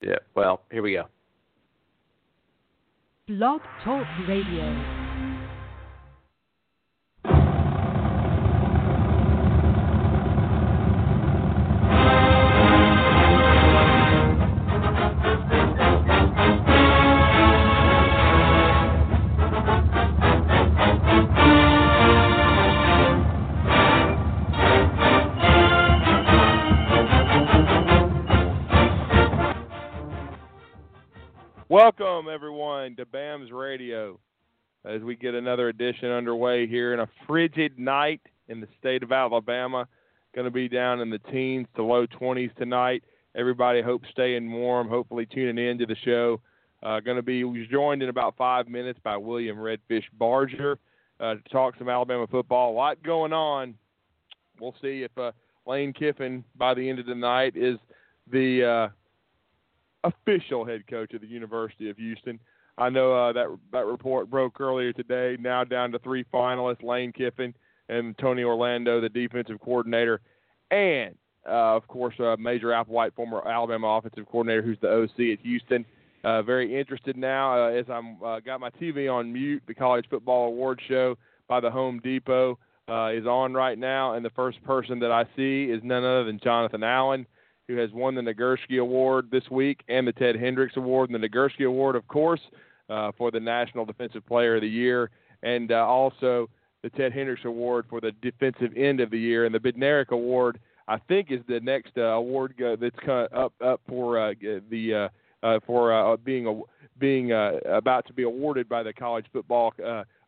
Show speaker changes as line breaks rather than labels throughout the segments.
Yeah. Well, here we go.
Blog Talk Radio.
Welcome, everyone, to BAMS Radio as we get another edition underway here in a frigid night in the state of Alabama. Going to be down in the teens to low 20s tonight. Everybody hope staying warm, hopefully tuning in to the show. Uh, going to be joined in about five minutes by William Redfish Barger uh, to talk some Alabama football. A lot going on. We'll see if uh, Lane Kiffin, by the end of the night, is the uh, official head coach of the University of Houston. I know uh, that that report broke earlier today. Now down to three finalists: Lane Kiffin and Tony Orlando, the defensive coordinator, and uh, of course uh, Major Applewhite, former Alabama offensive coordinator, who's the OC at Houston. Uh, very interested now uh, as I'm uh, got my TV on mute. The College Football Award Show by the Home Depot uh, is on right now, and the first person that I see is none other than Jonathan Allen who has won the Nagurski Award this week and the Ted Hendricks Award. And the Nagurski Award, of course, uh, for the National Defensive Player of the Year, and uh, also the Ted Hendricks Award for the Defensive End of the Year. And the Bednarik Award, I think, is the next uh, award that's up up for uh, the uh, uh, for being a, being about to be awarded by the College Football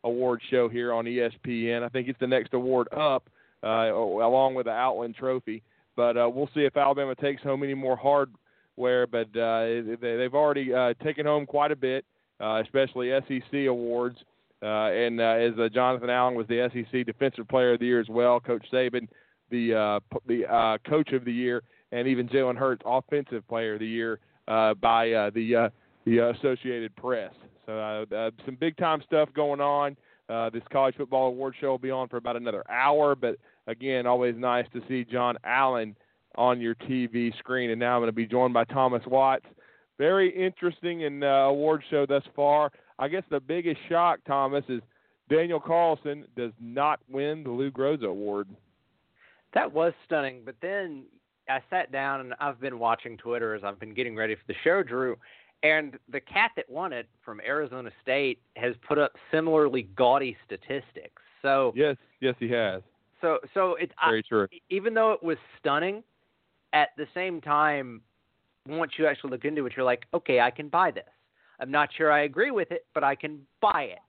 Award Show here on ESPN. I think it's the next award up, along with the Outland Trophy. But uh, we'll see if Alabama takes home any more hardware. But uh, they, they've already uh, taken home quite a bit, uh, especially SEC awards. Uh, and uh, as uh, Jonathan Allen was the SEC Defensive Player of the Year as well, Coach Saban the uh, the uh, Coach of the Year, and even Jalen Hurts Offensive Player of the Year uh, by uh, the uh, the Associated Press. So uh, uh, some big time stuff going on. Uh, this college football award show will be on for about another hour, but again, always nice to see John Allen on your TV screen. And now I'm going to be joined by Thomas Watts. Very interesting and uh, award show thus far. I guess the biggest shock, Thomas, is Daniel Carlson does not win the Lou Groza Award.
That was stunning. But then I sat down and I've been watching Twitter as I've been getting ready for the show, Drew. And the cat that won it from Arizona State has put up similarly gaudy statistics. So
yes, yes, he has.
So so it's
very I, true.
Even though it was stunning, at the same time, once you actually look into it, you're like, okay, I can buy this. I'm not sure I agree with it, but I can buy it.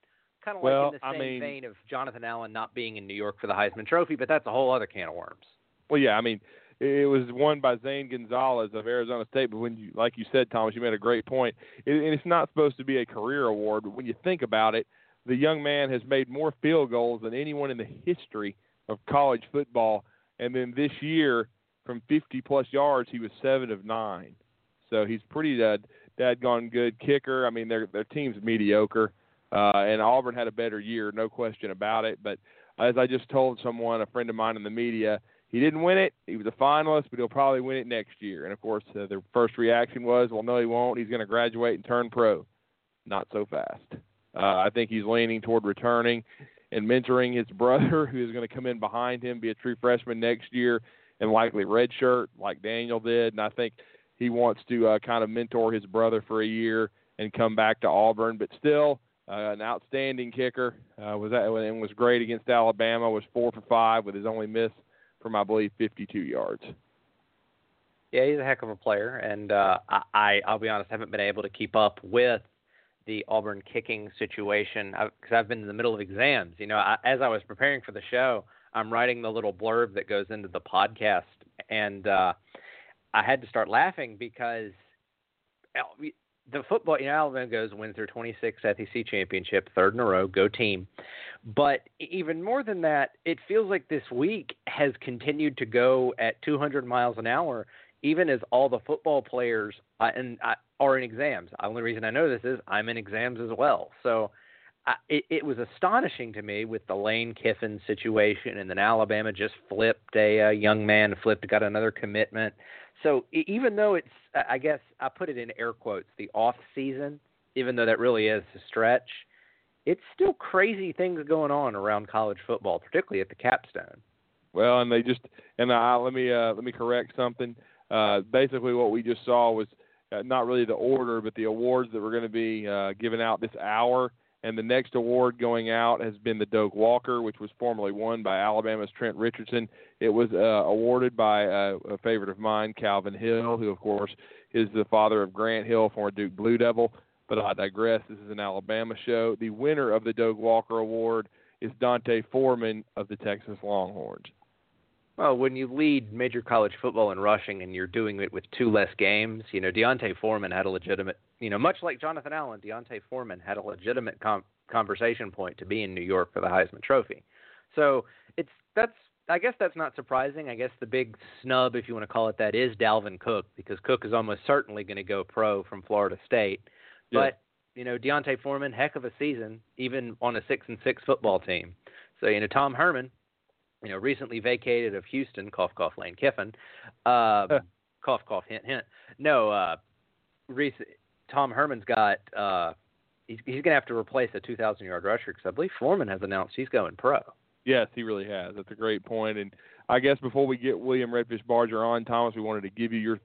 Kind of
well,
like in the
same
I
mean,
vein of Jonathan Allen not being in New York for the Heisman Trophy, but that's a whole other can of worms.
Well, yeah, I mean, it was won by Zane Gonzalez of Arizona State. But when you, like you said, Thomas, you made a great point. It, and it's not supposed to be a career award, but when you think about it, the young man has made more field goals than anyone in the history of college football. And then this year, from 50 plus yards, he was seven of nine. So he's pretty dead, gone good kicker. I mean, their their team's mediocre, uh, and Auburn had a better year, no question about it. But as I just told someone, a friend of mine in the media, he didn't win it. He was a finalist, but he'll probably win it next year. And of course, uh, their first reaction was, "Well, no, he won't. He's going to graduate and turn pro." Not so fast. Uh, I think he's leaning toward returning and mentoring his brother, who is going to come in behind him, be a true freshman next year, and likely redshirt like Daniel did. And I think he wants to uh, kind of mentor his brother for a year and come back to Auburn. But still, uh, an outstanding kicker. Uh, was that and was great against Alabama. Was four for five with his only miss from I believe 52 yards.
Yeah, he's a heck of a player, and uh, I I'll be honest, I haven't been able to keep up with the Auburn kicking situation because I've been in the middle of exams. You know, I, as I was preparing for the show, I'm writing the little blurb that goes into the podcast, and uh, I had to start laughing because the football, you know, Alabama goes wins their 26th SEC championship, third in a row, go team. But even more than that, it feels like this week has continued to go at 200 miles an hour, even as all the football players uh, and uh, are in exams. The only reason I know this is I'm in exams as well. So uh, it, it was astonishing to me with the Lane Kiffin situation, and then Alabama just flipped a, a young man, flipped, got another commitment. So even though it's, I guess I put it in air quotes, the off season, even though that really is a stretch, it's still crazy things going on around college football, particularly at the capstone.
Well, and they just and I, let me uh, let me correct something. Uh, basically, what we just saw was uh, not really the order, but the awards that were going to be uh, given out this hour. And the next award going out has been the Doak Walker, which was formerly won by Alabama's Trent Richardson. It was uh, awarded by uh, a favorite of mine, Calvin Hill, who, of course, is the father of Grant Hill, former Duke Blue Devil. But I digress. This is an Alabama show. The winner of the Doak Walker Award is D'Onta Foreman of the Texas Longhorns.
Well, when you lead major college football in rushing and you're doing it with two less games, you know, D'Onta Foreman had a legitimate, you know, much like Jonathan Allen, D'Onta Foreman had a legitimate com- conversation point to be in New York for the Heisman Trophy. So it's that's I guess that's not surprising. I guess the big snub, if you want to call it that, is Dalvin Cook because Cook is almost certainly going to go pro from Florida State.
Yeah.
But you know, D'Onta Foreman, heck of a season, even on a six and six football team. So you know, Tom Herman you know, recently vacated of Houston, cough, cough, Lane Kiffin, uh, cough, cough, hint, hint. No, uh, recent, Tom Herman's got, uh, he's, he's going to have to replace a 2,000 yard rusher because I believe Foreman has announced he's going pro.
Yes, he really has. That's a great point. And I guess before we get William Redfish Barger on, Thomas, we wanted to give you your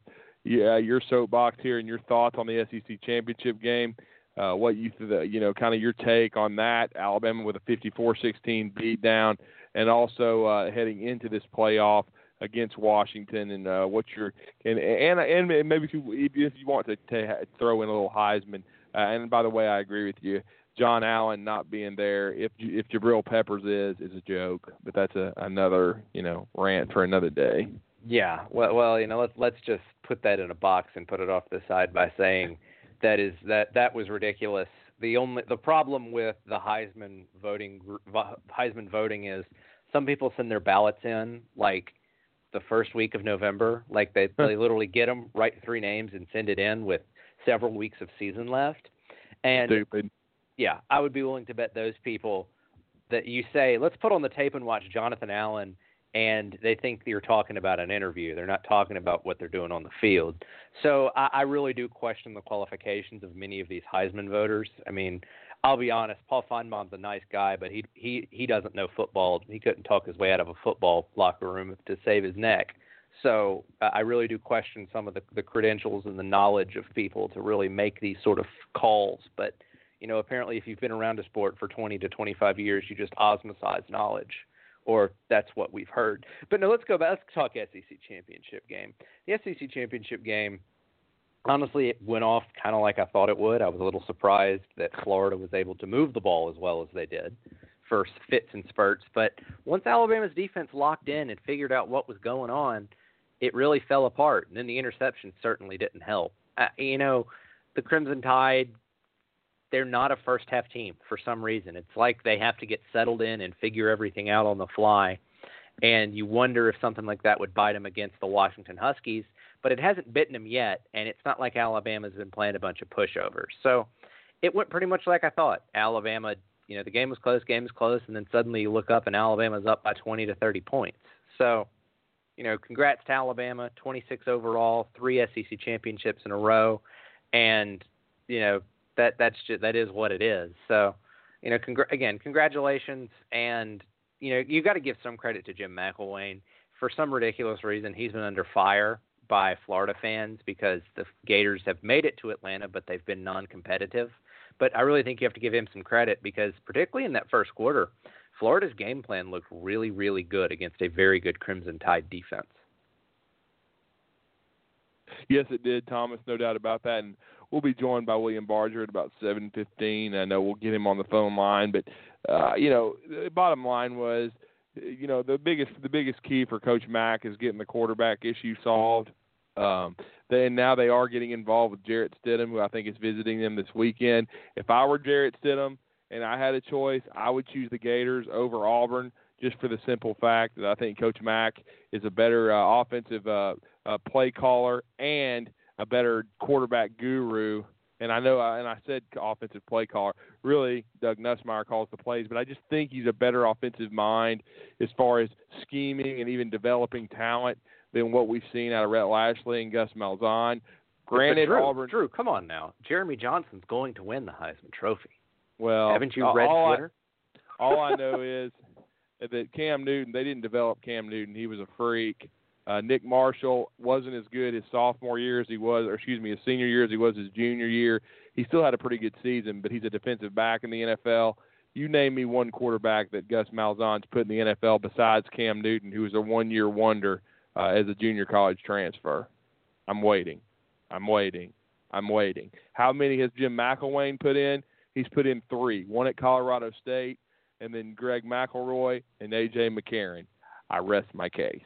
yeah, your soapbox here and your thoughts on the SEC championship game. Uh, what you think, you know, kind of your take on that. Alabama with a 54-16 beat down and also uh, heading into this playoff against Washington, and uh, what you're and and and maybe if you if you want to, to throw in a little Heisman. Uh, and by the way, I agree with you. John Allen not being there, if if Jabril Peppers is, is a joke. But that's a another you know rant for another day.
Yeah, well, well, you know, let's let's just put that in a box and put it off the side by saying that is that that was ridiculous the only the problem with the Heisman voting Heisman voting is some people send their ballots in like the first week of November, like they they literally get them, write three names, and send it in with several weeks of season left. And
Stupid.
yeah, I would be willing to bet those people that you say, let's put on the tape and watch Jonathan Allen and they think you're talking about an interview. They're not talking about what they're doing on the field. So I, I really do question the qualifications of many of these Heisman voters. I mean, I'll be honest, Paul Finebaum's a nice guy, but he he he doesn't know football. He couldn't talk his way out of a football locker room to save his neck. So uh, I really do question some of the, the credentials and the knowledge of people to really make these sort of calls. But you know, apparently, if you've been around a sport for 20 to 25 years, you just osmosize knowledge or that's what we've heard. But no, let's go back. Let's talk SEC championship game. The SEC championship game, honestly, it went off kind of like I thought it would. I was a little surprised that Florida was able to move the ball as well as they did First fits and spurts. But once Alabama's defense locked in and figured out what was going on, it really fell apart. And then the interception certainly didn't help. Uh, you know, the Crimson Tide they're not a first half team for some reason. It's like they have to get settled in and figure everything out on the fly. And you wonder if something like that would bite them against the Washington Huskies, but it hasn't bitten them yet. And it's not like Alabama's been playing a bunch of pushovers. So it went pretty much like I thought. Alabama, you know, the game was close, game was close, and then suddenly you look up and Alabama's up by 20 to 30 points. So, you know, congrats to Alabama, 26 overall, three SEC championships in a row, and you know that that's just that is what it is. So, you know, congr- again, congratulations, and you know, you got to give some credit to Jim McElwain. For some ridiculous reason, he's been under fire by Florida fans because the Gators have made it to Atlanta, but they've been non-competitive. But I really think you have to give him some credit because, particularly in that first quarter, Florida's game plan looked really, really good against a very good Crimson Tide defense.
Yes, it did, Thomas. No doubt about that. And we'll be joined by William Barger at about 7:15. I know we'll get him on the phone line, but uh, you know, the bottom line was, you know, the biggest the biggest key for Coach Mack is getting the quarterback issue solved. Um, then now they are getting involved with Jarrett Stidham, who I think is visiting them this weekend. If I were Jarrett Stidham and I had a choice, I would choose the Gators over Auburn just for the simple fact that I think Coach Mack is a better uh, offensive uh, uh, play caller and a better quarterback guru. And I know, and I said offensive play caller. Really, Doug Nussmeier calls the plays, but I just think he's a better offensive mind as far as scheming and even developing talent than what we've seen out of Rhett Lashlee and Gus Malzahn. Granted,
Drew,
Auburn.
Drew, come on now. Jeremy Johnson's going to win the Heisman Trophy.
Well,
haven't you
uh,
read
all
Twitter?
I, all I know is that Cam Newton. They didn't develop Cam Newton. He was a freak. Uh, Nick Marshall wasn't as good his sophomore year as he was, or excuse me, his senior year as he was his junior year. He still had a pretty good season, but he's a defensive back in the NFL. You name me one quarterback that Gus Malzahn's put in the NFL besides Cam Newton, who was a one-year wonder uh, as a junior college transfer. I'm waiting. I'm waiting. I'm waiting. How many has Jim McElwain put in? He's put in three. One at Colorado State, and then Greg McElroy and AJ McCarron. I rest my case.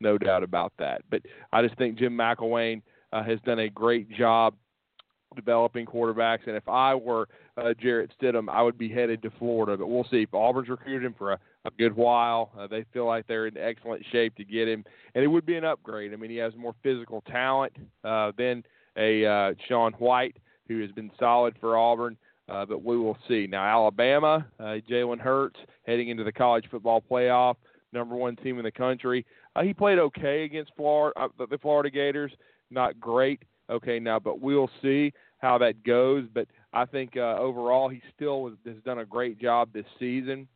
No doubt about that. But I just think Jim McElwain uh, has done a great job developing quarterbacks. And if I were uh, Jarrett Stidham, I would be headed to Florida. But we'll see. If Auburn's recruited him for a, a good while, uh, they feel like they're in excellent shape to get him, and it would be an upgrade. I mean, he has more physical talent uh, than a uh, Sean White, who has been solid for Auburn. Uh, but we will see. Now, Alabama, uh, Jalen Hurts heading into the college football playoff, number one team in the country. Uh, he played okay against Florida, uh, the Florida Gators, not great. Okay, now, but we'll see how that goes. But I think uh, overall, he still has done a great job this season.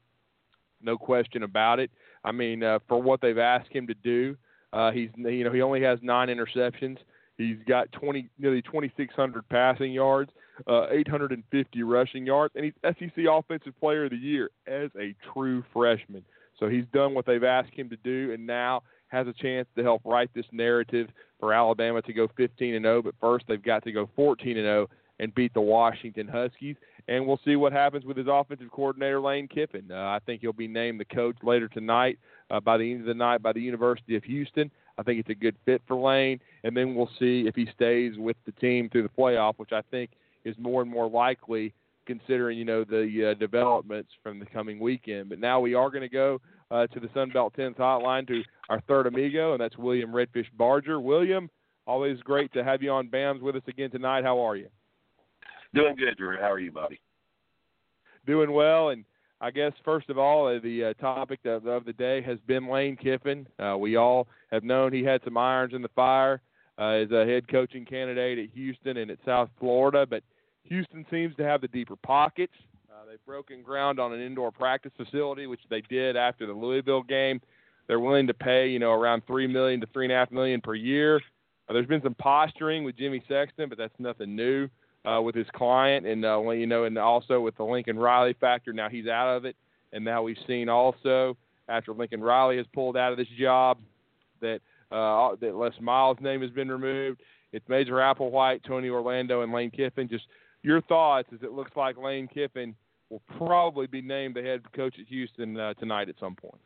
No question about it. I mean, uh, for what they've asked him to do, uh, he's you know he only has nine interceptions. He's got 20 nearly 2,600 passing yards, uh, 850 rushing yards, and he's SEC Offensive Player of the Year as a true freshman. So he's done what they've asked him to do, and now has a chance to help write this narrative for Alabama to go 15 and 0. But first, they've got to go 14 and 0 and beat the Washington Huskies. And we'll see what happens with his offensive coordinator Lane Kiffin. Uh, I think he'll be named the coach later tonight uh, by the end of the night by the University of Houston. I think it's a good fit for Lane, and then we'll see if he stays with the team through the playoff, which I think is more and more likely considering you know the uh, developments from the coming weekend. But now we are going to go uh, to the Sunbelt 10th hotline to our third amigo, and that's William Redfish Barger. William, always great to have you on BAMS with us again tonight. How are you?
Doing good, Drew. How are you, buddy?
Doing well, and I guess first of all, uh, the uh, topic of, of the day has been Lane Kiffin. Uh, we all have known he had some irons in the fire uh, as a head coaching candidate at Houston and at South Florida, but Houston seems to have the deeper pockets. Uh, they've broken ground on an indoor practice facility, which they did after the Louisville game. They're willing to pay, you know, around three million to three and a half million per year. Uh, there's been some posturing with Jimmy Sexton, but that's nothing new uh, with his client, and uh, you know, and also with the Lincoln Riley factor. Now he's out of it, and now we've seen also after Lincoln Riley has pulled out of this job that uh, that Les Miles' name has been removed. It's Major Applewhite, Tony Orlando, and Lane Kiffin. Just your thoughts as it looks like Lane Kiffin will probably be named the head coach at Houston uh, tonight at some point.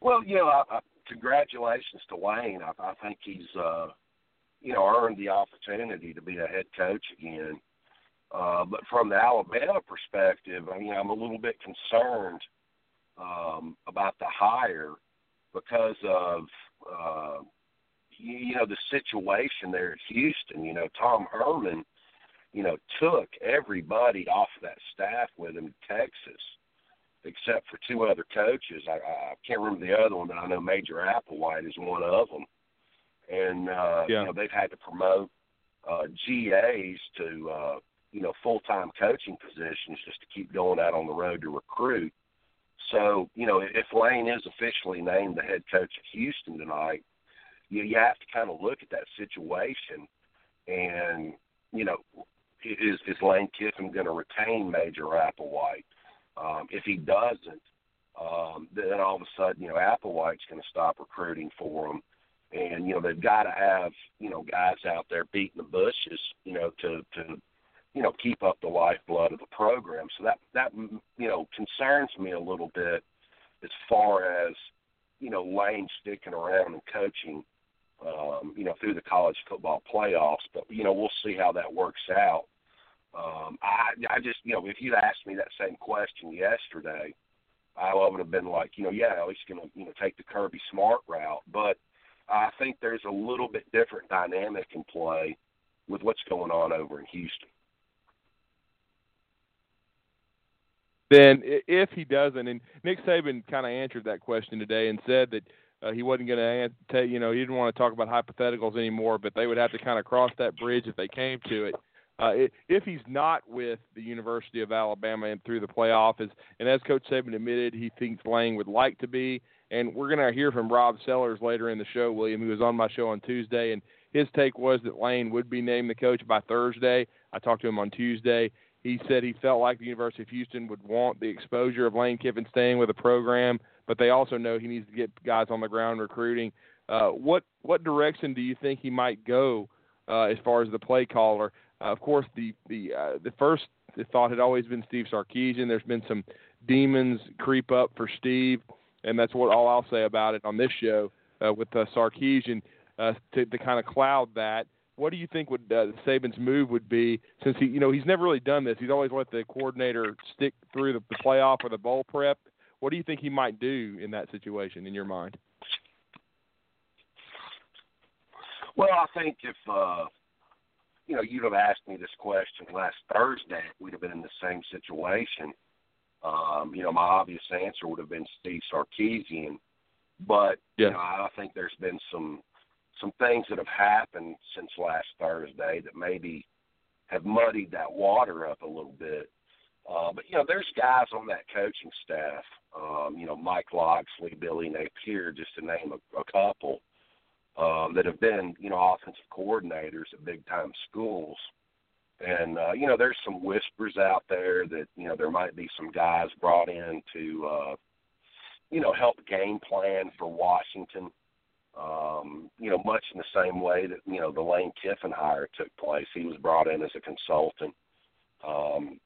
Well, you know, I, I, congratulations to Wayne. I, I think he's, uh, you know, earned the opportunity to be a head coach again. Uh, but from the Alabama perspective, I mean, I'm a little bit concerned um, about the hire because of, uh, you, know, the situation there at Houston. You know, Tom Herman, you know, took everybody off that staff with him to Texas except for two other coaches. I, I can't remember the other one, but I know Major Applewhite is one of them. And uh,
yeah.
you know they've had to promote uh, GAs to uh, you know full time coaching positions just to keep going out on the road to recruit. So you know if Lane is officially named the head coach at Houston tonight, you you have to kind of look at that situation and you know is is Lane Kiffin going to retain Major Applewhite? Um, if he doesn't, um, then all of a sudden, you know, Applewhite's going to stop recruiting for him, and you know they've got to have you know guys out there beating the bushes, you know, to to you know keep up the lifeblood of the program. So that that you know concerns me a little bit as far as you know Lane sticking around and coaching. Um, you know, through the college football playoffs, but you know we'll see how that works out. Um, I, I just, you know, if you'd asked me that same question yesterday, I would have been like, you know, yeah, he's going to, you know, take the Kirby Smart route. But I think there's a little bit different dynamic in play with what's going on over in Houston.
then if he doesn't, and Nick Saban kind of answered that question today and said that uh, he wasn't going to, you know, he didn't want to talk about hypotheticals anymore, but they would have to kind of cross that bridge if they came to it. Uh, if he's not with the University of Alabama and through the playoff, as, and as Coach Saban admitted, he thinks Lane would like to be. And we're going to hear from Rob Sellers later in the show, William, who was on my show on Tuesday, and his take was that Lane would be named the coach by Thursday. I talked to him on Tuesday. He said he felt like the University of Houston would want the exposure of Lane Kiffin staying with the program, but they also know he needs to get guys on the ground recruiting. Uh, what what direction do you think he might go uh, as far as the play caller? Uh, of course, the the uh, the first thought had always been Steve Sarkisian. There's been some demons creep up for Steve, and that's what all I'll say about it on this show uh, with uh, Sarkisian uh, to, to kind of cloud that. What do you think would uh, Saban's move would be? Since he, you know, he's never really done this. He's always let the coordinator stick through the, the playoff or the bowl prep. What do you think he might do in that situation, in your mind?
Well, I think if uh, you know, you'd have asked me this question last Thursday, we'd have been in the same situation. Um, you know, my obvious answer would have been Steve Sarkisian, but yeah. you know, I think there's been some some things that have happened since last Thursday that maybe have muddied that water up a little bit. Uh, but you know, there's guys on that coaching staff. Um, you know, Mike Locksley, Billy Napier, just to name a, a couple um, that have been, you know, offensive coordinators at big time schools. And uh, you know, there's some whispers out there that you know there might be some guys brought in to, uh, you know, help game plan for Washington. Um, you know, much in the same way that you know the Lane Kiffin hire took place. He was brought in as a consultant. Um,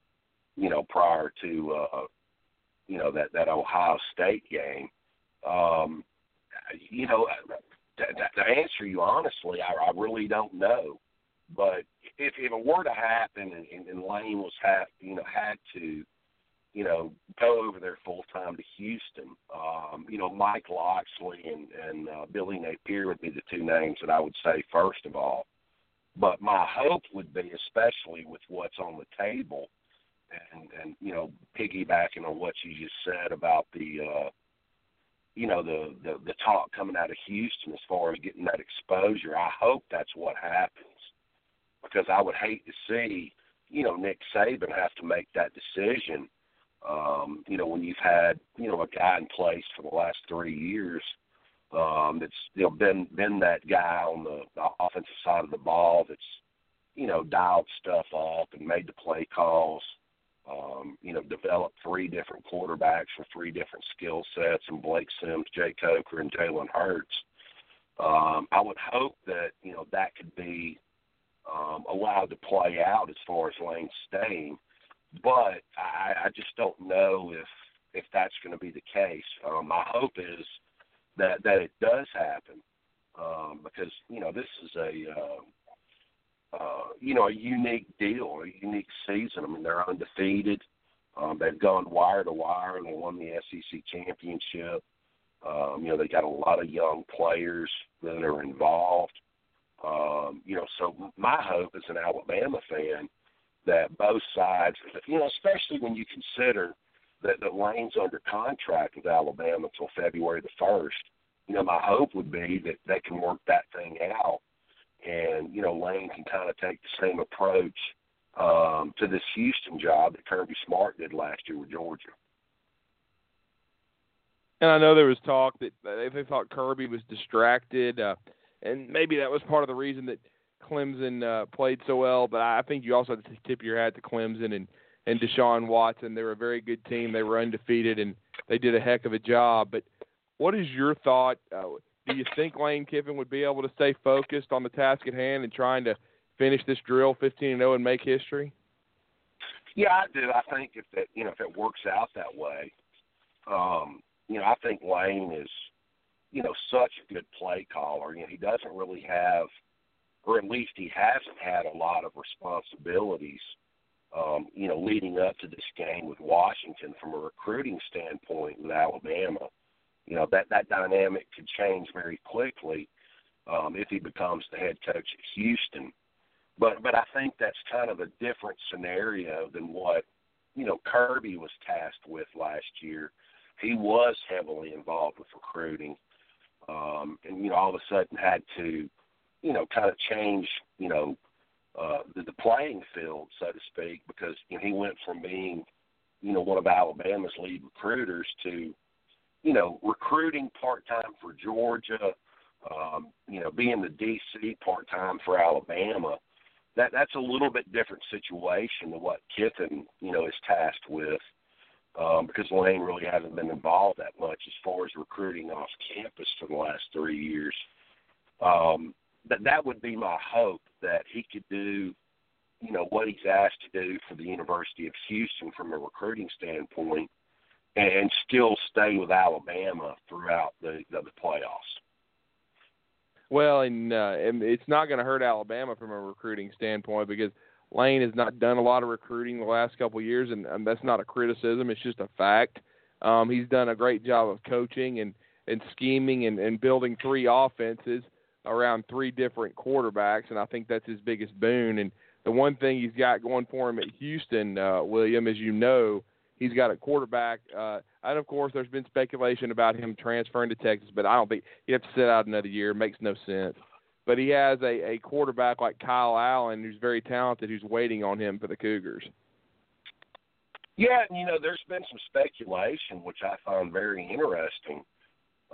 you know, prior to uh, you know that that Ohio State game. Um, you know, to, to answer you honestly, I, I really don't know. But if, if it were to happen and, and Lane was have you know had to, you know, go over there full time to Houston, um, you know, Mike Locksley and, and uh, Billy Napier would be the two names that I would say first of all. But my hope would be, especially with what's on the table, and and you know, piggybacking on what you just said about the uh, you know the, the the talk coming out of Houston as far as getting that exposure. I hope that's what happens because I would hate to see you know Nick Saban have to make that decision. Um, you know when you've had you know a guy in place for the last three years um, that's you know been been that guy on the, offensive side of the ball that's you know dialed stuff up and made the play calls um, you know, developed three different quarterbacks with three different skill sets and Blake Sims, Jake Coker, and Jalen Hurts. Um, I would hope that, you know, that could be um, allowed to play out as far as Lane staying. But I, I just don't know if if that's going to be the case. Um, my hope is that that it does happen um, because you know this is a uh, uh, you know, a unique deal, a unique season. I mean, they're undefeated. Um, they've gone wire to wire and they won the SEC championship. Um, you know, they got a lot of young players that are involved. Um, you know, so my hope as an Alabama fan that both sides, you know, especially when you consider that the Lane's under contract with Alabama until February the first. You know, my hope would be that they can work that thing out and you know Lane can kind of take the same approach um, to this Houston job that Kirby Smart did last year with Georgia.
And I know there was talk that they thought Kirby was distracted, uh, and maybe that was part of the reason that Clemson uh, played so well. But I think you also have to tip your hat to Clemson and and Deshaun Watson. They were a very good team. They were undefeated, and they did a heck of a job. But what is your thought? Uh, do you think Lane Kiffin would be able to stay focused on the task at hand and trying to finish this drill 15 and 0 and make history?
Yeah, I do. I think if that you know if it works out that way, um, you know, I think Lane is, you know, such a good play caller. You know, he doesn't really have, or at least he hasn't had a lot of responsibilities. Um, you know, leading up to this game with Washington from a recruiting standpoint with Alabama you know that that dynamic could change very quickly um, if he becomes the head coach at Houston. But but I think that's kind of a different scenario than what you know Kirby was tasked with last year. He was heavily involved with recruiting, um, and you know all of a sudden had to, you know, kind of change, you know, uh, the, the playing field, so to speak, because you know he went from being, you know, one of Alabama's lead recruiters to, you know, recruiting part time for Georgia, um, you know, being the DC part time for Alabama that that's a little bit different situation than what Kiffin, you know, is tasked with. Um, because Lane really hasn't been involved that much as far as recruiting off campus for the last three years. Um, that that would be my hope that he could do, you know, what he's asked to do for the University of Houston from a recruiting standpoint, and still stay with Alabama throughout the the, the playoffs.
Well, and, uh, and it's not going to hurt Alabama from a recruiting standpoint because Lane has not done a lot of recruiting the last couple of years, and, and that's not a criticism; it's just a fact. Um, he's done a great job of coaching and and scheming and, and building three offenses around three different quarterbacks, and I think that's his biggest boon. And the one thing he's got going for him at Houston, uh, William, as you know, he's got a quarterback. Uh, and of course, there's been speculation about him transferring to Texas, but I don't think you have to sit out another year. It makes no sense. But he has a, a quarterback like Kyle Allen, who's very talented, who's waiting on him for the Cougars.
Yeah, and you know, there's been some speculation, which I found very interesting,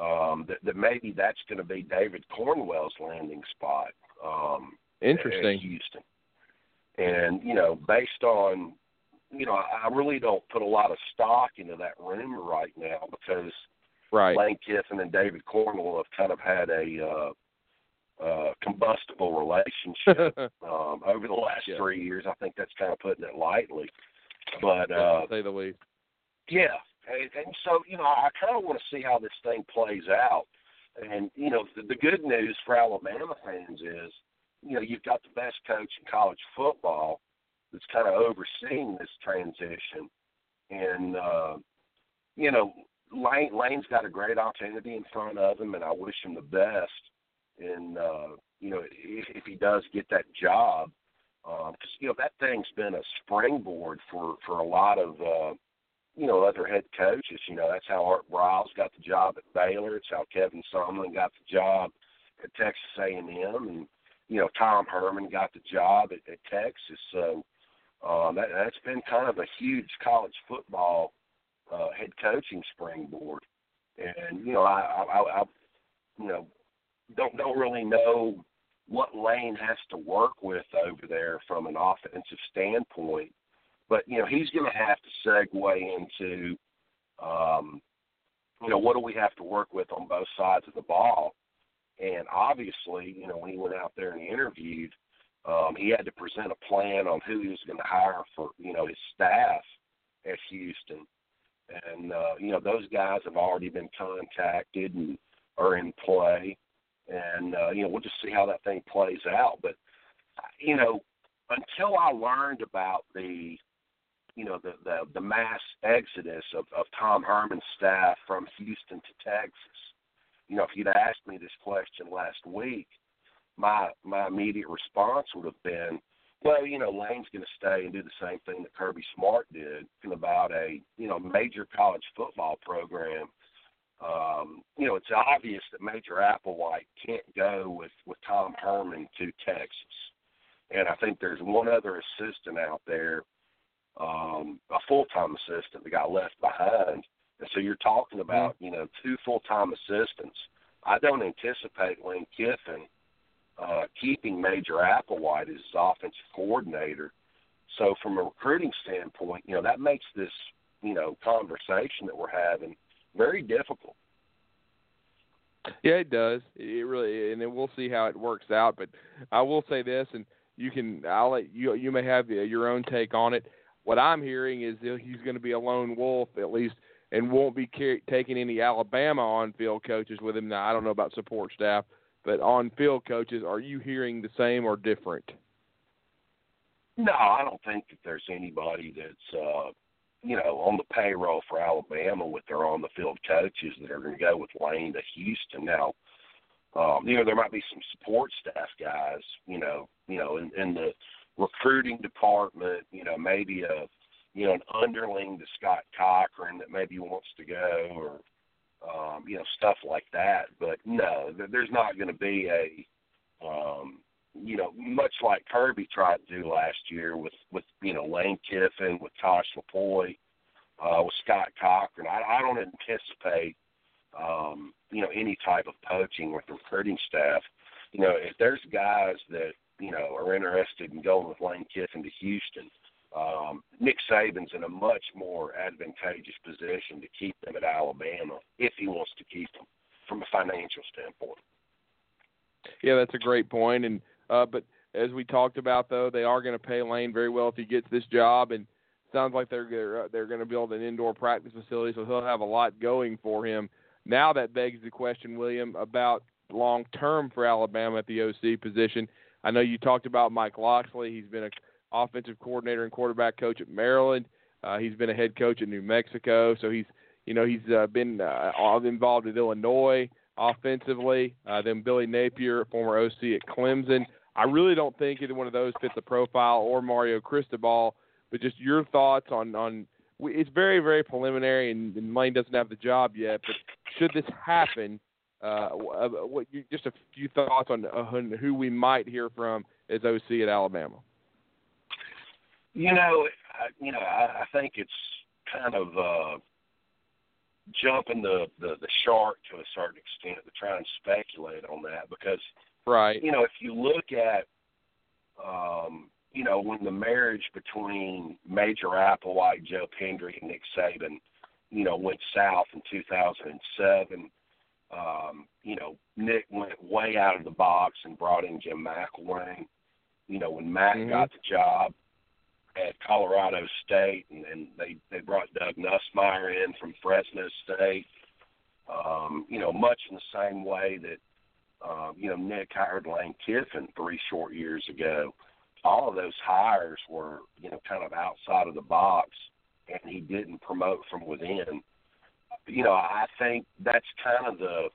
um, that, that maybe that's going to be David Cornwell's landing spot. Um,
Interesting.
Houston. And, you know, based on you know, I really don't put a lot of stock into that rumor right now because
right.
Lane Kiffin and David Cornwell have kind of had a uh, uh, combustible relationship um, over the last
yeah.
three years. I think that's kind of putting it lightly, but uh,
say the least.
Yeah, and, and so you know, I kind of want to see how this thing plays out. And you know, the, the good news for Alabama fans is, you know, you've got the best coach in college football that's kind of overseeing this transition. And uh, you know, Lane Lane's got a great opportunity in front of him, and I wish him the best. And uh, you know, if, if he does get that job, because um, you know that thing's been a springboard for for a lot of uh, you know other head coaches. You know, that's how Art Briles got the job at Baylor. It's how Kevin Sumlin got the job at Texas A&M, and you know Tom Herman got the job at, at Texas. So um, that, that's been kind of a huge college football uh, head coaching springboard, and you know I, I, I you know don't don't really know what Lane has to work with over there from an offensive standpoint, but you know he's going to have to segue into um, you know what do we have to work with on both sides of the ball, and obviously you know when he went out there and he interviewed um, he had to present a plan on who he was going to hire for, you know, his staff at Houston. And, uh, you know, those guys have already been contacted and are in play. And, uh, you know, we'll just see how that thing plays out. But, you know, until I learned about the, you know, the, the, the mass exodus of, of Tom Herman's staff from Houston to Texas, you know, if you'd asked me this question last week, my my immediate response would have been, well, you know, Lane's going to stay and do the same thing that Kirby Smart did in about a you know major college football program. Um, you know, it's obvious that Major Applewhite can't go with with Tom Herman to Texas, and I think there's one other assistant out there, um, a full time assistant that got left behind. And so you're talking about, you know, two full time assistants. I don't anticipate Lane Kiffin uh, keeping Major Applewhite as his offensive coordinator. So from a recruiting standpoint, you know that makes this you know conversation that we're having very difficult.
Yeah, it does. It really, and then we'll see how it works out. But I will say this, and you can, I'll let you. You may have your own take on it. What I'm hearing is that he's going to be a lone wolf at least, and won't be car- taking any Alabama on-field coaches with him. Now I don't know about support staff, but on field coaches, are you hearing the same or different?
No, I don't think that there's anybody that's uh you know on the payroll for Alabama with their on the field coaches that are going to go with Lane to Houston. Now, um, you know there might be some support staff guys, you know, you know in, in the recruiting department, you know maybe a you know, an underling to Scott Cochran that maybe wants to go or, um, you know, stuff like that. But no, there's not going to be a, um, you know, much like Kirby tried to do last year with, with you know, Lane Kiffin, with Tosh Lupoi, uh, with Scott Cochran. I, I don't anticipate, um, you know, any type of poaching with the recruiting staff. You know, if there's guys that, you know, are interested in going with Lane Kiffin to Houston, um, Nick Saban's in a much more advantageous position to keep them at Alabama if he wants to keep them from a financial standpoint.
Yeah, that's a great point. And uh, but as we talked about, though, they are going to pay Lane very well if he gets this job, and sounds like they're they're, they're going to build an indoor practice facility, so he'll have a lot going for him. Now that begs the question, William, about long term for Alabama at the OC position. I know you talked about Mike Locksley. He's been an offensive coordinator and quarterback coach at Maryland. Uh, he's been a head coach at New Mexico, so he's you know he's uh, been uh, involved with Illinois offensively. Uh, then Billy Napier, former OC at Clemson. I really don't think either one of those fit the profile or Mario Cristobal. But just your thoughts on on it's very very preliminary and, and Lane doesn't have the job yet. But should this happen, uh, uh what just a few thoughts on, on who we might hear from as OC at Alabama.
You know, I, you know, I, I think it's kind of uh, jumping the, the the shark to a certain extent to try and speculate on that because,
right?
You know, if you look at, um, you know, when the marriage between Major Applewhite, Joe Pendry, and Nick Saban, you know, went south in 2007. Um, you know, Nick went way out of the box and brought in Jim McElwain. You know, when Matt mm-hmm. got the job, at Colorado State, and, and they they brought Doug Nussmeier in from Fresno State. Um, you know, much in the same way that um, you know Nick hired Lane Kiffin three short years ago. All of those hires were you know kind of outside of the box, and he didn't promote from within. You know, I think that's kind of the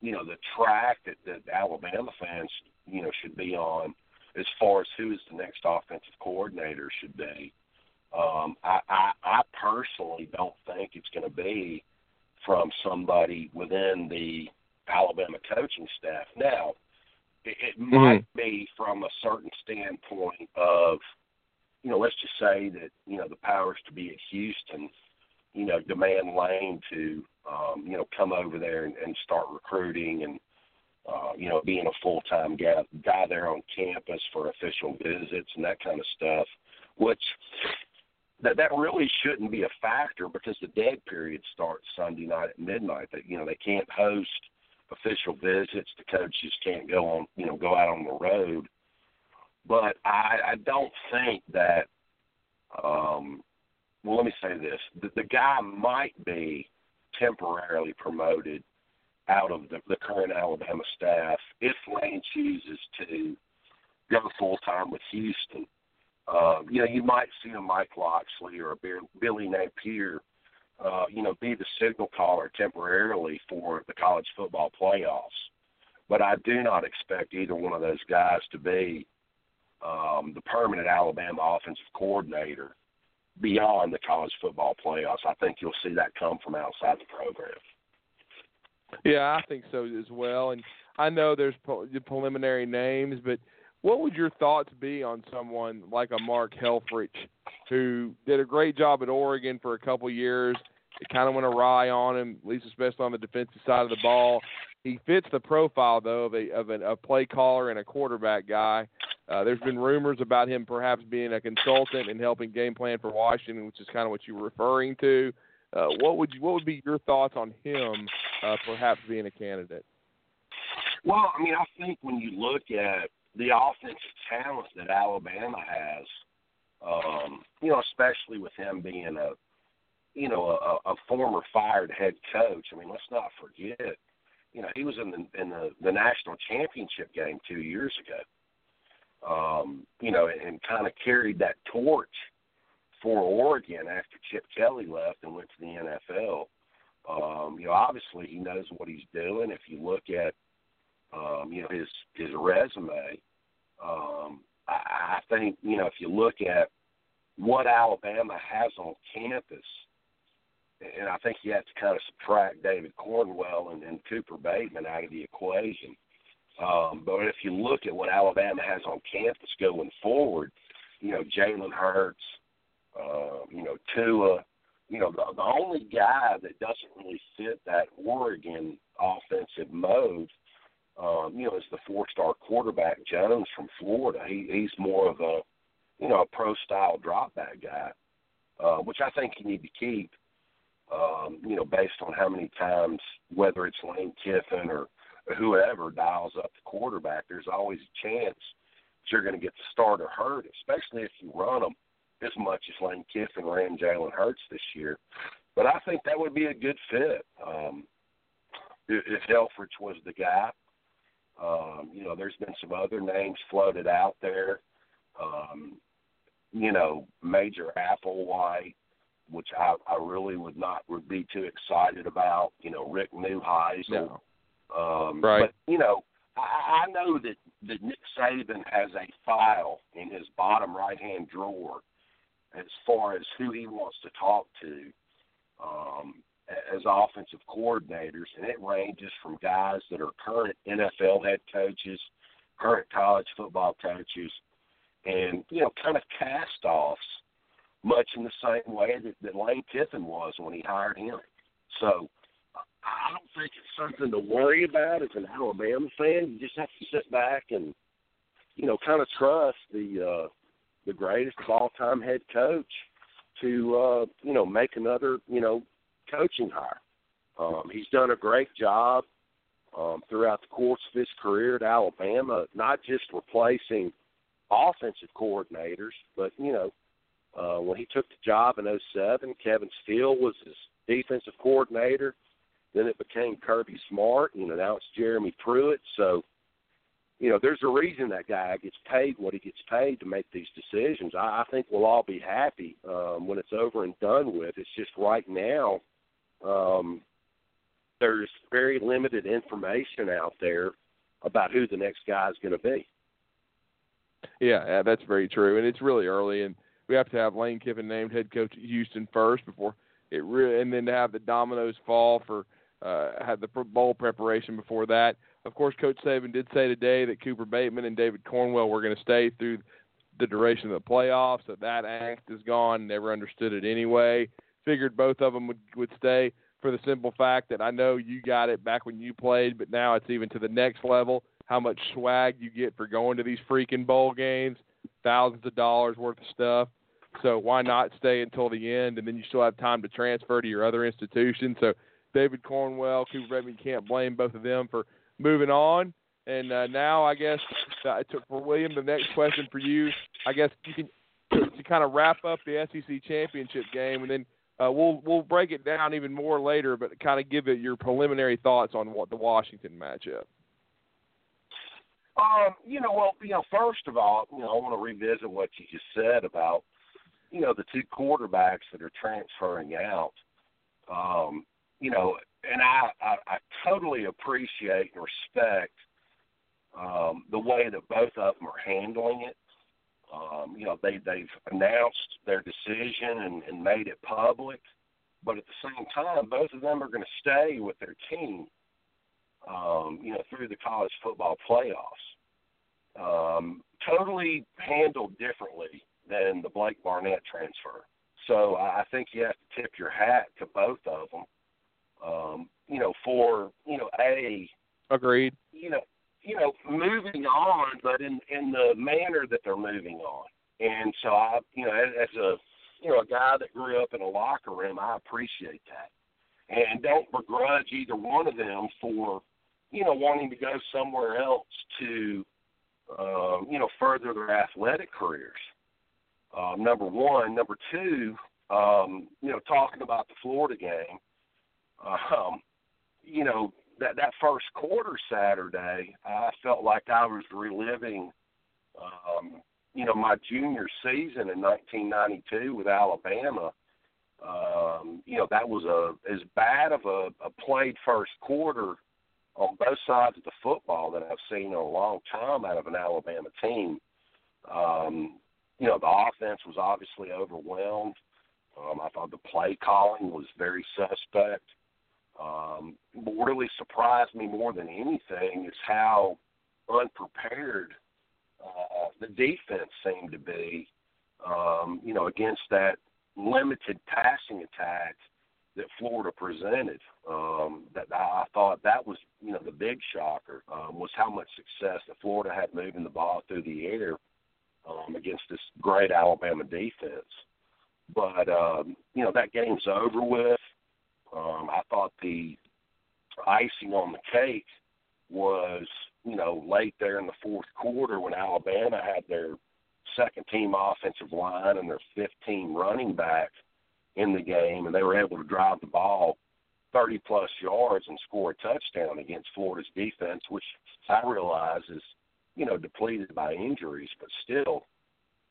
you know the track that, that Alabama fans you know should be on as far as who is the next offensive coordinator should be. Um, I, I, I personally don't think it's going to be from somebody within the Alabama coaching staff. Now, it, it mm-hmm. might be from a certain standpoint of, you know, let's just say that you know the powers to be at Houston, you know, demand Lane to, um, you know, come over there and, and start recruiting and uh, you know, being a full time guy, guy there on campus for official visits and that kind of stuff, which that that really shouldn't be a factor because the dead period starts Sunday night at midnight. That you know they can't host official visits. The coaches can't go on, you know, go out on the road. But I, I don't think that. Um, well, let me say this: the, the guy might be temporarily promoted out of the, the current Alabama staff if Lane chooses to go full time with Houston. Uh, you know, you might see a Mike Locksley or a Billy Napier, uh, you know, be the signal caller temporarily for the college football playoffs. But I do not expect either one of those guys to be um, the permanent Alabama offensive coordinator beyond the college football playoffs. I think you'll see that come from outside the program.
Yeah, I think so as well. And I know there's preliminary names, but what would your thoughts be on someone like a Mark Helfrich, who did a great job at Oregon for a couple years? It kind of went awry on him, at least especially on the defensive side of the ball. He fits the profile though of a of a, a play caller and a quarterback guy. Uh, there's been rumors about him perhaps being a consultant and helping game plan for Washington, which is kind of what you were referring to. Uh, what would you, what would be your thoughts on him uh, perhaps being a candidate?
Well, I mean, I think when you look at the offensive talent that Alabama has, um, you know, especially with him being a, you know, a, a former fired head coach. I mean, let's not forget, you know, he was in the in the, the national championship game two years ago. Um, you know, and, kind of carried that torch for Oregon after Chip Kelly left and went to the NFL. Um, you know, obviously he knows what he's doing. If you look at, um, you know, his his resume, um, I, I think you know if you look at what Alabama has on campus, and I think you have to kind of subtract David Cornwell and, and Cooper Bateman out of the equation. Um, but if you look at what Alabama has on campus going forward, you know Jalen Hurts, uh, you know Tua, you know the, the only guy that doesn't really fit that Oregon offensive mode, um, you know, is the four-star quarterback Jones from Florida. He, he's more of a you know, a pro style drop back guy, uh, which I think you need to keep. Um, you know, based on how many times, whether it's Lane Kiffin or whoever dials up the quarterback, there's always a chance that you're going to get the starter hurt, especially if you run them as much as Lane Kiffin ran Jalen Hurts this year. But I think that would be a good fit um, if, Helfrich was the guy. Um, you know, there's been some other names floated out there. Um, you know, Major Applewhite, which I, I really would not would be too excited about. You know, Rick Neuheisel.
No.
Um,
Right.
But you know, I, I know that that Nick Saban has a file in his bottom right hand drawer as far as who he wants to talk to um, as offensive coordinators, and it ranges from guys that are current NFL head coaches, current college football coaches, and you know, kind of cast offs, much in the same way that, that Lane Kiffin was when he hired him. So I don't think it's something to worry about as an Alabama fan. You just have to sit back and you know, kind of trust the uh, the greatest of all time head coach to uh, you know make another you know coaching hire. Um, he's done a great job um, throughout the course of his career at Alabama, not just replacing offensive coordinators, but you know, uh, when he took the job in '07, Kevin Steele was his defensive coordinator. Then it became Kirby Smart. You know, now it's Jeremy Pruitt. So, you know, there's a reason that guy gets paid what he gets paid to make these decisions. I, I think we'll all be happy um, when it's over and done with. It's just right now, um, there's very limited information out there about who the next guy is going to be.
Yeah, yeah, that's very true, and it's really early, and we have to have Lane Kiffin named head coach at Houston first before it really, and then to have the dominoes fall for uh, have the bowl preparation before that. Of course, Coach Saban did say today that Cooper Bateman and David Cornwell were going to stay through the duration of the playoffs. So that act is gone. Never understood it anyway. Figured both of them would would stay for the simple fact that I know you got it back when you played, but now it's even to the next level. How much swag you get for going to these freaking bowl games, thousands of dollars worth of stuff. So why not stay until the end, and then you still have time to transfer to your other institution. So David Cornwell, Cooper Bateman, you can't blame both of them for moving on. And uh, now I guess uh, to, for William, the next question for you, I guess you can to, to kind of wrap up the SEC championship game, and then uh, we'll we'll break it down even more later, but kind of give it your preliminary thoughts on what the Washington matchup.
Um, you know, well, you know, first of all, you know, I want to revisit what you just said about, you know, the two quarterbacks that are transferring out. Um, you know, and I, I, I totally appreciate and respect um, the way that both of them are handling it. Um, you know, they they've announced their decision and, and made it public, but at the same time, both of them are going to stay with their team. Um, you know, through the college football playoffs. Um, totally handled differently than the Blake Barnett transfer. So I think you have to tip your hat to both of them. Um, you know, for you know, a
Agreed.
you know, you know, moving on, but in in the manner that they're moving on. And so I, you know, as, a you know a guy that grew up in a locker room, I appreciate that, and don't begrudge either one of them for you know wanting to go somewhere else to um, you know further their athletic careers. Um, number one, number two, um, you know, talking about the Florida game, um, you know, that that first quarter Saturday, I felt like I was reliving, um, you know, my junior season in 1992 with Alabama. Um, you know, that was a as bad of a, a played first quarter on both sides of the football that I've seen in a long time out of an Alabama team. Um, you know, the offense was obviously overwhelmed. Um, I thought the play calling was very suspect. Um, what really surprised me more than anything is how unprepared uh, the defense seemed to be, um, you know, against that limited passing attack that Florida presented. Um, that I thought that was, you know, the big shocker um, was how much success that Florida had moving the ball through the air um, against this great Alabama defense. But um, you know that game's over with. Um, I thought the icing on the cake was, you know, late there in the fourth quarter when Alabama had their second team offensive line and their 15 running back in the game, and they were able to drive the ball 30 plus yards and score a touchdown against Florida's defense, which I realize is, you know, depleted by injuries, but still,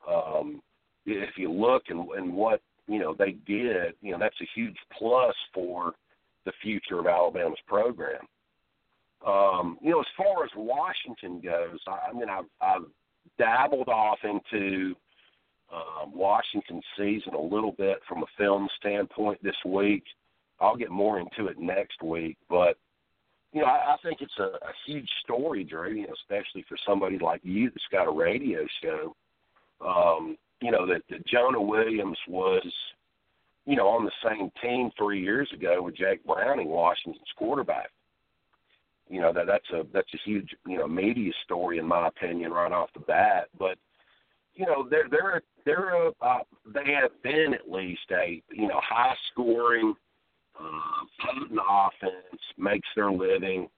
um, if you look and, and what you know they did, you know, that's a huge plus for the future of Alabama's program. Um, you know, as far as Washington goes, I, I mean, I've, I've dabbled off into um, Washington season a little bit from a film standpoint this week. I'll get more into it next week, but you know, I, I think it's a, a huge story, Drew. You know, especially for somebody like you that's got a radio show. Um, you know that, that Jonah Williams was, you know, on the same team three years ago with Jake Browning, Washington's quarterback. You know that that's a that's a huge you know media story in my opinion right off the bat. But you know they're they're they're a, uh, they have been at least a you know high scoring, uh, potent offense makes their living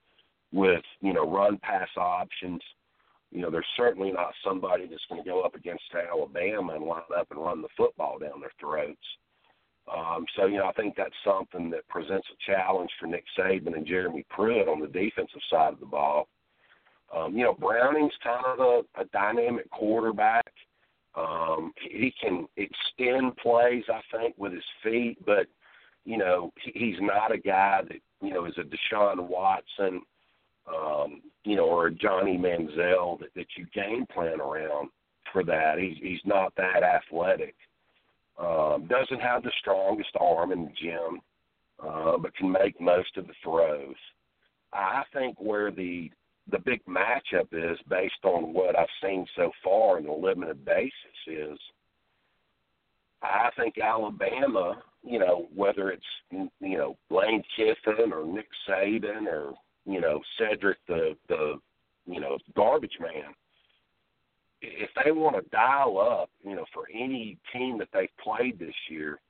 with you know run pass options. You know they're certainly not somebody that's going to go up against Alabama and line up and run the football down their throats. Um, so, you know, I think that's something that presents a challenge for Nick Saban and Jeremy Pruitt on the defensive side of the ball. Um, you know, Browning's kind of a, a dynamic quarterback. Um, he can extend plays, I think, with his feet, but you know, he, he's not a guy that you know is a Deshaun Watson, um, you know, or a Johnny Manziel that, that you game plan around for that. He's he's not that athletic. Um, doesn't have the strongest arm in the gym, uh, but can make most of the throws. I think where the the big matchup is based on what I've seen so far in the limited basis is I think Alabama, you know, whether it's you know Lane Kiffin or Nick Saban or you know Cedric the the you know garbage man, if they want to dial up, you know, for any team that they've played this year,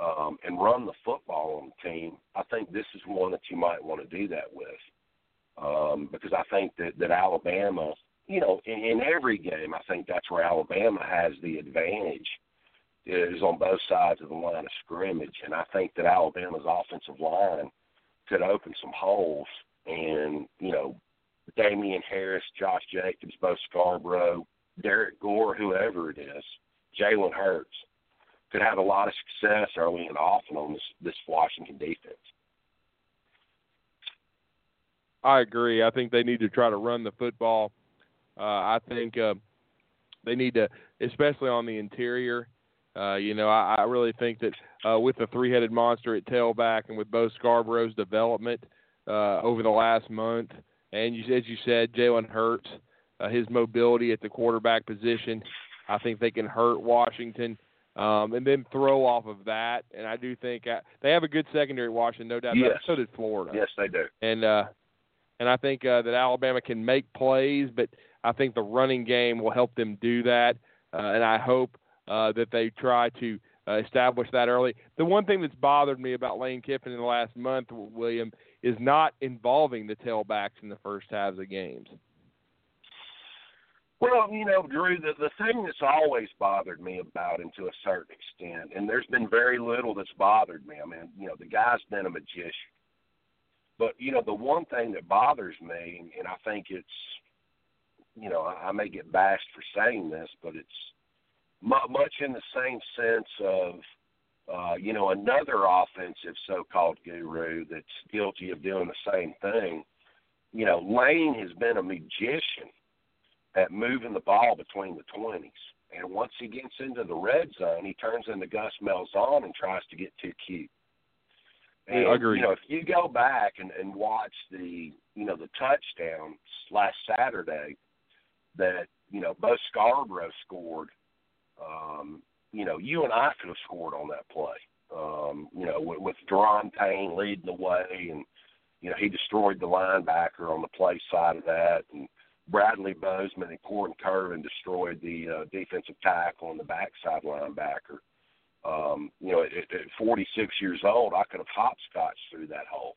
um, and run the football on the team, I think this is one that you might want to do that with. Um, because I think that that Alabama, you know, in, in every game, I think that's where Alabama has the advantage is on both sides of the line of scrimmage, and I think that Alabama's offensive line could open some holes, and you know, Damien Harris, Josh Jacobs, Bo Scarborough, Derrick Gore, whoever it is, Jalen Hurts could have a lot of success early and often on this this Washington defense.
I agree. I think they need to try to run the football. Uh, I think uh, they need to, especially on the interior. Uh, you know, I, I really think that uh, with the three-headed monster at tailback and with Bo Scarborough's development uh, over the last month, and you, as you said, Jalen Hurts, uh, his mobility at the quarterback position, I think they can hurt Washington. Um, and then throw off of that, and I do think uh, they have a good secondary. Washington, no doubt.
Yes.
So did Florida.
Yes, they do.
And uh, and I think uh, that Alabama can make plays, but I think the running game will help them do that. Uh, and I hope uh, that they try to uh, establish that early. The one thing that's bothered me about Lane Kiffin in the last month, William, is not involving the tailbacks in the first halves of games.
Well, you know, Drew, the, the thing that's always bothered me about him to a certain extent, and there's been very little that's bothered me. I mean, you know, the guy's been a magician. But, you know, the one thing that bothers me, and I think it's, you know, I, I may get bashed for saying this, but it's much in the same sense of, uh, you know, another offensive so-called guru that's guilty of doing the same thing. You know, Lane has been a magician at moving the ball between the twenties. And once he gets into the red zone, he turns into Gus Malzahn and tries to get too cute. And,
I agree.
You know, if you go back and, and watch the, you know, the touchdown last Saturday that, you know, Bo Scarborough scored, um, you know, you and I could have scored on that play. Um, you know, with, with Da'Ron Payne leading the way and, you know, he destroyed the linebacker on the play side of that and Bradley Bozeman and Korren Kirven destroyed the uh, defensive tackle on the backside linebacker. Um, you know, at, at 46 years old, I could have hopscotched through that hole.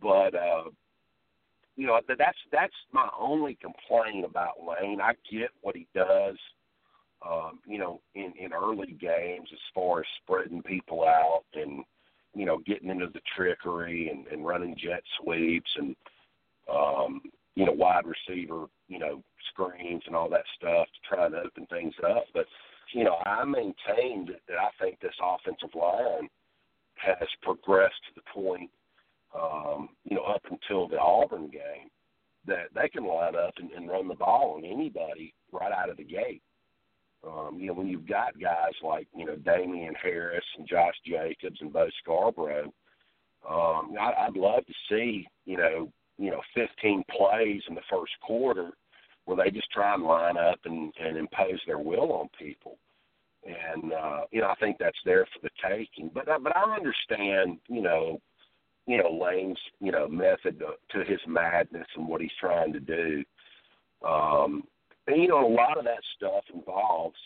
But uh, you know, that's that's my only complaint about Lane. I get what he does. Um, you know, in in early games, as far as spreading people out and you know getting into the trickery and, and running jet sweeps and um, you know wide receiver, you know screens and all that stuff to try and open things up. But you know, I maintained that I think this offensive line has progressed to the point, um, you know, up until the Auburn game, that they can line up and, and run the ball on anybody right out of the gate. Um, you know, when you've got guys like, you know, Damien Harris and Josh Jacobs and Bo Scarborough, um, I, I'd love to see, you know, you know, 15 plays in the first quarter where they just try and line up and, and impose their will on people. And uh, you know, I think that's there for the taking. But uh, but I understand, you know, you know Lane's you know method to, to his madness and what he's trying to do. Um, and you know, a lot of that stuff involves,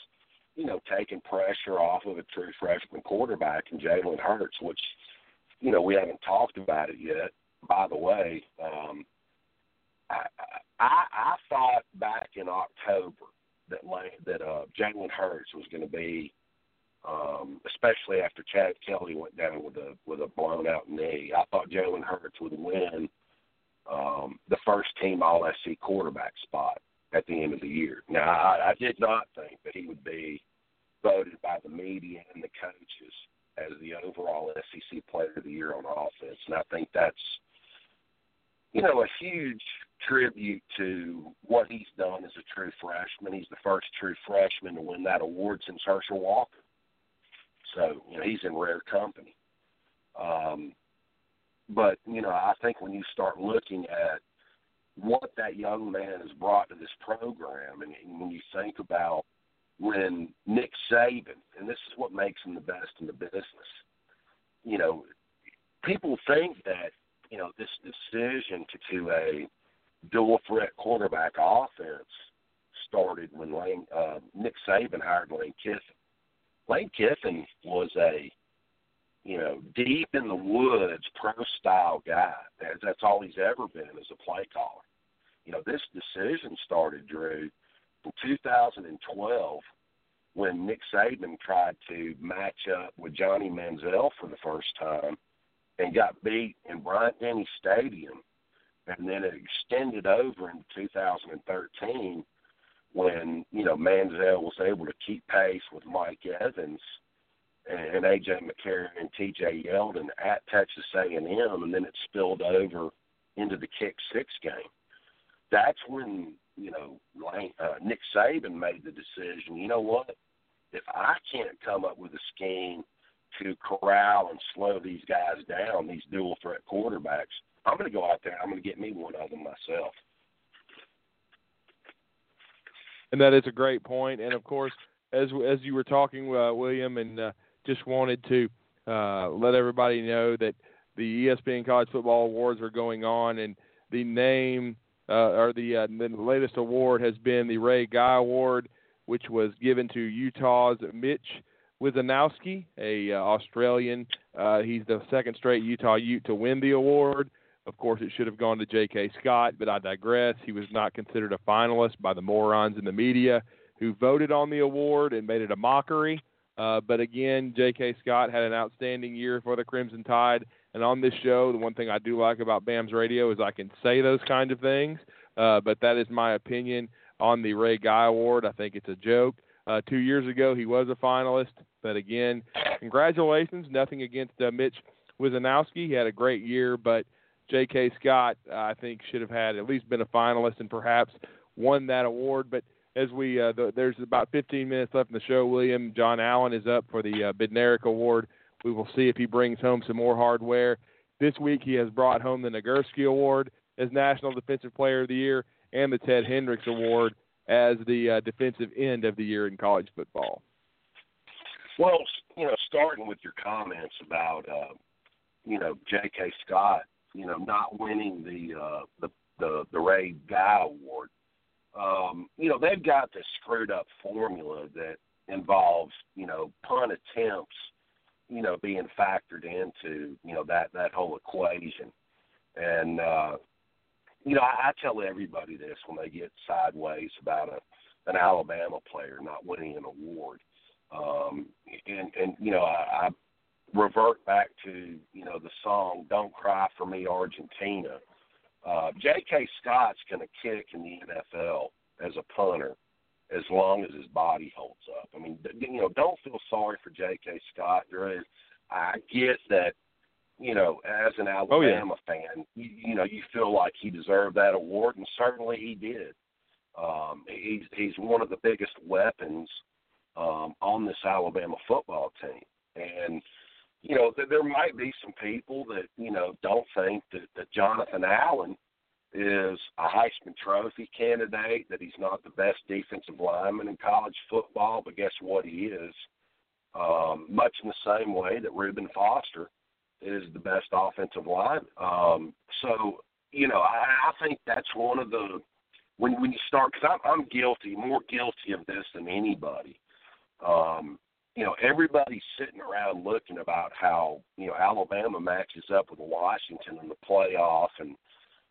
you know, taking pressure off of a true freshman quarterback in Jalen Hurts, which, you know, we haven't talked about it yet. By the way, um, I, I I thought back in October that that uh, Jalen Hurts was going to be, um, especially after Chad Kelly went down with a with a blown out knee. I thought Jalen Hurts would win um, the first team All SEC quarterback spot at the end of the year. Now I, I did not think that he would be voted by the media and the coaches as the overall SEC Player of the Year on offense, and I think that's you know a huge tribute to what he's done as a true freshman. He's the first true freshman to win that award since Herschel Walker. So, you know, he's in rare company. Um, but, you know, I think when you start looking at what that young man has brought to this program, and, and when you think about when Nick Saban, and this is what makes him the best in the business, you know, people think that, you know, this decision to, to a dual threat quarterback offense started when Lane uh, Nick Saban hired Lane Kiffin. Lane Kiffin was a you know deep in the woods pro style guy. That's, that's all he's ever been as a play caller. You know this decision started Drew in 2012 when Nick Saban tried to match up with Johnny Manziel for the first time and got beat in Bryant Denny Stadium and then it extended over in 2013 when you know Manziel was able to keep pace with Mike Evans and, AJ McCarron and TJ Yeldon at Texas A&M, and then it spilled over into the kick six game. That's when you know uh, Nick Saban made the decision. You know what? If I can't come up with a scheme to corral and slow these guys down, these dual threat quarterbacks, I'm going to go out there. I'm going to get me one of them myself.
And that is a great point. And of course, as as you were talking, uh, William, and uh, just wanted to uh, let everybody know that the ESPN College Football Awards are going on, and the name uh, or the uh, the latest award has been the Ray Guy Award, which was given to Utah's Mitch Wishnowsky, a uh, Australian. Uh, he's the second straight Utah Ute to win the award. Of course, it should have gone to J.K. Scott, but I digress. He was not considered a finalist by the morons in the media who voted on the award and made it a mockery. Uh, but again, J.K. Scott had an outstanding year for the Crimson Tide. And on this show, the one thing I do like about BAMS Radio is I can say those kinds of things. Uh, but that is my opinion on the Ray Guy Award. I think it's a joke. Uh, two years ago, he was a finalist. But again, congratulations. Nothing against uh, Mitch Wishnowsky. He had a great year, but J.K. Scott, I think, should have had at least been a finalist and perhaps won that award. But as we uh, the, there's about 15 minutes left in the show. William John Allen is up for the uh, Award. We will see if he brings home some more hardware. This week he has brought home the Nagurski Award as National Defensive Player of the Year and the Ted Hendricks Award as the uh, defensive end of the year in college football.
Well, you know, starting with your comments about uh, you know J.K. Scott, you know, not winning the uh, the the the Ray Guy Award. Um, you know, they've got this screwed up formula that involves you know punt attempts, you know, being factored into you know that that whole equation, and uh, you know, I, I tell everybody this when they get sideways about a an Alabama player not winning an award. Um, and and you know, I, I revert back to you know the song "Don't Cry for Me, Argentina." Uh, J.K. Scott's going to kick in the NFL as a punter as long as his body holds up. I mean, you know, don't feel sorry for J.K. Scott. There is, I get that you know, as an Alabama
oh, yeah.
fan, you, you know, you feel like he deserved that award, and certainly he did. Um, he's he's one of the biggest weapons um, on this Alabama football team, and you know, th- there might be some people that you know don't think that, that Jonathan Allen is a Heisman Trophy candidate, that he's not the best defensive lineman in college football, but guess what, he is. Um, much in the same way that Reuben Foster is the best offensive line. Um, so you know, I, I think that's one of the when when you start because I'm, I'm guilty, more guilty of this than anybody. Um, you know, everybody's sitting around looking about how you know Alabama matches up with Washington in the playoff, and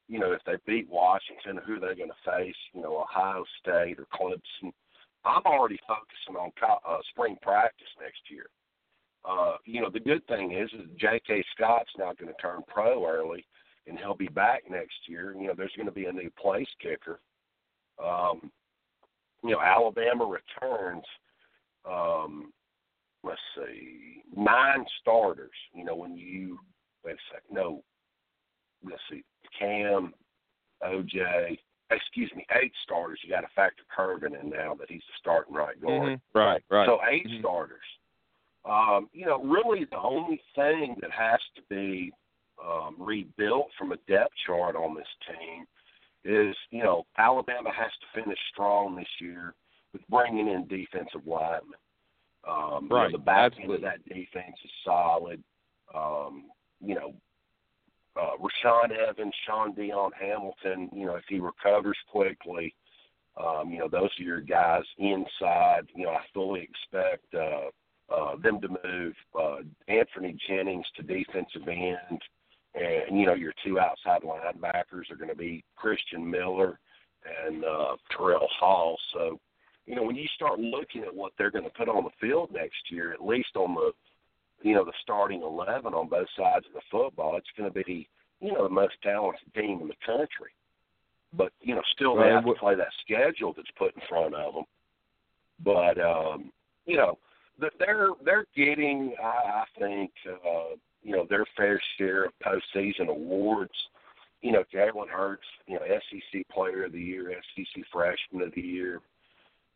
you know if they beat Washington, who are they're going to face. You know, Ohio State or Clemson. I'm already focusing on uh, spring practice next year uh, you know, the good thing is, is J.K. Scott's not going to turn pro early, and he'll be back next year. You know, there's going to be a new place kicker. Um, you know, Alabama returns. Um, let's see, nine starters. You know, when you wait a second, no, let's see, Cam, OJ, excuse me, eight starters. You got to factor Kirven in now that he's the starting right guard.
Mm-hmm. Right, right.
So 8
mm-hmm.
starters. Um, you know, really the only thing that has to be um, rebuilt from a depth chart on this team is, you know, Alabama has to finish strong this year with bringing in defensive linemen. Um,
right.
You know, the back
Absolutely.
end of that defense is solid. Um, you know, uh, Rashaan Evans, Shaun Dion Hamilton, you know, if he recovers quickly, um, you know, those are your guys inside. You know, I fully expect uh, uh, them to move uh, Anfernee Jennings to defensive end, and you know your two outside linebackers are going to be Christian Miller and uh, Terrell Hall. So, you know, when you start looking at what they're going to put on the field next year, at least on the you know the starting eleven on both sides of the football, it's going to be you know the most talented team in the country. But you know, still they
Right.
have to play that schedule that's put in front of them. But um, you know, that they're they're getting, I, I think, uh, you know, their fair share of postseason awards. You know, Jalen Hurts, you know, SEC Player of the Year, SEC Freshman of the Year.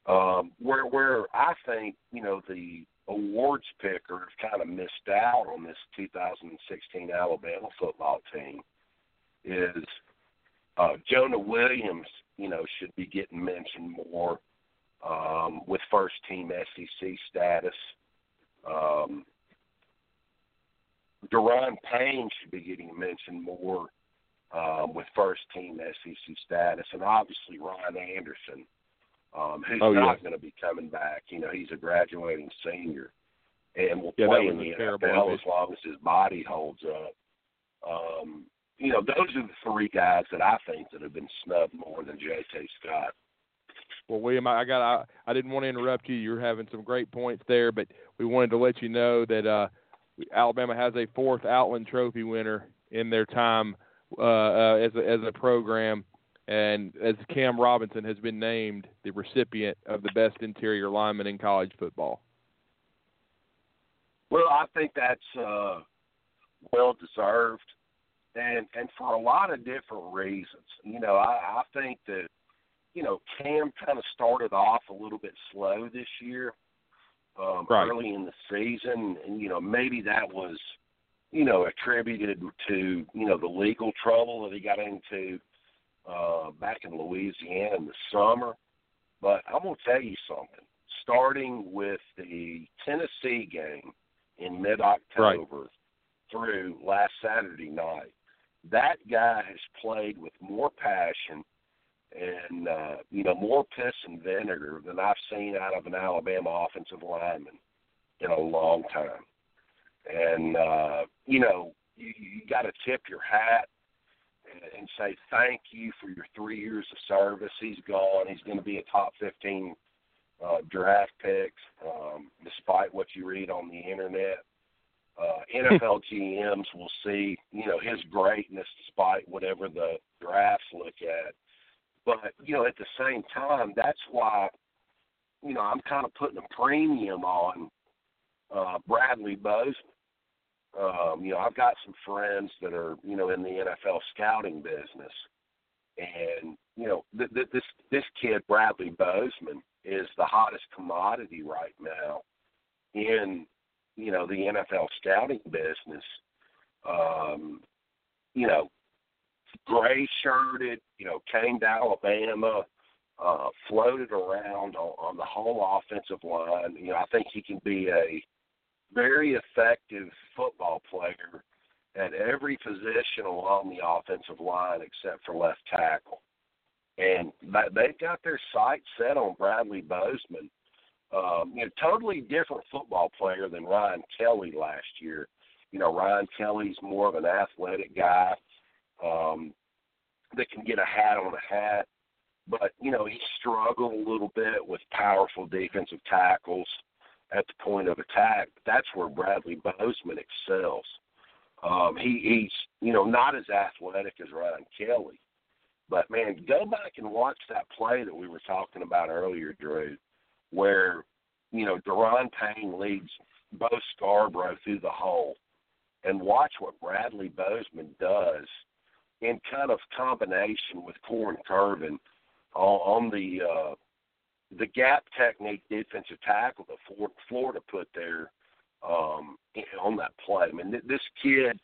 Um, where where I think you know the awards picker have kind of missed out on this 2016 Alabama football team is uh, Jonah Williams. You know, should be getting mentioned more um, with first team SEC status. Um, Da'Ron Payne should be getting mentioned more um, with first team SEC status, and obviously Ryan Anderson, um, who's
Oh, yeah.
not going to be coming back. You know, he's a graduating senior and will
Yeah,
play in the NFL as long as his body holds up. Um, you know, those are the three guys that I think that have been snubbed more than J.K. Scott.
Well, William, I I got I, I didn't want to interrupt you. You're having some great points there, but we wanted to let you know that uh, Alabama has a fourth Outland Trophy winner in their time uh, uh, as a, as a program, and as Cam Robinson has been named the recipient of the best interior lineman in college football.
Well, I think that's uh, well deserved, and and for a lot of different reasons. You know, I, I think that you know, Cam kind of started off a little bit slow this year, um,
right.
early in the season, and you know maybe that was, you know, attributed to you know the legal trouble that he got into uh, back in Louisiana in the summer. But I'm gonna tell you something. Starting with the Tennessee game in mid-October
right.
through last Saturday night, that guy has played with more passion and uh, you know more piss and vinegar than I've seen out of an Alabama offensive lineman in a long time. And uh, you know you, you got to tip your hat and, say thank you for your three years of service. He's gone. He's going to be a top fifteen uh, draft pick, um, despite what you read on the internet. Uh, NFL GMs will see, you know, his greatness despite whatever the drafts look at but you know, at the same time, that's why you know I'm kind of putting a premium on uh, Bradley Bozeman. Um, you know, I've got some friends that are you know in the NFL scouting business, and you know th- th- this this kid Bradley Bozeman is the hottest commodity right now in you know the NFL scouting business. Um, you know, gray shirted, you know, came to Alabama, uh, floated around on, on the whole offensive line. You know, I think he can be a very effective football player at every position along the offensive line except for left tackle. And they've got their sights set on Bradley Bozeman. Um, you know, totally different football player than Ryan Kelly last year. You know, Ryan Kelly's more of an athletic guy um, that can get a hat on a hat. But, you know, he struggled a little bit with powerful defensive tackles at the point of attack. That's where Bradley Bozeman excels. Um, he, he's, you know, not as athletic as Ryan Kelly. But, man, go back and watch that play that we were talking about earlier, Drew, where, you know, Da'Ron Payne leads Bo Scarborough through the hole. And watch what Bradley Bozeman does – in kind of combination with Korren Kirven on, on the uh, the gap technique defensive tackle that Florida put there um, on that play. I mean, this kid,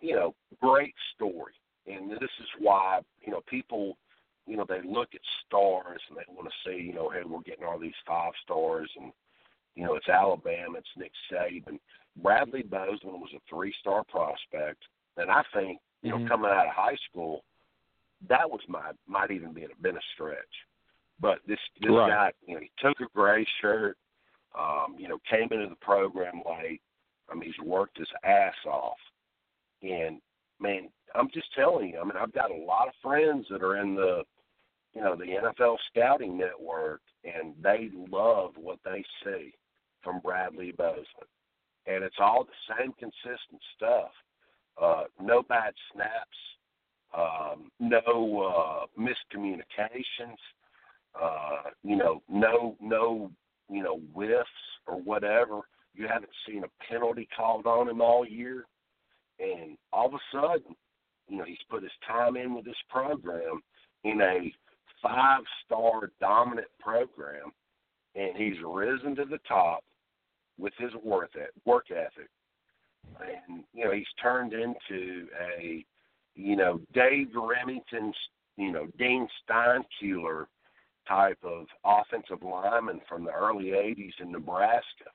you know, great story, and this is why you know people, you know, they look at stars and they want to say, you know, hey, we're getting all these five stars, and you know, it's Alabama, it's Nick Saban. Bradley Bozeman was a three-star prospect, and I think you know, mm-hmm. coming out of high school, that was my might even be been a stretch. But this this
right.
guy, you know, he took a gray shirt, um, you know, came into the program late. I mean, he's worked his ass off, and man, I'm just telling you. I mean, I've got a lot of friends that are in the, you know, the NFL scouting network, and they love what they see from Bradley Bozeman, and it's all the same consistent stuff uh, no bad snaps, um, no uh, miscommunications, uh, you know, no no you know whiffs or whatever. You haven't seen a penalty called on him all year, and all of a sudden, you know, he's put his time in with this program in a five-star dominant program, and he's risen to the top with his work work ethic and you know he's turned into a you know Dave Rimington's you know Dean Steinkuhler type of offensive lineman from the early '80s in Nebraska,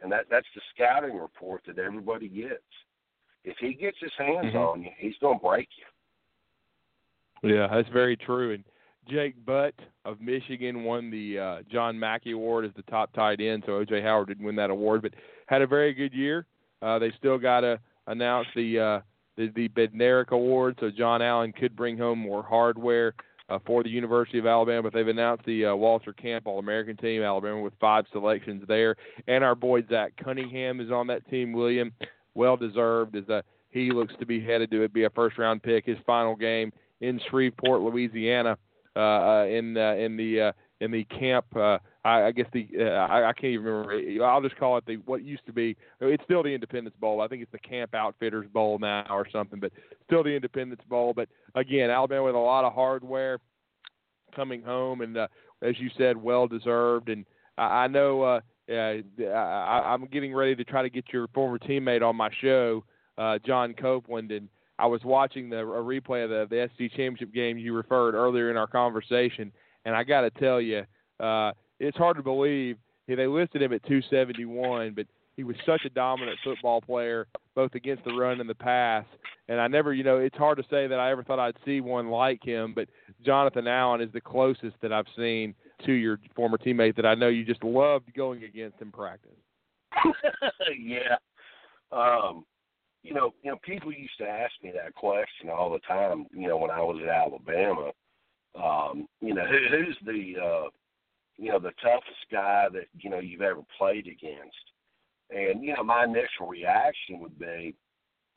and that that's the scouting report that everybody gets. If he gets his hands
mm-hmm.
on you, he's going to break you.
Yeah, that's very true. And Jake Butt of Michigan won the uh, John Mackey Award as the top tight end. So OJ Howard didn't win that award, but had a very good year. Uh, they still got to announce the uh, the, the Bednarik Award, so John Allen could bring home more hardware uh, for the University of Alabama. But they've announced the uh, Walter Camp All-American team, Alabama, with five selections there, and our boy Zach Cunningham is on that team. William, well deserved, as a, he looks to be headed to be a first-round pick. His final game in Shreveport, Louisiana, uh, uh, in uh, in the uh, in the camp. Uh, I, I guess the uh, I, I can't even remember. I'll just call it the what used to be. It's still the Independence Bowl. I think it's the Camp Outfitters Bowl now or something, but still the Independence Bowl. But again, Alabama with a lot of hardware. coming home, and uh, as you said, well deserved. And I, I know uh, uh, I, I'm getting ready to try to get your former teammate on my show, uh, John Copeland, and I was watching the a replay of the, the SC championship game you referred earlier in our conversation, and I got to tell you, uh, it's hard to believe He they listed him at 271, but he was such a dominant football player, both against the run and the pass. And I never, you know, it's hard to say that I ever thought I'd see one like him, but Jonathan Allen is the closest that I've seen to your former teammate that I know you just loved going against in practice.
yeah. Um, you know, you know, people used to ask me that question all the time. You know, when I was at Alabama, um, you know, who, who's the, uh, you know, the toughest guy that you know you've ever played against? And you know, my initial reaction would be,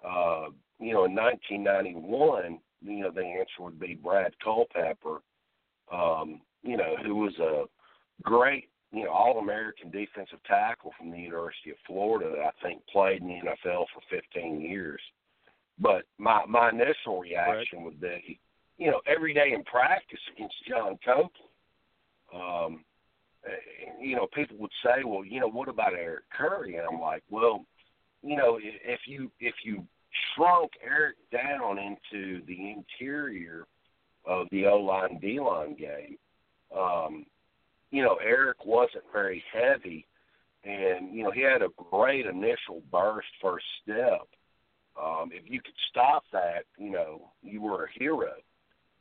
uh, you know, in 1991, you know, the answer would be Brad Culpepper. Um, you know, who was a great you know, All American defensive tackle from the University of Florida that I think played in the NFL for 15 years. But my my initial reaction right. would be, you know, every day in practice against John Copeland, um, you know, people would say, well, you know, what about Eric Curry? And I'm like, well, you know, if you if you shrunk Eric down into the interior of the O line D line game, um, you know, Eric wasn't very heavy, and you know he had a great initial burst first step. Um, if you could stop that, you know, you were a hero.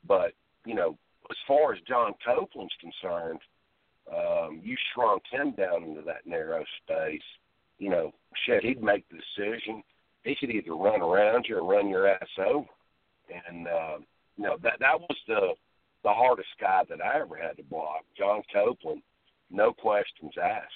But you know, as far as John Copeland's concerned, um, you shrunk him down into that narrow space. You know, shit, he'd make the decision. He could either run around you or run your ass over. And uh, you know that that was the the hardest guy that I ever had to block, John Copeland, no questions asked.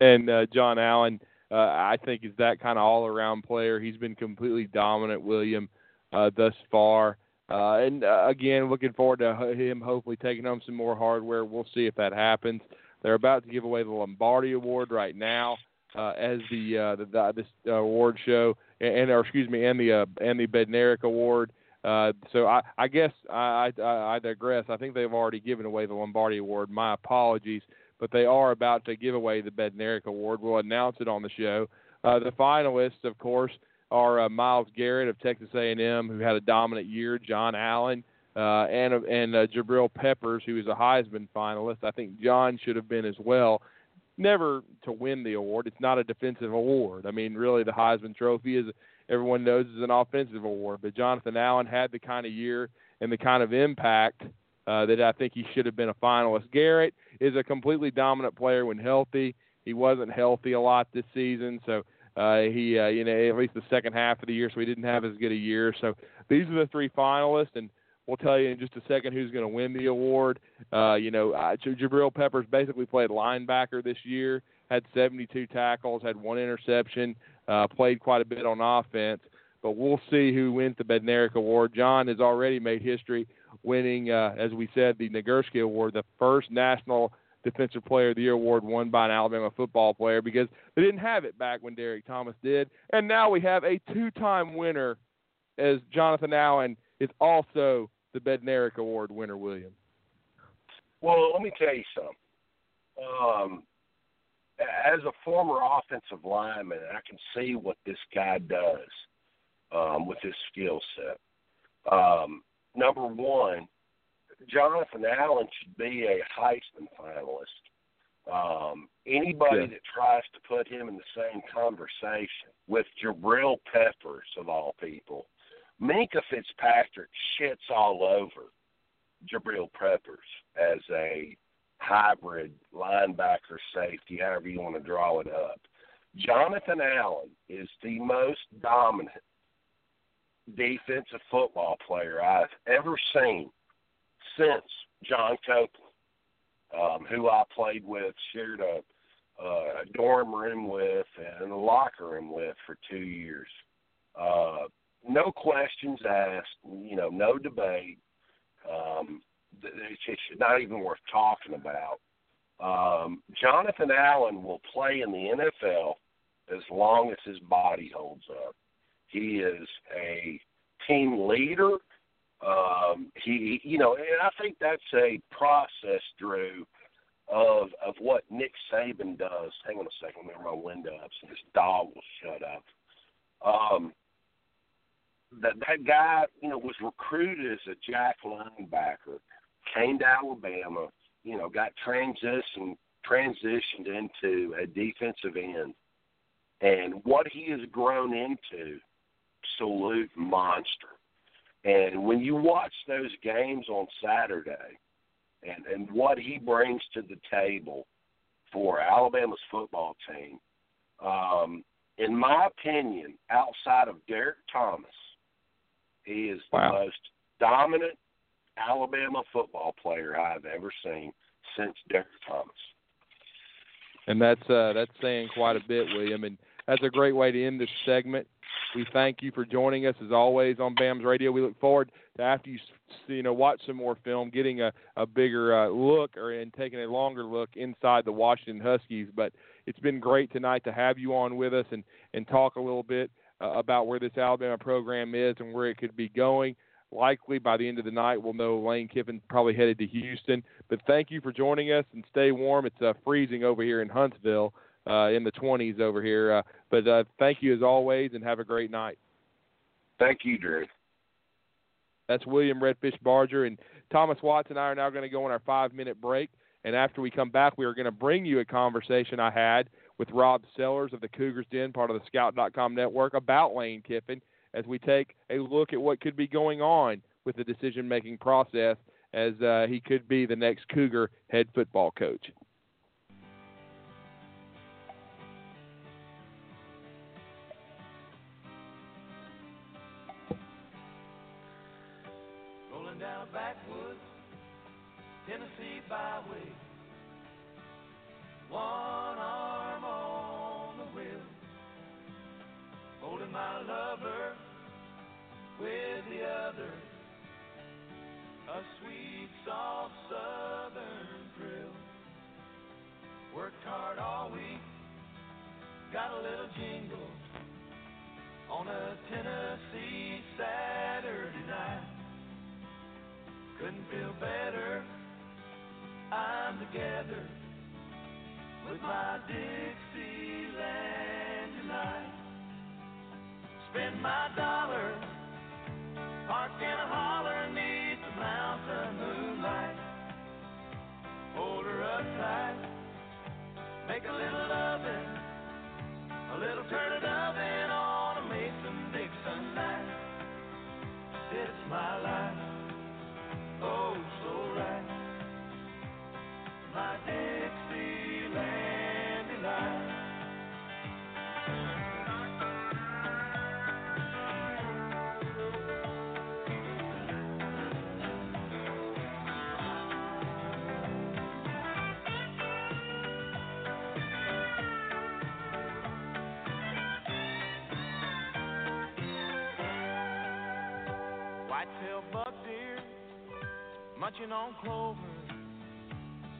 And uh, John Allen, uh, I think, is that kind of all around player. He's been completely dominant, William, uh, thus far. Uh, and uh, again, looking forward to him hopefully taking home some more hardware. We'll see if that happens. They're about to give away the Lombardi Award right now uh, as the, uh, the, the this uh, award show, and or excuse me, and the uh, and the Bednarik Award. Uh, so I, I guess I, I, I digress. I think they've already given away the Lombardi Award. My apologies, but they are about to give away the Bednarik Award. We'll announce it on the show. Uh, the finalists, of course, are uh, Myles Garrett of Texas A&M, who had a dominant year, John Allen, uh, and and uh, Jabril Peppers, who is a Heisman finalist. I think John should have been as well. Never to win the award. It's not a defensive award. I mean, really, the Heisman Trophy is everyone knows is an offensive award. But Jonathan Allen had the kind of year and the kind of impact uh, that I think he should have been a finalist. Garrett is a completely dominant player when healthy. He wasn't healthy a lot this season, so uh, he, uh, you know, at least the second half of the year, so he didn't have as good a year. So these are the three finalists, and we'll tell you in just a second who's going to win the award. Uh, you know, uh, Jabril Peppers basically played linebacker this year, had 72 tackles, had one interception, uh, played quite a bit on offense. But we'll see who wins the Bednarik Award. John has already made history winning, uh, as we said, the Nagurski Award, the first national Defensive Player of the Year award won by an Alabama football player because they didn't have it back when Derrick Thomas did. And now we have a two time winner as Jonathan Allen is also the Bednarik Award winner, William.
Well, let me tell you something. Um, as a former offensive lineman, I can see what this guy does um, with his skill set. Um, number one, Jonathan Allen should be a Heisman finalist. Um, anybody yeah. that tries to put him in the same conversation with Jabril Peppers, of all people, Minkah Fitzpatrick shits all over Jabril Peppers as a hybrid linebacker safety, however you want to draw it up. Jonathan Allen is the most dominant defensive football player I've ever seen since John Copeland, um, who I played with, shared a, a dorm room with, and a locker room with for two years. Uh, no questions asked, you know, no debate. Um, it's just not even worth talking about. Um, Jonathan Allen will play in the NFL as long as his body holds up. He is a team leader. Um, he, you know, and I think that's a process, Drew, of of what Nick Saban does. Hang on a second, let me my window up so this dog will shut up. Um, that that guy, you know, was recruited as a jack linebacker, came to Alabama, you know, got transitioned transitioned into a defensive end, and what he has grown into, absolute monster. And when you watch those games on Saturday, and and what he brings to the table for Alabama's football team, um, in my opinion, outside of Derrick Thomas, he is
wow.
the most dominant Alabama football player I've ever seen since Derrick Thomas.
And that's uh, that's saying quite a bit, William. And that's a great way to end this segment. We thank you for joining us as always on BAMS Radio. We look forward to after you you know watch some more film, getting a a bigger uh, look or and taking a longer look inside the Washington Huskies. But it's been great tonight to have you on with us and and talk a little bit uh, about where this Alabama program is and where it could be going. Likely by the end of the night, we'll know Lane Kiffin probably headed to Houston. But thank you for joining us and stay warm. It's uh, freezing over here in Huntsville, uh, in the 20s over here. Uh, but uh, thank you as always, and have a great night.
Thank you, Drew.
That's William Redfish Barger and Thomas Watts and I are now going to go on our five minute break. And after we come back, we are going to bring you a conversation I had with Rob Sellers of the Cougars Den, part of the Scout.com network, about Lane Kiffin as we take a look at what could be going on with the decision making process as uh, he could be the next Cougar head football coach.
Down backwoods Tennessee byway. One arm on the wheel, holding my lover with the other. A sweet, soft southern thrill. Worked hard all week, got a little jingle on a Tennessee Saturday night. Couldn't feel better. I'm together with my Dixieland tonight. Spend my dollar, parked in a holler neath the mountain moonlight. Hold her up tight, make a little loving, a little turtle doving on a Mason Dixon night. It's my life, oh so right. My Dixieland munching on clover.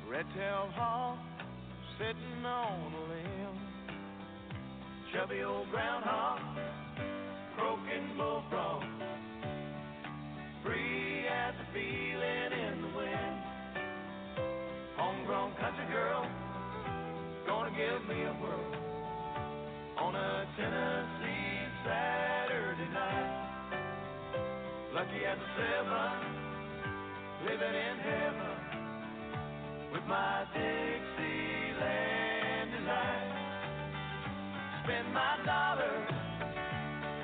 Red-tailed hawk sitting on a limb. Chubby old groundhog croaking bullfrog. Free as a feeling in the wind. Homegrown country girl gonna give me a whirl on a Tennessee Saturday night. Lucky as a seven, living in heaven with my Dixieland delight. Spend my dollar,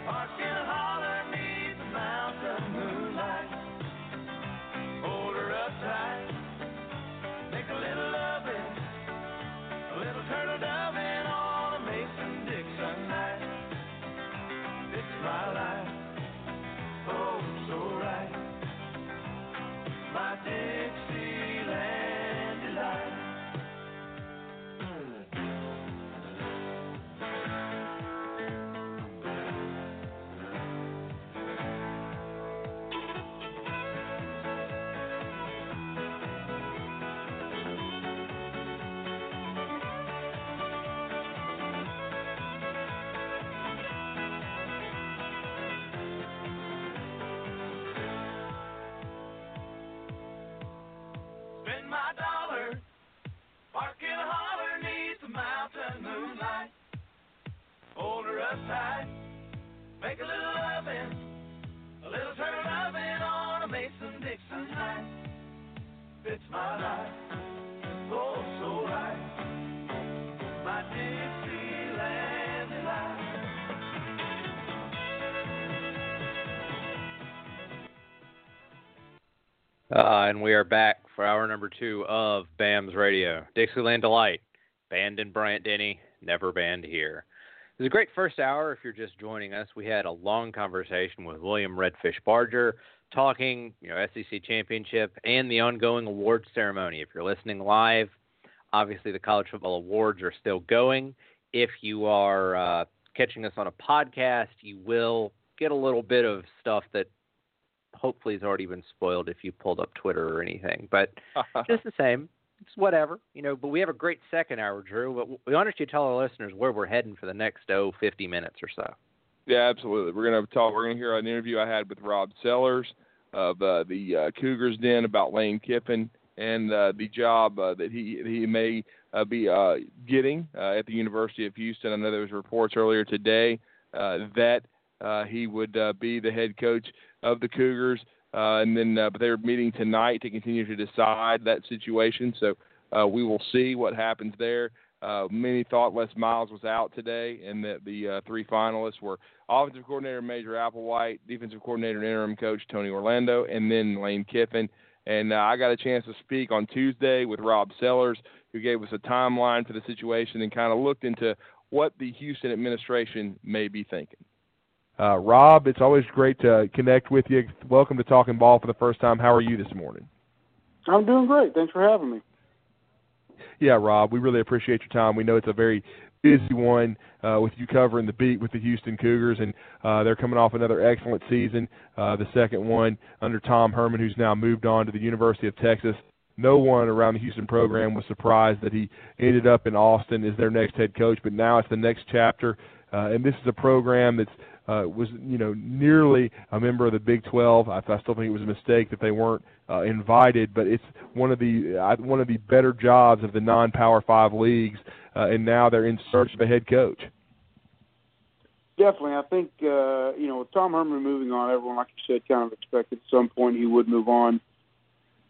parked in a holler neath Make a little loving, a little turn loving on a Mason Dixon night. Fits my life, oh so right. My Dixieland delight.
Uh, and we are back for hour number two of BAMS Radio. Dixieland Delight, banned in Bryant Denny, never banned here. It was a great first hour if you're just joining us. We had a long conversation with William Redfish Barger talking, you know, SEC championship and the ongoing awards ceremony. If you're listening live, obviously the college football awards are still going. If you are uh, catching us on a podcast, you will get a little bit of stuff that hopefully has already been spoiled if you pulled up Twitter or anything. But just the same, it's whatever, you know. But we have a great second hour, Drew. But we want you to tell our listeners where we're heading for the next oh 50 minutes or so.
Yeah, absolutely. We're gonna talk. We're gonna hear an interview I had with Rob Sellers of uh, the uh, Cougars Den about Lane Kiffin and uh, the job uh, that he he may uh, be uh, getting at the University of Houston. I know there was reports earlier today that he would be the head coach of the Cougars, uh, and then uh, but they're meeting tonight to continue to decide that situation. So uh, we will see what happens there. Uh, many thought Les Miles was out today, and that the uh, three finalists were offensive coordinator Major Applewhite, defensive coordinator and interim coach Tony Orlando, and then Lane Kiffin. And uh, I got a chance to speak on Tuesday with Rob Sellers, who gave us a timeline for the situation and kind of looked into what the Houston administration may be thinking. Uh, Rob, it's always great to connect with you. Welcome to Talking Ball for the first time. How are you this morning?
I'm doing great. Thanks for having me.
Yeah, Rob, we really appreciate your time. We know it's a very busy one uh, with you covering the beat with the Houston Cougars, and uh, they're coming off another excellent season, uh, the second one under Tom Herman, who's now moved on to the University of Texas. No one around the Houston program was surprised that he ended up in Austin as their next head coach, but now it's the next chapter, uh, and this is a program that's uh, was you know nearly a member of the Big 12. I, I still think it was a mistake that they weren't uh, invited, but it's one of the uh, one of the better jobs of the non-Power Five leagues, uh, and now they're in search of a head coach.
Definitely, I think uh, you know with Tom Herman moving on, everyone, like you said, kind of expected at some point he would move on.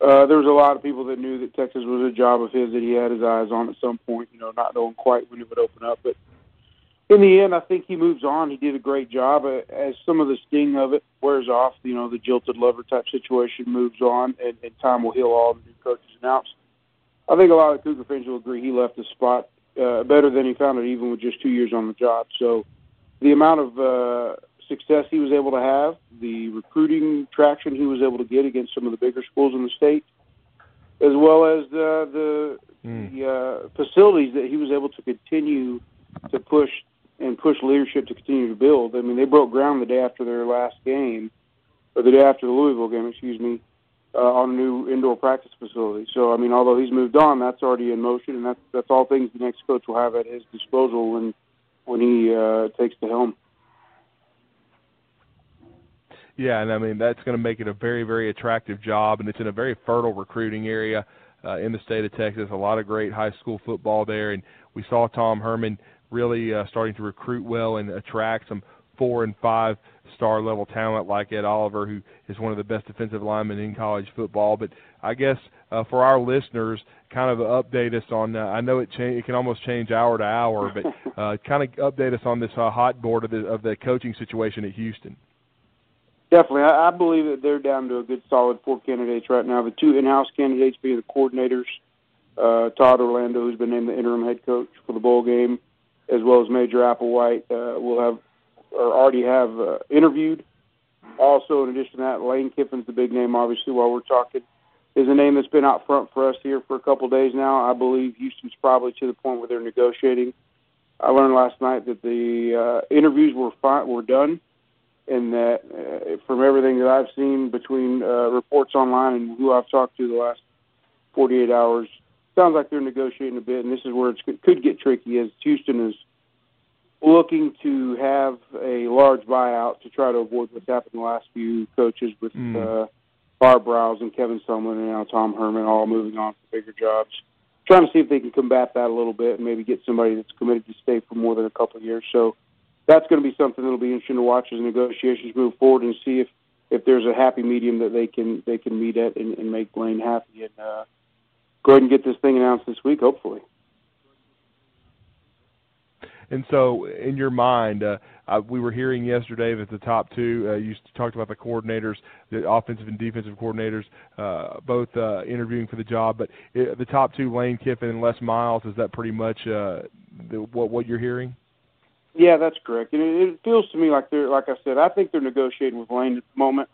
Uh, there was a lot of people that knew that Texas was a job of his that he had his eyes on at some point. You know, not knowing quite when it would open up, but in the end, I think he moves on. He did a great job. Uh, As some of the sting of it wears off, you know, the jilted lover type situation moves on, and, and time will heal all the new coaches announced. I think a lot of Cougar fans will agree he left the spot uh, better than he found it, even with just two years on the job. So, the amount of uh, success he was able to have, the recruiting traction he was able to get against some of the bigger schools in the state, as well as uh, the
Mm.
the uh, facilities that he was able to continue to push and push leadership to continue to build. I mean, they broke ground the day after their last game, or the day after the Louisville game, excuse me, uh, on a new indoor practice facility. So, I mean, although he's moved on, that's already in motion, and that's that's all things the next coach will have at his disposal when when he uh, takes the helm.
Yeah, and I mean that's going to make it a very, very attractive job, and it's in a very fertile recruiting area uh, in the state of Texas. A lot of great high school football there, and we saw Tom Herman really uh, starting to recruit well and attract some four and five star level talent like Ed Oliver, who is one of the best defensive linemen in college football. But I guess uh, for our listeners, kind of update us on. Uh, I know it cha- it can almost change hour to hour, but uh, kind of update us on this uh, hot board of the of the coaching situation at Houston.
Definitely, I, I believe that they're down to a good, solid four candidates right now. The two in-house candidates being the coordinators, uh, Todd Orlando, who's been named the interim head coach for the bowl game, as well as Major Applewhite, uh, will have or already have uh, interviewed. Also, in addition to that, Lane Kiffin's the big name. Obviously, while we're talking, is a name that's been out front for us here for a couple of days now. I believe Houston's probably to the point where they're negotiating. I learned last night that the uh, interviews were fi- were done and that uh, from everything that I've seen between uh, reports online and who I've talked to the last 48 hours, sounds like they're negotiating a bit, and this is where it could get tricky as Houston is looking to have a large buyout to try to avoid what's happened the last few coaches with
Mm.
uh, Art Briles and Kevin Sumlin and now Tom Herman all moving on for bigger jobs. Trying to see if they can combat that a little bit and maybe get somebody that's committed to stay for more than a couple of years. So that's going to be something that'll be interesting to watch as negotiations move forward and see if if there's a happy medium that they can they can meet at and, and make Lane happy and uh, go ahead and get this thing announced this week, hopefully.
And so, in your mind, uh, uh, we were hearing yesterday that the top two, uh, you talked about the coordinators, the offensive and defensive coordinators, uh, both uh, interviewing for the job. But it, the top two, Lane Kiffin and Les Miles, is that pretty much uh, the, what what you're hearing?
Yeah, that's correct. And it, it feels to me like they're, like I said, I think they're negotiating with Lane at the moment.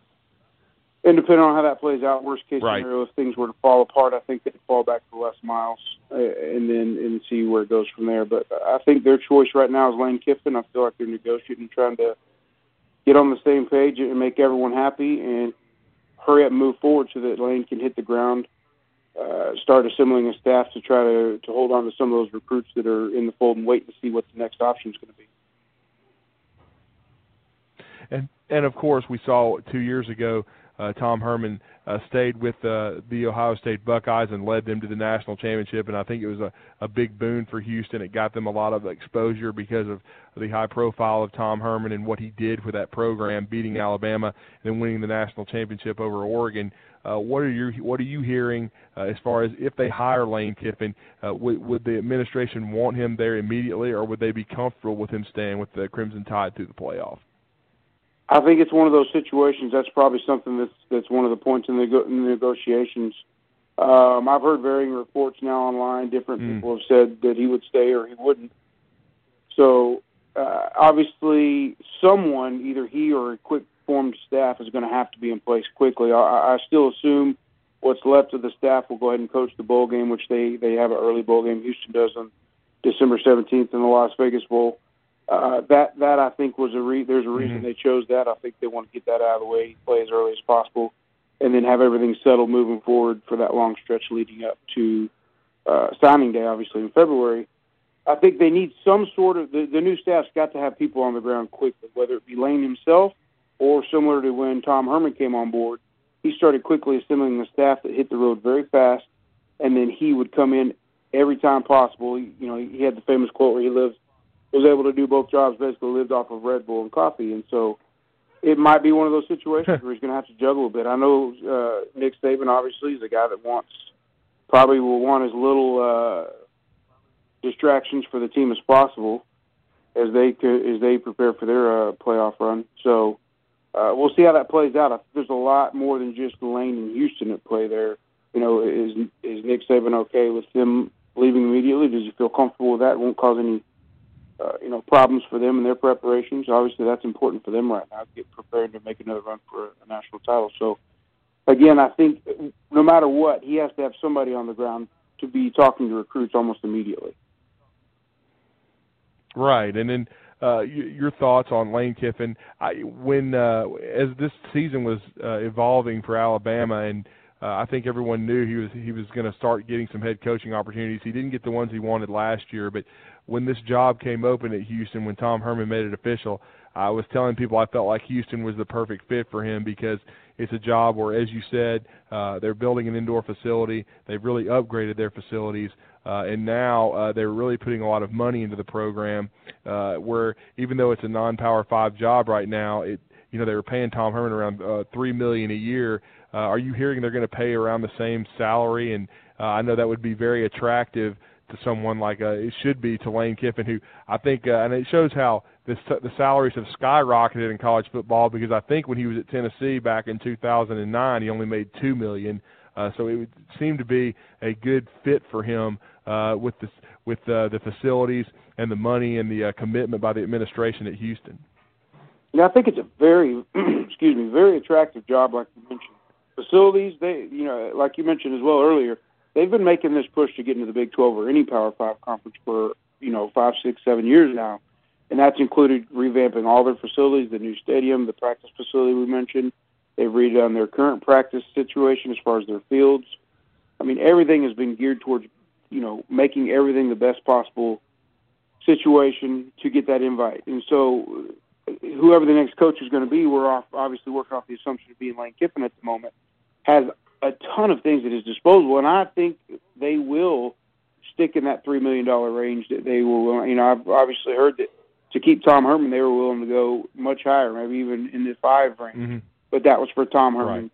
And depending on how that plays out, worst case
Right.
scenario, if things were to fall apart, I think they'd fall back to Les Miles uh, and then and see where it goes from there. But I think their choice right now is Lane Kiffin. I feel like they're negotiating, trying to get on the same page and make everyone happy and hurry up and move forward so that Lane can hit the ground, uh, start assembling a staff to try to to hold on to some of those recruits that are in the fold and wait to see what the next option is going to be.
And and of course, we saw two years ago, uh, Tom Herman uh, stayed with uh, the Ohio State Buckeyes and led them to the national championship. And I think it was a, a big boon for Houston. It got them a lot of exposure because of the high profile of Tom Herman and what he did for that program, beating Alabama and then winning the national championship over Oregon. Uh, what are you what are you hearing uh, as far as if they hire Lane Kiffin? Uh, would, would the administration want him there immediately, or would they be comfortable with him staying with the Crimson Tide through the playoff?
I think it's one of those situations. That's probably something that's that's one of the points in the, go- in the negotiations. Um, I've heard varying reports now online. Different
Mm.
people have said that he would stay or he wouldn't. So uh, obviously, someone, either he or a quick formed staff, is going to have to be in place quickly. I, I still assume what's left of the staff will go ahead and coach the bowl game, which they they have an early bowl game. Houston does on December 17th in the Las Vegas Bowl. Uh, that that I think was a re- there's a reason
Mhm.
they chose that. I think they want to get that out of the way, play as early as possible, and then have everything settled moving forward for that long stretch leading up to uh, signing day, obviously in February. I think they need some sort of the, the new staff's got to have people on the ground quickly, whether it be Lane himself or similar to when Tom Herman came on board. He started quickly assembling the staff that hit the road very fast, and then he would come in every time possible. You know, he had the famous quote where he lived was able to do both jobs, basically lived off of Red Bull and coffee, and so it might be one of those situations where he's going to have to juggle a bit. I know uh, Nick Saban obviously is a guy that wants probably will want as little uh, distractions for the team as possible as they co- as they prepare for their uh, playoff run. So uh, we'll see how that plays out. I think there's a lot more than just Lane and Houston at play there. You know, is is Nick Saban okay with them leaving immediately? Does he feel comfortable with that? Won't cause any uh, you know problems for them in their preparations. Obviously, that's important for them right now to get prepared to make another run for a national title. So again, I think no matter what, he has to have somebody on the ground to be talking to recruits almost immediately.
Right, and then uh, your thoughts on Lane Kiffin I, when uh, as this season was uh, evolving for Alabama, and uh, I think everyone knew he was he was going to start getting some head coaching opportunities. He didn't get the ones he wanted last year, but when this job came open at Houston, when Tom Herman made it official, I was telling people I felt like Houston was the perfect fit for him because it's a job where, as you said, uh, they're building an indoor facility. They've really upgraded their facilities, uh, and now uh, they're really putting a lot of money into the program. Uh, where even though it's a non-power five job right now, it you know they were paying Tom Herman around uh, three million a year. Uh, are you hearing they're going to pay around the same salary? And uh, I know that would be very attractive to someone like uh, it should be to Lane Kiffin, who I think, uh, and it shows how this, the salaries have skyrocketed in college football because I think when he was at Tennessee back in 2009, he only made two million. Uh, so it would seem to be a good fit for him uh, with the with uh, the facilities and the money and the uh, commitment by the administration at Houston.
Yeah, I think it's a very, excuse me, very attractive job, like you mentioned. Facilities, they, you know, like you mentioned as well earlier, they've been making this push to get into the Big 12 or any Power Five conference for, you know, five, six, seven years now, and that's included revamping all their facilities, the new stadium, the practice facility we mentioned. They've redone their current practice situation as far as their fields. I mean, everything has been geared towards, you know, making everything the best possible situation to get that invite. And so whoever the next coach is going to be, we're off, obviously working off the assumption of being Lane Kiffin at the moment, has a ton of things at his disposal, and I think they will stick in that three million dollar range. That they will, you know, I've obviously heard that to keep Tom Herman, they were willing to go much higher, maybe even in the five range.
Mm-hmm.
But that was for Tom Herman
Right.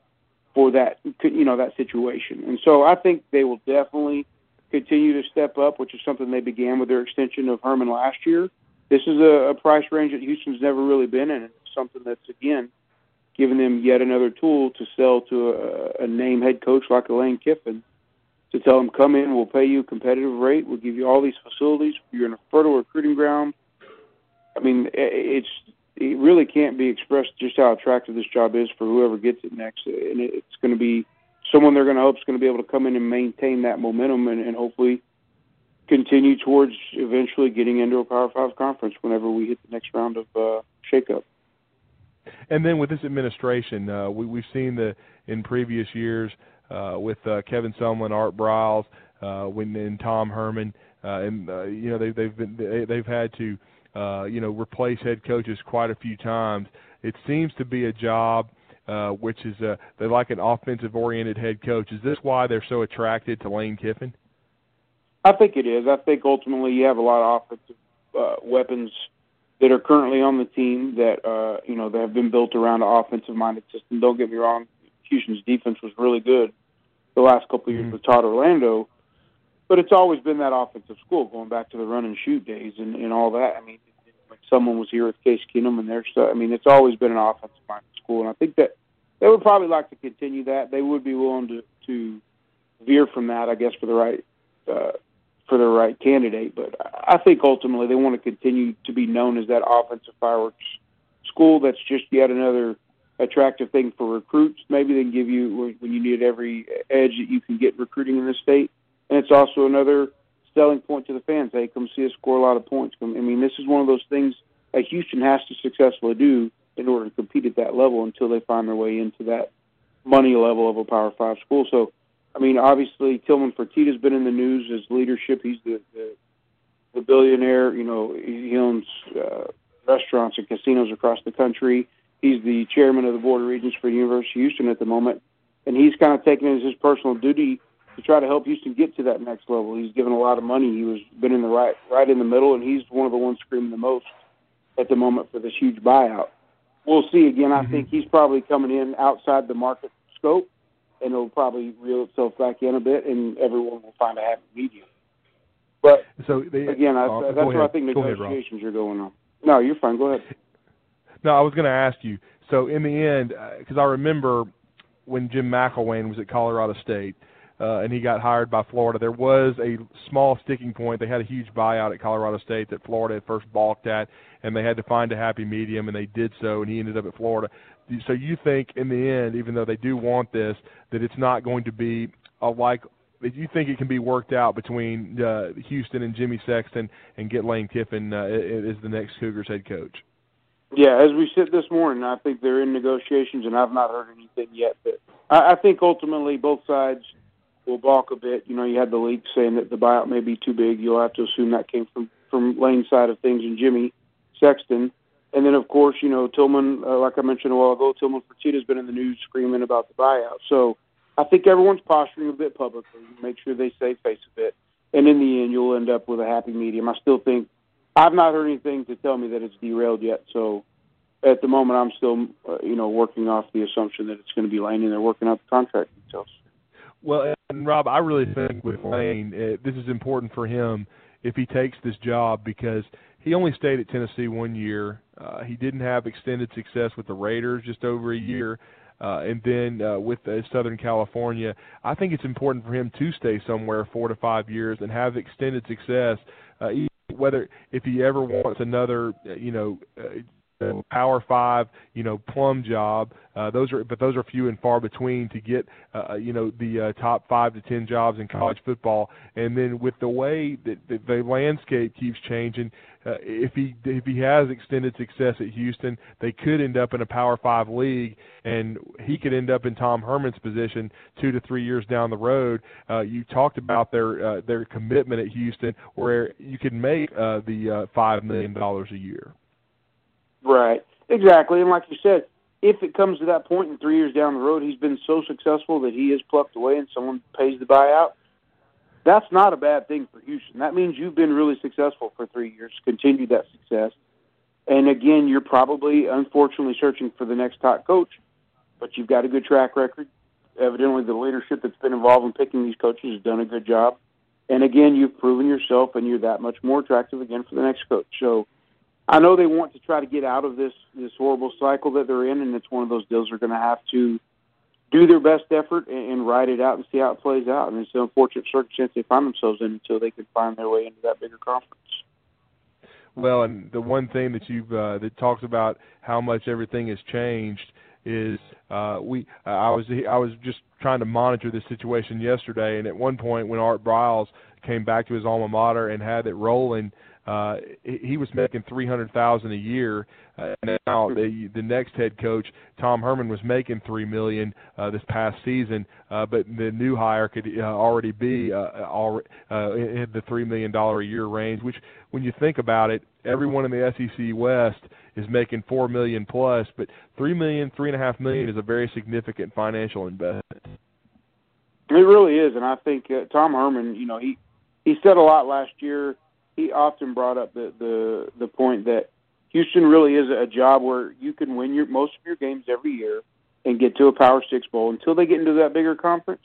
for that you know that situation. And so I think they will definitely continue to step up, which is something they began with their extension of Herman last year. This is a, a price range that Houston's never really been in. It's something that's again giving them yet another tool to sell to a, a name head coach like Lane Kiffin to tell them, come in, we'll pay you a competitive rate, we'll give you all these facilities, you're in a fertile recruiting ground. I mean, it's it really can't be expressed just how attractive this job is for whoever gets it next, and it's going to be someone they're going to hope is going to be able to come in and maintain that momentum and, and hopefully continue towards eventually getting into a Power Five conference whenever we hit the next round of uh, shakeup.
And then with this administration, uh, we, we've seen the in previous years uh, with uh, Kevin Sumlin, Art Briles, uh, when and Tom Herman, uh, and uh, you know they've they've been they, they've had to uh, you know replace head coaches quite a few times. It seems to be a job uh, which is uh, they like an offensive oriented head coach. Is this why they're so attracted to Lane Kiffin?
I think it is. I think ultimately you have a lot of offensive uh, weapons that are currently on the team that uh, you know that have been built around an offensive-minded system. Don't get me wrong, Houston's defense was really good the last couple of years
Mhm.
with Todd Orlando, but it's always been that offensive school going back to the run and shoot days and, and all that. I mean, when someone was here with Case Keenum and their stuff, I mean, it's always been an offensive-minded school, and I think that they would probably like to continue that. They would be willing to to veer from that, I guess, for the right uh, for the right candidate. But I think ultimately they want to continue to be known as that offensive fireworks school. That's just yet another attractive thing for recruits. Maybe they can give you when- you need every edge that you can get recruiting in the state, and it's also another selling point to the fans. Hey, come see us score a lot of points. I mean, this is one of those things that Houston has to successfully do in order to compete at that level until they find their way into that money level of a Power Five school. So I mean, obviously Tillman Fertitta's been in the news as leadership. He's the the, the billionaire. You know, he owns uh, restaurants and casinos across the country. He's the chairman of the board of regents for the University of Houston at the moment, and he's kind of taken it as his personal duty to try to help Houston get to that next level. He's given a lot of money. He was been in the right right in the middle, and he's one of the ones screaming the most at the moment for this huge buyout. We'll see. Again, I
Mhm.
think he's probably coming in outside the market scope and it'll probably reel itself back in a bit, and everyone will find a happy medium. But
So they,
again, I,
uh,
that's where I think
Go ahead,
negotiations are going on. No, you're fine. Go ahead.
No, I was going to ask you. So in the end, because I remember when Jim McElwain was at Colorado State uh, and he got hired by Florida, there was a small sticking point. They had a huge buyout at Colorado State that Florida at first balked at, and they had to find a happy medium, and they did so, and he ended up at Florida. So you think in the end, even though they do want this, that it's not going to be a like. You think it can be worked out between uh, Houston and Jimmy Sexton and get Lane Kiffin uh, as the next Cougars head coach?
Yeah, as we sit this morning, I think they're in negotiations, and I've not heard anything yet. But I, I think ultimately both sides will balk a bit. You know, you had the leak saying that the buyout may be too big. You'll have to assume that came from from Lane's side of things and Jimmy Sexton. And then, of course, you know, Tillman, uh, like I mentioned a while ago, Tillman Fertitta's been in the news screaming about the buyout. So I think everyone's posturing a bit publicly, make sure they save face a bit. And in the end, you'll end up with a happy medium. I still think I've not heard anything to tell me that it's derailed yet. So at the moment, I'm still, uh, you know, working off the assumption that it's going to be Lane, and they're working out the contract details.
Well, and Rob, I really think with Lane, uh, this is important for him if he takes this job because he only stayed at Tennessee one year. Uh, he didn't have extended success with the Raiders, just over a year. Uh, and then uh, with uh, Southern California, I think it's important for him to stay somewhere four to five years and have extended success. Uh, whether if he ever wants another, uh, you know, uh, Power Five, you know, plum job. Uh, those are, but those are few and far between to get, uh, you know, the uh, top five to ten jobs in college football. And then with the way that, that the landscape keeps changing, uh, if he if he has extended success at Houston, they could end up in a Power Five league, and he could end up in Tom Herman's position two to three years down the road. Uh, you talked about their uh, their commitment at Houston, where you could make uh, the uh, five million dollars a year.
Right. Exactly. And like you said, if it comes to that point in three years down the road, he's been so successful that he is plucked away and someone pays the buyout. That's not a bad thing for Houston. That means you've been really successful for three years, continued that success, And again, you're probably unfortunately searching for the next top coach, but you've got a good track record. Evidently, the leadership that's been involved in picking these coaches has done a good job. And again, you've proven yourself, and you're that much more attractive again for the next coach. So, I know they want to try to get out of this this horrible cycle that they're in, and it's one of those deals they're going to have to do their best effort and, and ride it out and see how it plays out. And it's an unfortunate circumstance they find themselves in until they can find their way into that bigger conference.
Well, and the one thing that you've uh, that talks about how much everything has changed is uh, we. Uh, I was I was just trying to monitor this situation yesterday, and at one point when Art Briles came back to his alma mater and had it rolling, uh, he was making three hundred thousand a year. Uh, now the the next head coach Tom Herman was making three million uh, this past season, uh, but the new hire could uh, already be uh, all, uh, in the three million dollar a year range. Which, when you think about it, everyone in the SEC West is making four million plus, but three million, three and a half million is a very significant financial investment.
It really is, and I think uh, Tom Herman, you know, he he said a lot last year he often brought up the the the point that Houston really is a job where you can win your most of your games every year and get to a Power Six bowl. Until they get into that bigger conference,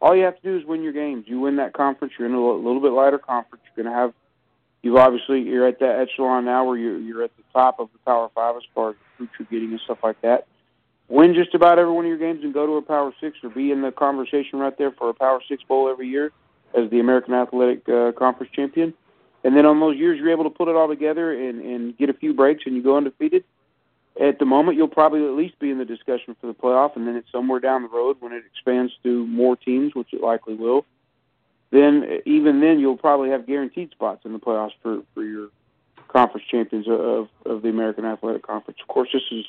all you have to do is win your games. You win that conference, you're in a little bit lighter conference. You're going to have you've obviously you're at that echelon now where you're you're at the top of the Power Five as far as the getting and stuff like that. Win just about every one of your games and go to a Power Six or be in the conversation right there for a Power Six bowl every year as the American Athletic uh, Conference champion and then on those years you're able to put it all together and, and get a few breaks and you go undefeated, at the moment you'll probably at least be in the discussion for the playoff, and then it's somewhere down the road when it expands to more teams, which it likely will. Then even then you'll probably have guaranteed spots in the playoffs for for your conference champions of of the American Athletic Conference. Of course, this is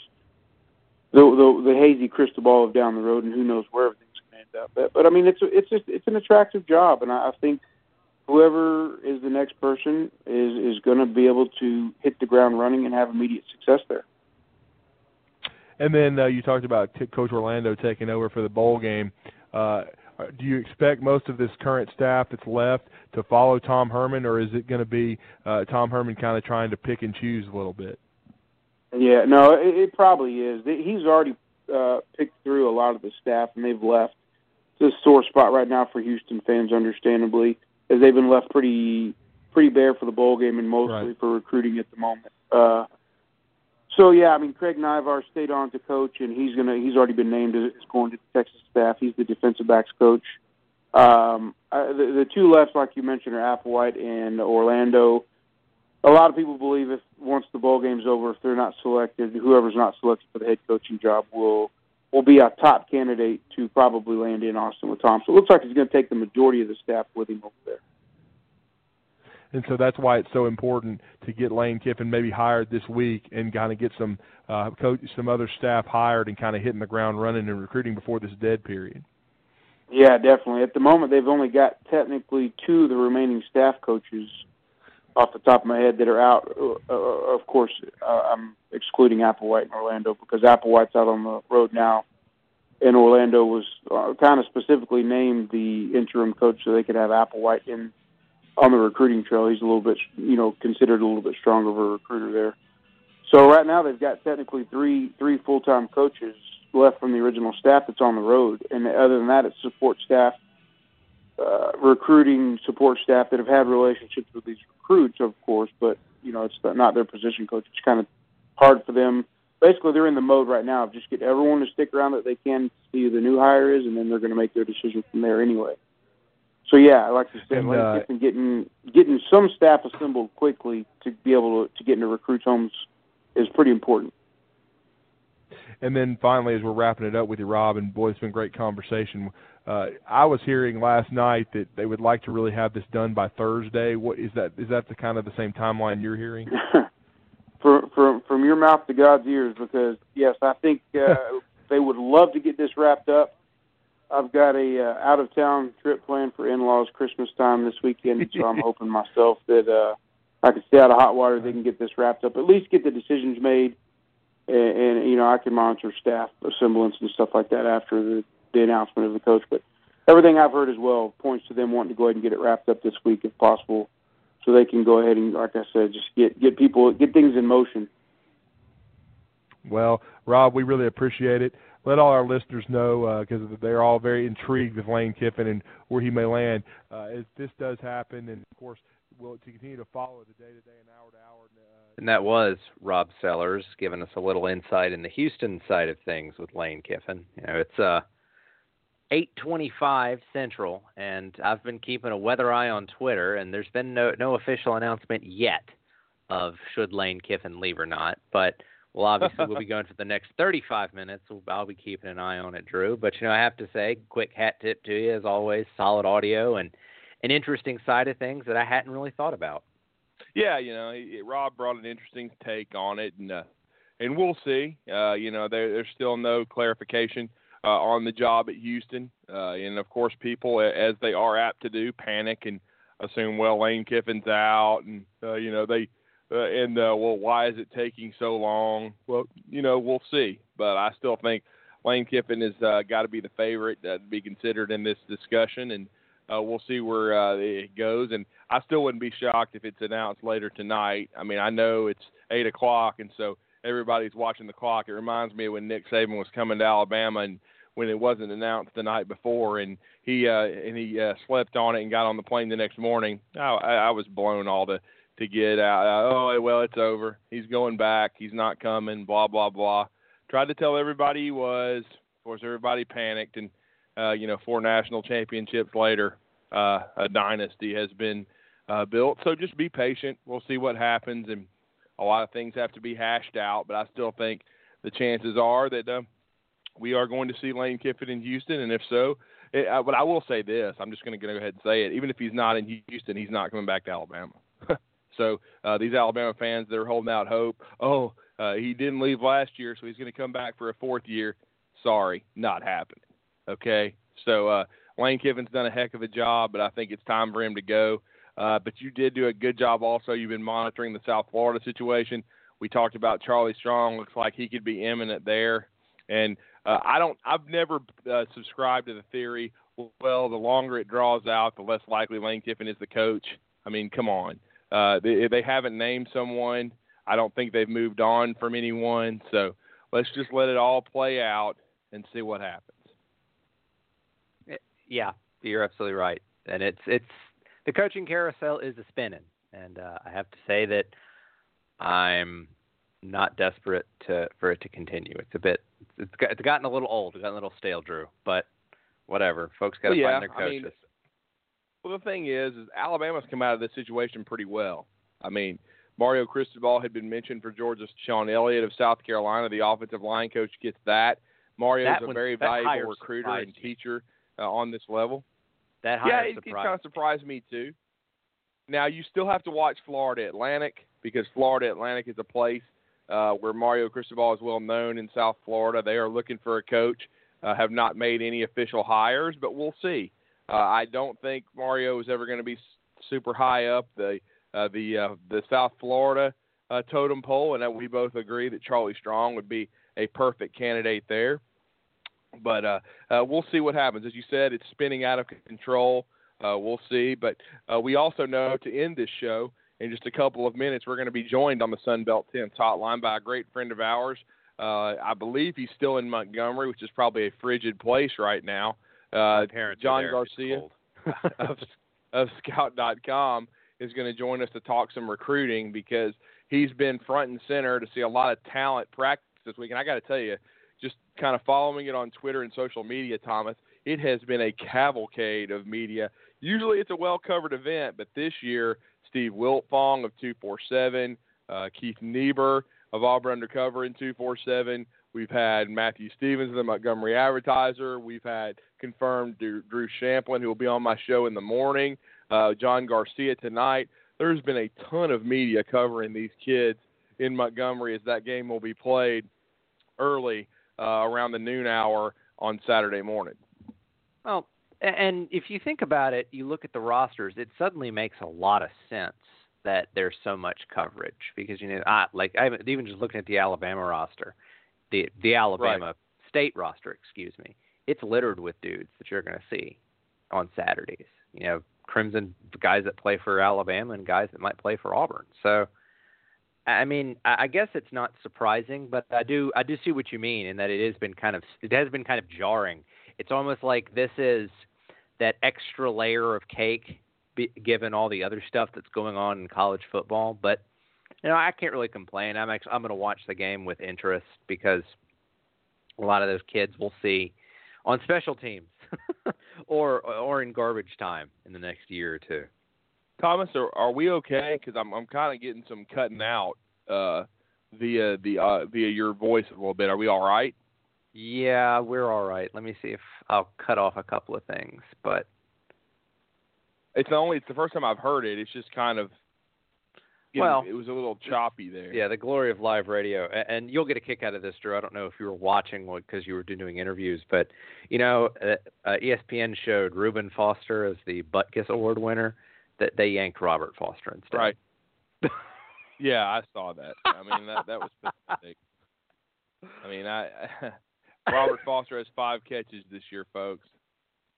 the the, the hazy crystal ball of down the road, and who knows where everything's going to end up. But, but I mean, it's it's just it's an attractive job, and I, I think whoever is the next person is is going to be able to hit the ground running and have immediate success there.
And then uh, you talked about t- Coach Orlando taking over for the bowl game. Uh, do you expect most of this current staff that's left to follow Tom Herman, or is it going to be uh, Tom Herman kind of trying to pick and choose a little bit?
Yeah, no, it, it probably is. He's already uh, picked through a lot of the staff, and they've left. It's a sore spot right now for Houston fans, understandably as they've been left pretty pretty bare for the bowl game and mostly
right.
for recruiting at the moment. Uh, so yeah, I mean Craig Naivar stayed on to coach, and he's gonna he's already been named as going to the Texas staff. He's the defensive backs coach. Um, uh, the, the two left, like you mentioned, are Applewhite and Orlando. A lot of people believe if once the bowl game's over, if they're not selected, whoever's not selected for the head coaching job will will be a top candidate to probably land in Austin with Tom. So it looks like he's going to take the majority of the staff with him over there.
And so that's why it's so important to get Lane Kiffin maybe hired this week and kind of get some uh, coach, some other staff hired and kind of hitting the ground running and recruiting before this dead period.
Yeah, definitely. At the moment, they've only got technically two of the remaining staff coaches off the top of my head that are out. Uh, uh, of course, uh, I'm excluding Applewhite and Orlando because Applewhite's out on the road now, and Orlando was uh, kind of specifically named the interim coach so they could have Applewhite in on the recruiting trail. He's a little bit, you know, considered a little bit stronger of a recruiter there. So right now they've got technically three three full time coaches left from the original staff that's on the road, and other than that, it's support staff uh, recruiting support staff that have had relationships with these recruits, of course, but you know it's not their position coach. It's kind of hard for them. Basically, they're in the mode right now of just get everyone to stick around that they can see who the new hire is, and then they're going to make their decision from there anyway. So yeah, I like you said,
and, uh,
getting getting some staff assembled quickly to be able to, to get into recruits' homes is pretty important.
And then finally, as we're wrapping it up with you, Rob, and boy, it's been great conversation. Uh, I was hearing last night that they would like to really have this done by Thursday. What is that? Is that the kind of the same timeline you're hearing?
from from from your mouth to God's ears, because yes, I think uh, they would love to get this wrapped up. I've got a uh, out of town trip planned for in-laws Christmas time this weekend, so I'm hoping myself that uh, I can stay out of hot water. They can get this wrapped up, at least get the decisions made, and, and you know I can monitor staff assemblance and stuff like that after the the announcement of the coach. But everything I've heard as well points to them wanting to go ahead and get it wrapped up this week if possible, so they can go ahead and, like I said, just get get people get things in motion
Well, Rob, we really appreciate it. Let all our listeners know because uh, they're all very intrigued with Lane Kiffin and where he may land. Uh, if this does happen, and of course, we'll continue to follow the day to day and hour to hour. Uh,
and that was Rob Sellers giving us a little insight in the Houston side of things with Lane Kiffin. You know, it's uh 8:25 Central, and I've been keeping a weather eye on Twitter, and there's been no no official announcement yet of should Lane Kiffin leave or not. But well, obviously we'll be going for the next 35 minutes. I'll be keeping an eye on it, Drew. But you know, I have to say, quick hat tip to you as always. Solid audio and an interesting side of things that I hadn't really thought about.
Yeah, you know, Rob brought an interesting take on it, and uh, and we'll see. Uh, you know, there, there's still no clarification uh, on the job at Houston, uh, and of course, people, as they are apt to do, panic and assume, well, Lane Kiffin's out, and uh, you know they uh, and uh, well, why is it taking so long? Well, you know, we'll see. But I still think Lane Kiffin has uh, got to be the favorite uh, to be considered in this discussion, and uh, we'll see where uh, it goes. And I still wouldn't be shocked if it's announced later tonight. I mean, I know it's eight o'clock, and so everybody's watching the clock. It reminds me of when Nick Saban was coming to Alabama and when it wasn't announced the night before, and he uh, and he uh, slept on it and got on the plane the next morning. I, I was blown all the to get out. Uh, oh, well, it's over. He's going back. He's not coming. Blah blah blah. Tried to tell everybody he was. Of course, everybody panicked, and uh, you know, four national championships later, uh, a dynasty has been uh, built. So just be patient. We'll see what happens, and a lot of things have to be hashed out. But I still think the chances are that uh, we are going to see Lane Kiffin in Houston, and if so, it, uh, but I will say this: I'm just going to go ahead and say it. Even if he's not in Houston, he's not coming back to Alabama. So uh, these Alabama fans, that are holding out hope. Oh, uh, he didn't leave last year, so he's going to come back for a fourth year. Sorry, not happening. Okay, so uh, Lane Kiffin's done a heck of a job, but I think it's time for him to go. Uh, but you did do a good job. Also, you've been monitoring the South Florida situation. We talked about Charlie Strong. Looks like he could be imminent there. And uh, I don't. I've never uh, subscribed to the theory. Well, the longer it draws out, the less likely Lane Kiffin is the coach. I mean, come on. Uh, they, they haven't named someone. I don't think they've moved on from anyone. So let's just let it all play out and see what happens.
Yeah, you're absolutely right. And it's it's the coaching carousel is a spinning, and uh, I have to say that I'm not desperate to for it to continue. It's a bit it's it's gotten a little old, it's gotten a little stale, Drew. But whatever, folks got to
well, yeah,
find their coaches.
I mean, well, the thing is, is Alabama's come out of this situation pretty well. I mean, Mario Cristobal had been mentioned for Georgia. Shawn Elliott of South Carolina, the offensive line coach, gets that. Mario's
that
a very valuable recruiter and teacher uh, on this level.
That
yeah,
it,
it kind of surprised me too. Now you still have to watch Florida Atlantic because Florida Atlantic is a place uh, where Mario Cristobal is well known in South Florida. They are looking for a coach. Uh, have not made any official hires, but we'll see. Uh, I don't think Mario is ever going to be super high up the uh, the uh, the South Florida uh, totem pole, and we both agree that Charlie Strong would be a perfect candidate there. But uh, we'll see what happens. As you said, it's spinning out of control. We'll see. But we also know to end this show in just a couple of minutes, we're going to be joined on the Sunbelt 10 hotline by a great friend of ours. Uh, I believe he's still in Montgomery, which is probably a frigid place right now. Uh, John Garcia of, of Scout.com is going to join us to talk some recruiting because he's been front and center to see a lot of talent practice this week. And I got to tell you, just kind of following it on Twitter and social media, Thomas, it has been a cavalcade of media. Usually it's a well covered event, but this year, Steve Wiltfong of 247, uh, Keith Niebuhr of Auburn Undercover in 247, We've had Matthew Stevens of the Montgomery Advertiser. We've had confirmed Drew, Champlin, who will be on my show in the morning. Uh, John Garcia tonight. There's been a ton of media covering these kids in Montgomery as that game will be played early uh, around the noon hour on Saturday morning.
Well, and if you think about it, you look at the rosters, it suddenly makes a lot of sense that there's so much coverage because you know, I, like I even just looking at the Alabama roster the the Alabama
right.
state roster, excuse me, it's littered with dudes that you're going to see on Saturdays. You know, Crimson guys that play for Alabama and guys that might play for Auburn. So I mean, I I guess it's not surprising, but I do I do see what you mean in that it has been kind of it has been kind of jarring. It's almost like this is that extra layer of cake, be, given all the other stuff that's going on in college football. But you know, I can't really complain. I'm actually I'm going to watch the game with interest because a lot of those kids we'll see on special teams or or in garbage time in the next year or two.
Thomas, are, are we okay? Because I'm I'm kind of getting some cutting out uh, via the uh, via your voice a little bit. Are we all right?
Yeah, we're all right. Let me see if I'll cut off a couple of things, but
It's the only it's the first time I've heard it. It's just kind of getting-
Well,
it was a little choppy there.
yeah, the glory of live radio, and you'll get a kick out of this, Drew. I don't know if you were watching because you were doing interviews, but you know, uh, uh, ESPN showed Reuben Foster as the Butkus Award winner. That they yanked Robert Foster instead.
Right. Yeah, I saw that. I mean that that was pathetic. I mean, I Robert Foster has five catches this year, folks.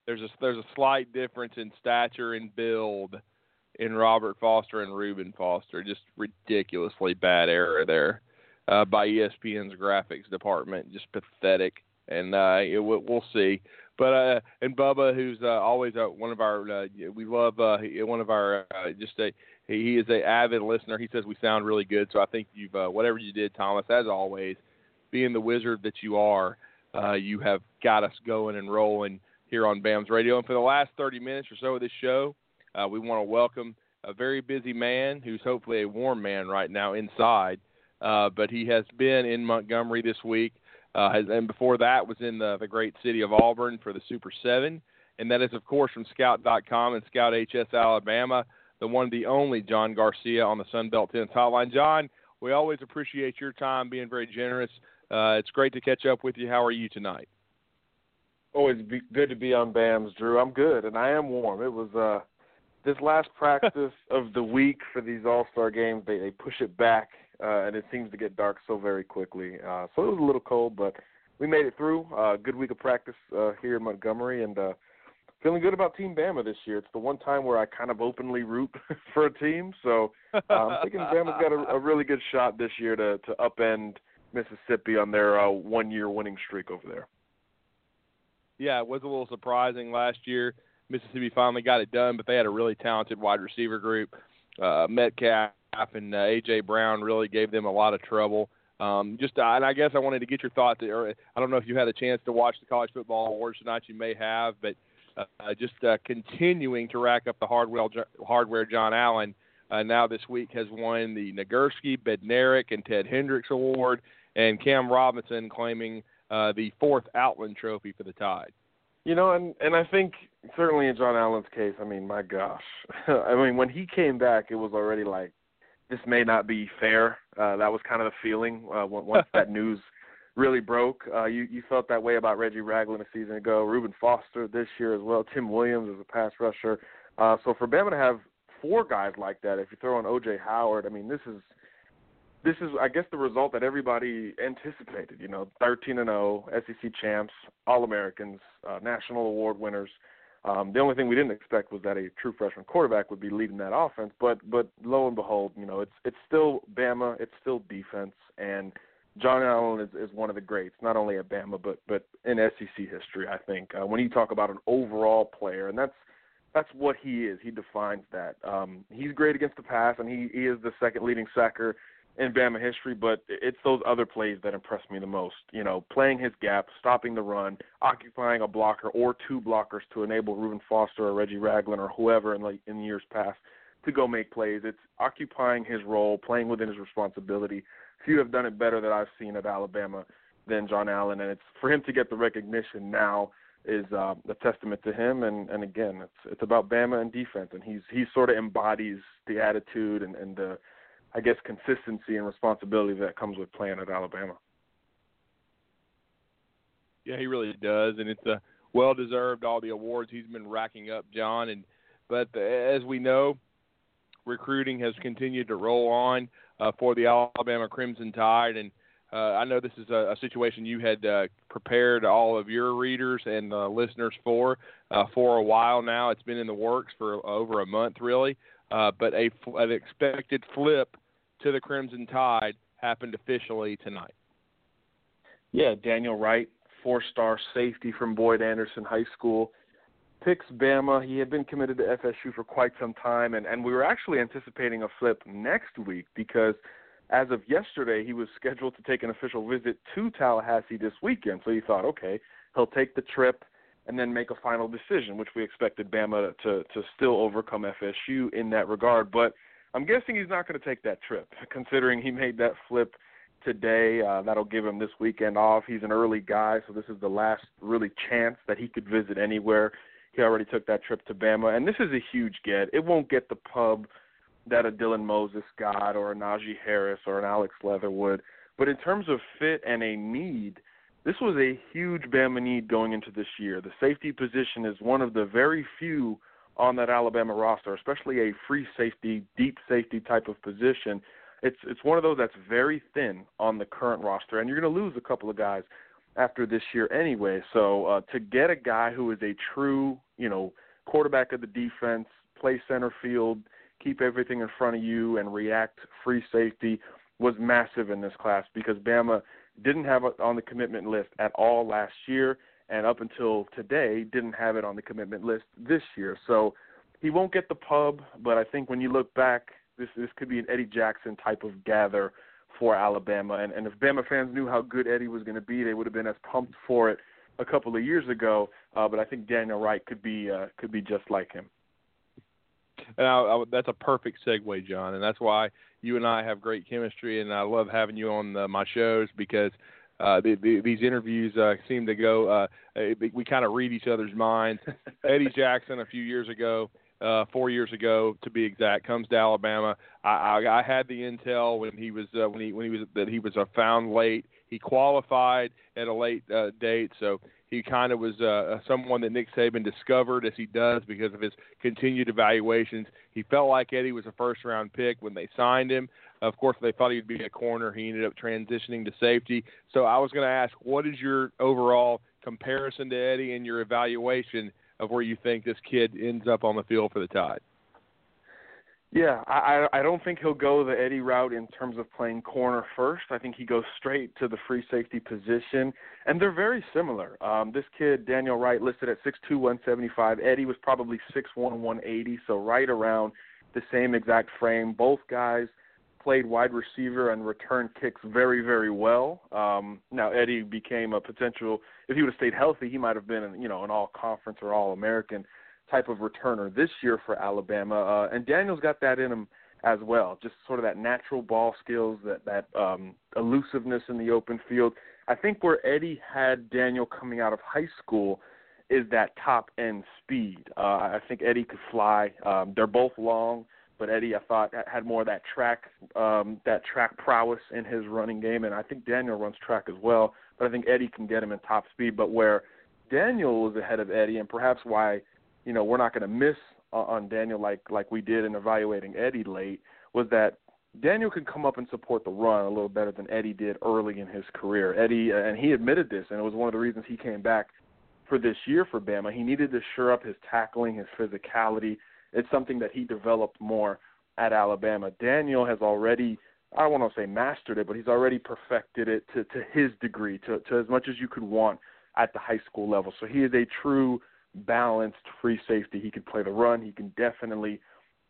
There's a there's a slight difference in stature and build in Robert Foster and Reuben Foster. Just ridiculously bad error there uh, by ESPN's graphics department. Just pathetic. And uh, it, we'll, see. But uh, and Bubba, who's uh, always uh, one of our, uh, we love uh, one of our uh, just a he is a avid listener. He says we sound really good. So I think you've whatever you did, Thomas, as always, being the wizard that you are, uh, you have got us going and rolling here on BAMS Radio. And for the last 30 minutes or so of this show, uh, we want to welcome a very busy man who's hopefully a warm man right now inside. Uh, but he has been in Montgomery this week, uh, has, and before that was in the, the great city of Auburn for the Super Seven, and that is of course from Scout.com and Scout HS Alabama, the one, the only John Garcia on the Sunbelt Tennis Hotline. John, we always appreciate your time, being very generous. Uh, it's great to catch up with you. How are you tonight?
always be good to be on BAMS, Drew. I'm good, and I am warm. It was uh this last practice of the week for these All Star games. They they push it back, uh, and it seems to get dark so very quickly. Uh, so it was a little cold, but we made it through. Uh, good week of practice uh, here in Montgomery, and uh, feeling good about Team Bama this year. It's the one time where I kind of openly root for a team, so uh, I'm thinking Bama's got a, a really good shot this year to to upend Mississippi on their uh, one year winning streak over there.
yeah, it was a little surprising last year. Mississippi finally got it done, but they had a really talented wide receiver group. Uh, Metcalf and uh, AJ Brown really gave them a lot of trouble. Um, just uh, and I guess I wanted to get your thoughts. Or I don't know if you had a chance to watch the college football awards tonight. You may have, but uh, just uh, continuing to rack up the hardware. Hardware. John Allen uh, now this week has won the Nagurski, Bednarik, and Ted Hendricks Award, and Cam Robinson claiming uh, the fourth Outland Trophy for the Tide.
You know, and and I think certainly in John Allen's case, I mean, my gosh, I mean, when he came back, it was already like this may not be fair. Uh, that was kind of the feeling uh, once that news really broke. Uh, you you felt that way about Reggie Ragland a season ago, Reuben Foster this year as well, Tim Williams as a pass rusher. Uh, so for Bama to have four guys like that, if you throw in OJ Howard, I mean, this is this is, I guess, the result that everybody anticipated. You know, 13 and 0, SEC champs, All Americans, uh, national award winners. Um, the only thing we didn't expect was that a true freshman quarterback would be leading that offense. But but lo and behold, you know, it's it's still Bama, it's still defense, and John Allen is, is one of the greats, not only at Bama but but in SEC history. I think uh, when you talk about an overall player, and that's that's what he is. He defines that. Um, he's great against the pass, and he he is the second leading sacker in Bama history, but it's those other plays that impress me the most. You know, playing his gap, stopping the run, occupying a blocker or two blockers to enable Reuben Foster or Reggie Ragland or whoever in like in years past to go make plays. It's occupying his role, playing within his responsibility. Few have done it better that I've seen at Alabama than John Allen, and it's for him to get the recognition now is uh, a testament to him. And and again, it's it's about Bama and defense, and he's he sort of embodies the attitude and and the I guess consistency and responsibility that comes with playing at Alabama.
Yeah, he really does, and it's a well deserved all the awards he's been racking up, John. And but as we know, recruiting has continued to roll on uh, for the Alabama Crimson Tide, and uh, I know this is a, a situation you had uh, prepared all of your readers and uh, listeners for uh, for a while now. It's been in the works for over a month, really. Uh, but a an expected flip to the Crimson Tide happened officially tonight.
Yeah, Daniel Wright, four-star safety from Boyd Anderson High School, picks Bama. He had been committed to FSU for quite some time, and, and we were actually anticipating a flip next week because as of yesterday, he was scheduled to take an official visit to Tallahassee this weekend. So he thought, okay, he'll take the trip and then make a final decision, which we expected Bama to to still overcome FSU in that regard. But I'm guessing he's not going to take that trip, considering he made that flip today. Uh, that'll give him this weekend off. He's an early guy, so this is the last really chance that he could visit anywhere. He already took that trip to Bama, and this is a huge get. It won't get the pub that a Dylan Moses got, or a Najee Harris, or an Alex Leatherwood. But in terms of fit and a need, this was a huge Bama need going into this year. The safety position is one of the very few on that Alabama roster, especially a free safety, deep safety type of position. It's it's one of those that's very thin on the current roster, and you're going to lose a couple of guys after this year anyway. So uh, to get a guy who is a true, you know, quarterback of the defense, play center field, keep everything in front of you, and react free safety was massive in this class because Bama didn't have it on the commitment list at all last year, and up until today didn't have it on the commitment list this year. So he won't get the pub, but I think when you look back, this this could be an Eddie Jackson type of gather for Alabama. And, and if Bama fans knew how good Eddie was going to be, they would have been as pumped for it a couple of years ago. Uh, but I think Daniel Wright could be uh, could be just like him.
And I, I, that's a perfect segue, John, and that's why you and I have great chemistry, and I love having you on the, my shows because uh, the, the, these interviews uh, seem to go. Uh, we kind of read each other's minds. Eddie Jackson a few years ago uh, four years ago to be exact, comes to Alabama. I, I, I had the intel when he was uh, when he when he was that he was uh, found late. He qualified at a late uh, date, so he kind of was uh, uh, someone that Nick Saban discovered as he does because of his continued evaluations. He felt like Eddie was a first round pick when they signed him. Of course, they thought he'd be a corner. He ended up transitioning to safety. So I was going to ask, what is your overall comparison to Eddie and your evaluation of where you think this kid ends up on the field for the Tide.
Yeah, I I don't think he'll go the Eddie route in terms of playing corner first. I think he goes straight to the free safety position, and they're very similar. Um, this kid Daniel Wright listed at six two one seventy five. Eddie was probably six one one eighty, so right around the same exact frame. Both guys played wide receiver and returned kicks very, very well. Um, now Eddie became a potential. If he would have stayed healthy, he might have been, you know, an all conference or all American type of returner this year for Alabama. Uh, and Daniel's got that in him as well. Just sort of that natural ball skills, that that um, elusiveness in the open field. I think where Eddie had Daniel coming out of high school is that top end speed. Uh, I think Eddie could fly. Um, they're both long but Eddie, I thought had more of that track, um, that track prowess in his running game, and I think Daniel runs track as well. But I think Eddie can get him in top speed. But where Daniel was ahead of Eddie, and perhaps why, you know, we're not going to miss on Daniel like like we did in evaluating Eddie late, was that Daniel can come up and support the run a little better than Eddie did early in his career. Eddie, uh, and he admitted this, and it was one of the reasons he came back for this year for Bama. He needed to shore up his tackling, his physicality it's something that he developed more at Alabama. Daniel has already I don't want to say mastered it, but he's already perfected it to, to his degree, to, to as much as you could want at the high school level. So he is a true balanced free safety. He can play the run. He can definitely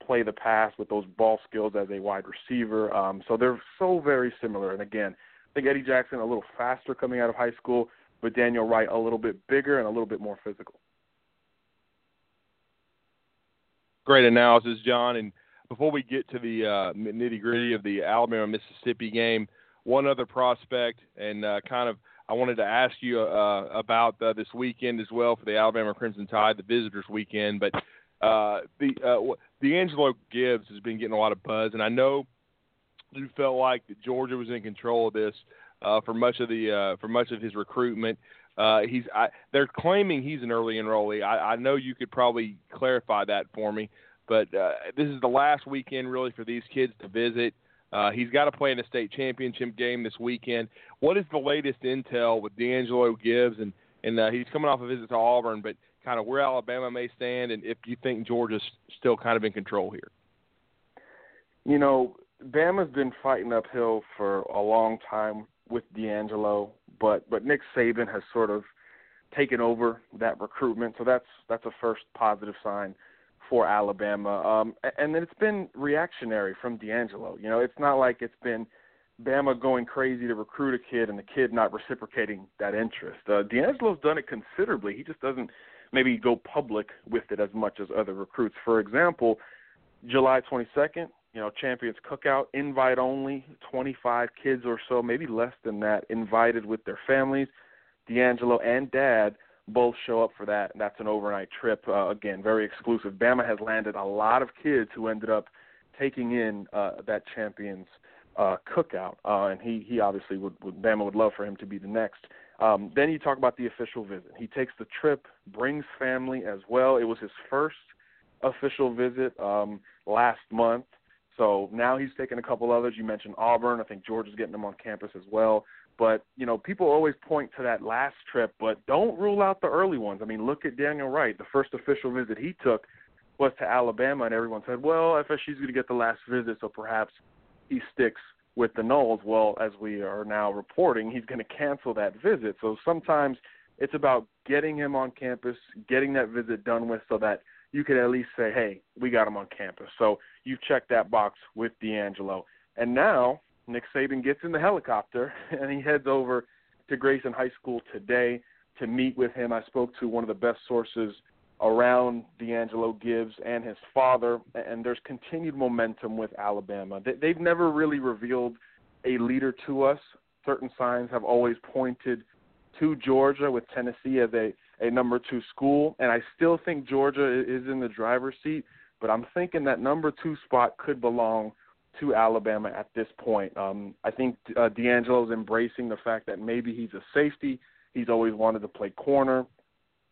play the pass with those ball skills as a wide receiver. Um, so they're so very similar. And again, I think Eddie Jackson a little faster coming out of high school, but Daniel Wright a little bit bigger and a little bit more physical.
great analysis, John. And before we get to the uh, nitty gritty of the Alabama Mississippi game, one other prospect, and uh, kind of I wanted to ask you uh, about uh, this weekend as well for the Alabama Crimson Tide, the visitors weekend. But uh, the uh, DeAngelo Gibbs has been getting a lot of buzz, and I know you felt like that Georgia was in control of this uh, for much of the uh, for much of his recruitment. Uh, he's I, they're claiming he's an early enrollee. I, I know you could probably clarify that for me, but uh, this is the last weekend really for these kids to visit. Uh, he's got to play in a state championship game this weekend. What is the latest intel with D'Angelo Gibbs and and uh, he's coming off a visit to Auburn, but kind of where Alabama may stand, and if you think Georgia's still kind of in control here.
You know, Bama's been fighting uphill for a long time with D'Angelo, but but Nick Saban has sort of taken over that recruitment, so that's that's a first positive sign for Alabama. Um, and it's been reactionary from D'Angelo. You know, it's not like it's been Bama going crazy to recruit a kid and the kid not reciprocating that interest. Uh, D'Angelo's done it considerably. He just doesn't maybe go public with it as much as other recruits. For example, July 22nd, you know, Champions Cookout, invite only, 25 kids or so, maybe less than that, invited with their families. D'Angelo and Dad both show up for that, that's an overnight trip. Uh, again, very exclusive. Bama has landed a lot of kids who ended up taking in uh, that Champions uh, Cookout, uh, and he he obviously would, would Bama would love for him to be the next. Um, then you talk about the official visit. He takes the trip, brings family as well. It was his first official visit um, last month. So now he's taken a couple others. You mentioned Auburn. I think Georgia's getting him on campus as well. But you know, people always point to that last trip, but don't rule out the early ones. I mean, look at Daniel Wright. The first official visit he took was to Alabama, and everyone said, "Well, FSU's going to get the last visit, so perhaps he sticks with the Noles." Well, as we are now reporting, he's going to cancel that visit. So sometimes it's about getting him on campus, getting that visit done with, so that you could at least say, "Hey, we got him on campus." So you check that box with D'Angelo, and now Nick Saban gets in the helicopter and he heads over to Grayson High School today to meet with him. I spoke to one of the best sources around D'Angelo Gibbs and his father, and there's continued momentum with Alabama. They've never really revealed a leader to us. Certain signs have always pointed to Georgia with Tennessee as a, a number two school, and I still think Georgia is in the driver's seat, but I'm thinking that number two spot could belong – to Alabama at this point. Um, I think uh, D'Angelo's embracing the fact that maybe he's a safety. He's always wanted to play corner.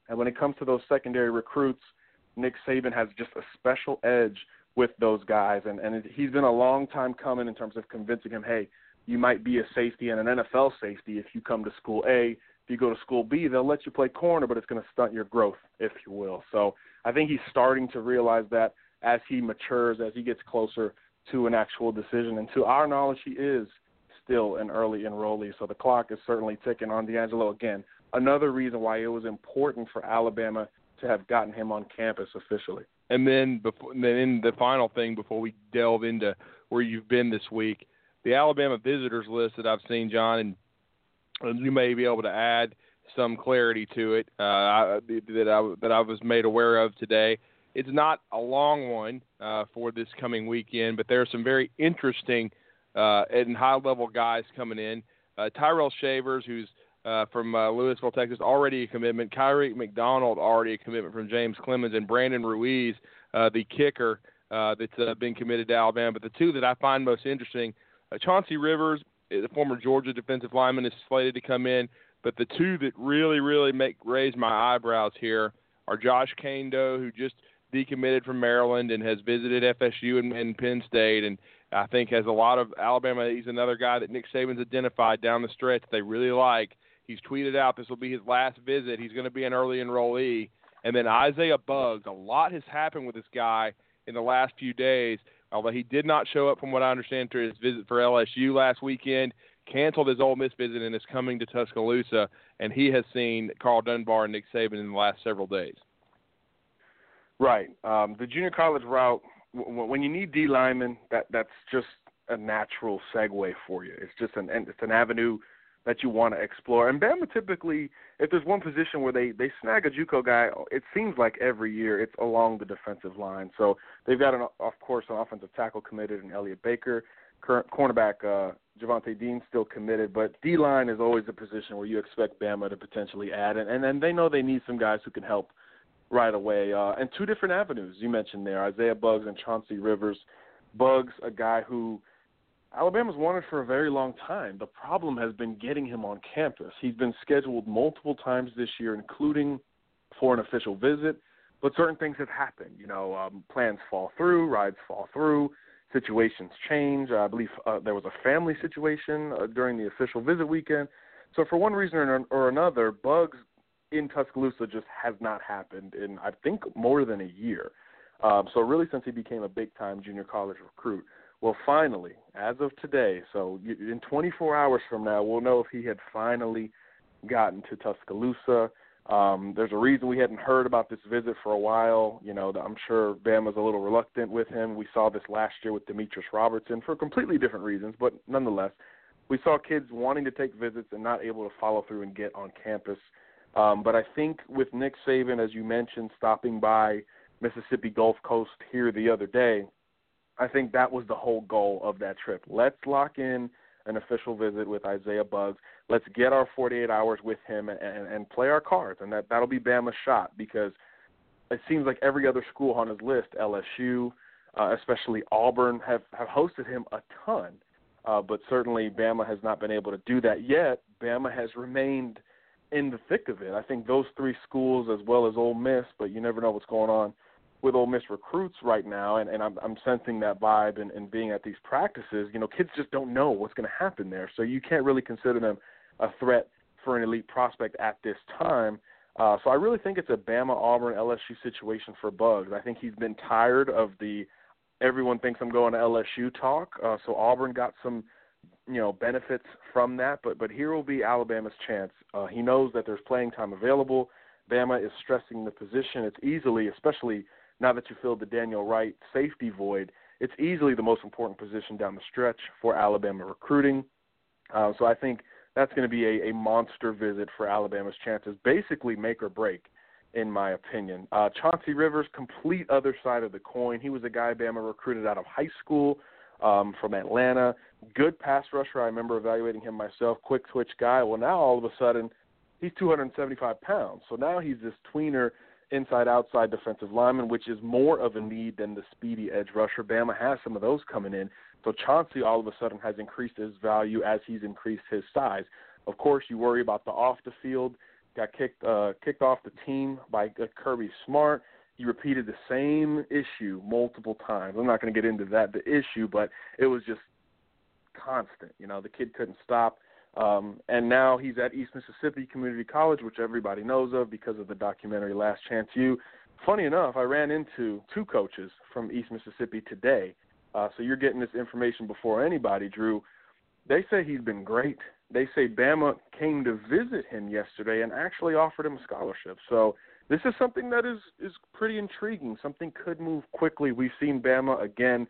And when it comes to those secondary recruits, Nick Saban has just a special edge with those guys. And, and he's been a long time coming in terms of convincing him, hey, you might be a safety and an NFL safety if you come to school A. If you go to school B, they'll let you play corner, but it's going to stunt your growth, if you will. So I think he's starting to realize that as he matures, as he gets closer to an actual decision. And to our knowledge, he is still an early enrollee. So the clock is certainly ticking on D'Angelo again. Another reason why it was important for Alabama to have gotten him on campus officially.
And then before, and then the final thing before we delve into where you've been this week, the Alabama visitors list that I've seen, John, and you may be able to add some clarity to it uh, that I that I was made aware of today. It's not a long one uh, for this coming weekend, but there are some very interesting uh, and high level guys coming in. Uh, Tyrell Shavers, who's uh, from uh, Lewisville, Texas, already a commitment. Kyriq McDonald, already a commitment from James Clemens, and Brandon Ruiz, uh, the kicker that's been committed to Alabama. But the two that I find most interesting, Chauncey Rivers, the former Georgia defensive lineman, is slated to come in. But the two that really, really make raise my eyebrows here are Josh Kaindoh, who just – decommitted from Maryland and has visited FSU and, and Penn State, and I think has a lot of Alabama. He's another guy that Nick Saban's identified down the stretch that they really like. He's tweeted out this will be his last visit. He's going to be an early enrollee. And then Isaiah Buggs. A lot has happened with this guy in the last few days. Although he did not show up, from what I understand, to his visit for LSU last weekend, canceled his Ole Miss visit and is coming to Tuscaloosa. And he has seen Karl Dunbar and Nick Saban in the last several days.
Right. Um, the junior college route, w- when you need D linemen, that that's just a natural segue for you. It's just an it's an avenue that you want to explore. And Bama typically, if there's one position where they they snag a JUCO guy, it seems like every year it's along the defensive line. So they've got an of course an offensive tackle committed in Elliott Baker, current cornerback uh, Javonte Dean still committed, but D line is always a position where you expect Bama to potentially add, and and then they know they need some guys who can help right away. Uh, and two different avenues you mentioned there, Isaiah Buggs and Chauncey Rivers. Bugs, a guy who Alabama's wanted for a very long time. The problem has been getting him on campus. He's been scheduled multiple times this year, including for an official visit. But certain things have happened. You know, um, plans fall through, rides fall through, situations change. I believe uh, there was a family situation uh, during the official visit weekend. So for one reason or, or another, Buggs in Tuscaloosa just has not happened in I think more than a year. Um, so really, since he became a big time junior college recruit, Well, finally, as of today, so in 24 hours from now, we'll know if he had finally gotten to Tuscaloosa. Um, there's a reason we hadn't heard about this visit for a while. You know, I'm sure Bama's a little reluctant with him. We saw this last year with Demetris Robertson for completely different reasons, but nonetheless, we saw kids wanting to take visits and not able to follow through and get on campus. Um, but I think with Nick Saban, as you mentioned, stopping by Mississippi Gulf Coast here the other day, I think that was the whole goal of that trip. Let's lock in an official visit with Isaiah Buggs. Let's get our 48 hours with him and, and play our cards, and that that'll be Bama's shot because it seems like every other school on his list, LSU, uh, especially Auburn, have have hosted him a ton. Uh, but certainly Bama has not been able to do that yet. Bama has remained in the thick of it. I think those three schools, as well as Ole Miss, but you never know what's going on with Ole Miss recruits right now, and, and I'm, I'm sensing that vibe and, and being at these practices. You know, kids just don't know what's going to happen there, so you can't really consider them a threat for an elite prospect at this time. Uh, so I really think it's a Bama Auburn LSU situation for Buggs. I think he's been tired of the everyone thinks I'm going to LSU talk. Uh, so Auburn got some, you know, benefits from that. But but here will be Alabama's chance. Uh, he knows that there's playing time available. Bama is stressing the position. It's easily, especially now that you filled the Daniel Wright safety void, it's easily the most important position down the stretch for Alabama recruiting. Uh, so I think that's going to be a, a monster visit for Alabama's chances, basically make or break, in my opinion. Uh, Chauncey Rivers, complete other side of the coin. He was a guy Bama recruited out of high school um, from Atlanta. Good pass rusher. I remember evaluating him myself. Quick twitch guy. Well, now all of a sudden, he's 275 pounds. So now he's this tweener inside outside defensive lineman, which is more of a need than the speedy edge rusher. Bama has some of those coming in. So Chauncey all of a sudden has increased his value as he's increased his size. Of course, you worry about the off the field. Got kicked uh, kicked off the team by Kirby Smart. He repeated the same issue multiple times. I'm not going to get into that the issue, but it was just constant. You know, the kid couldn't stop. Um, and now he's at East Mississippi Community College, which everybody knows of because of the documentary Last Chance U. Funny enough, I ran into two coaches from East Mississippi today uh, so you're getting this information before anybody, Drew. They say he's been great. They say Bama came to visit him yesterday and actually offered him a scholarship. So this is something that is is pretty intriguing. Something could move quickly. We've seen Bama again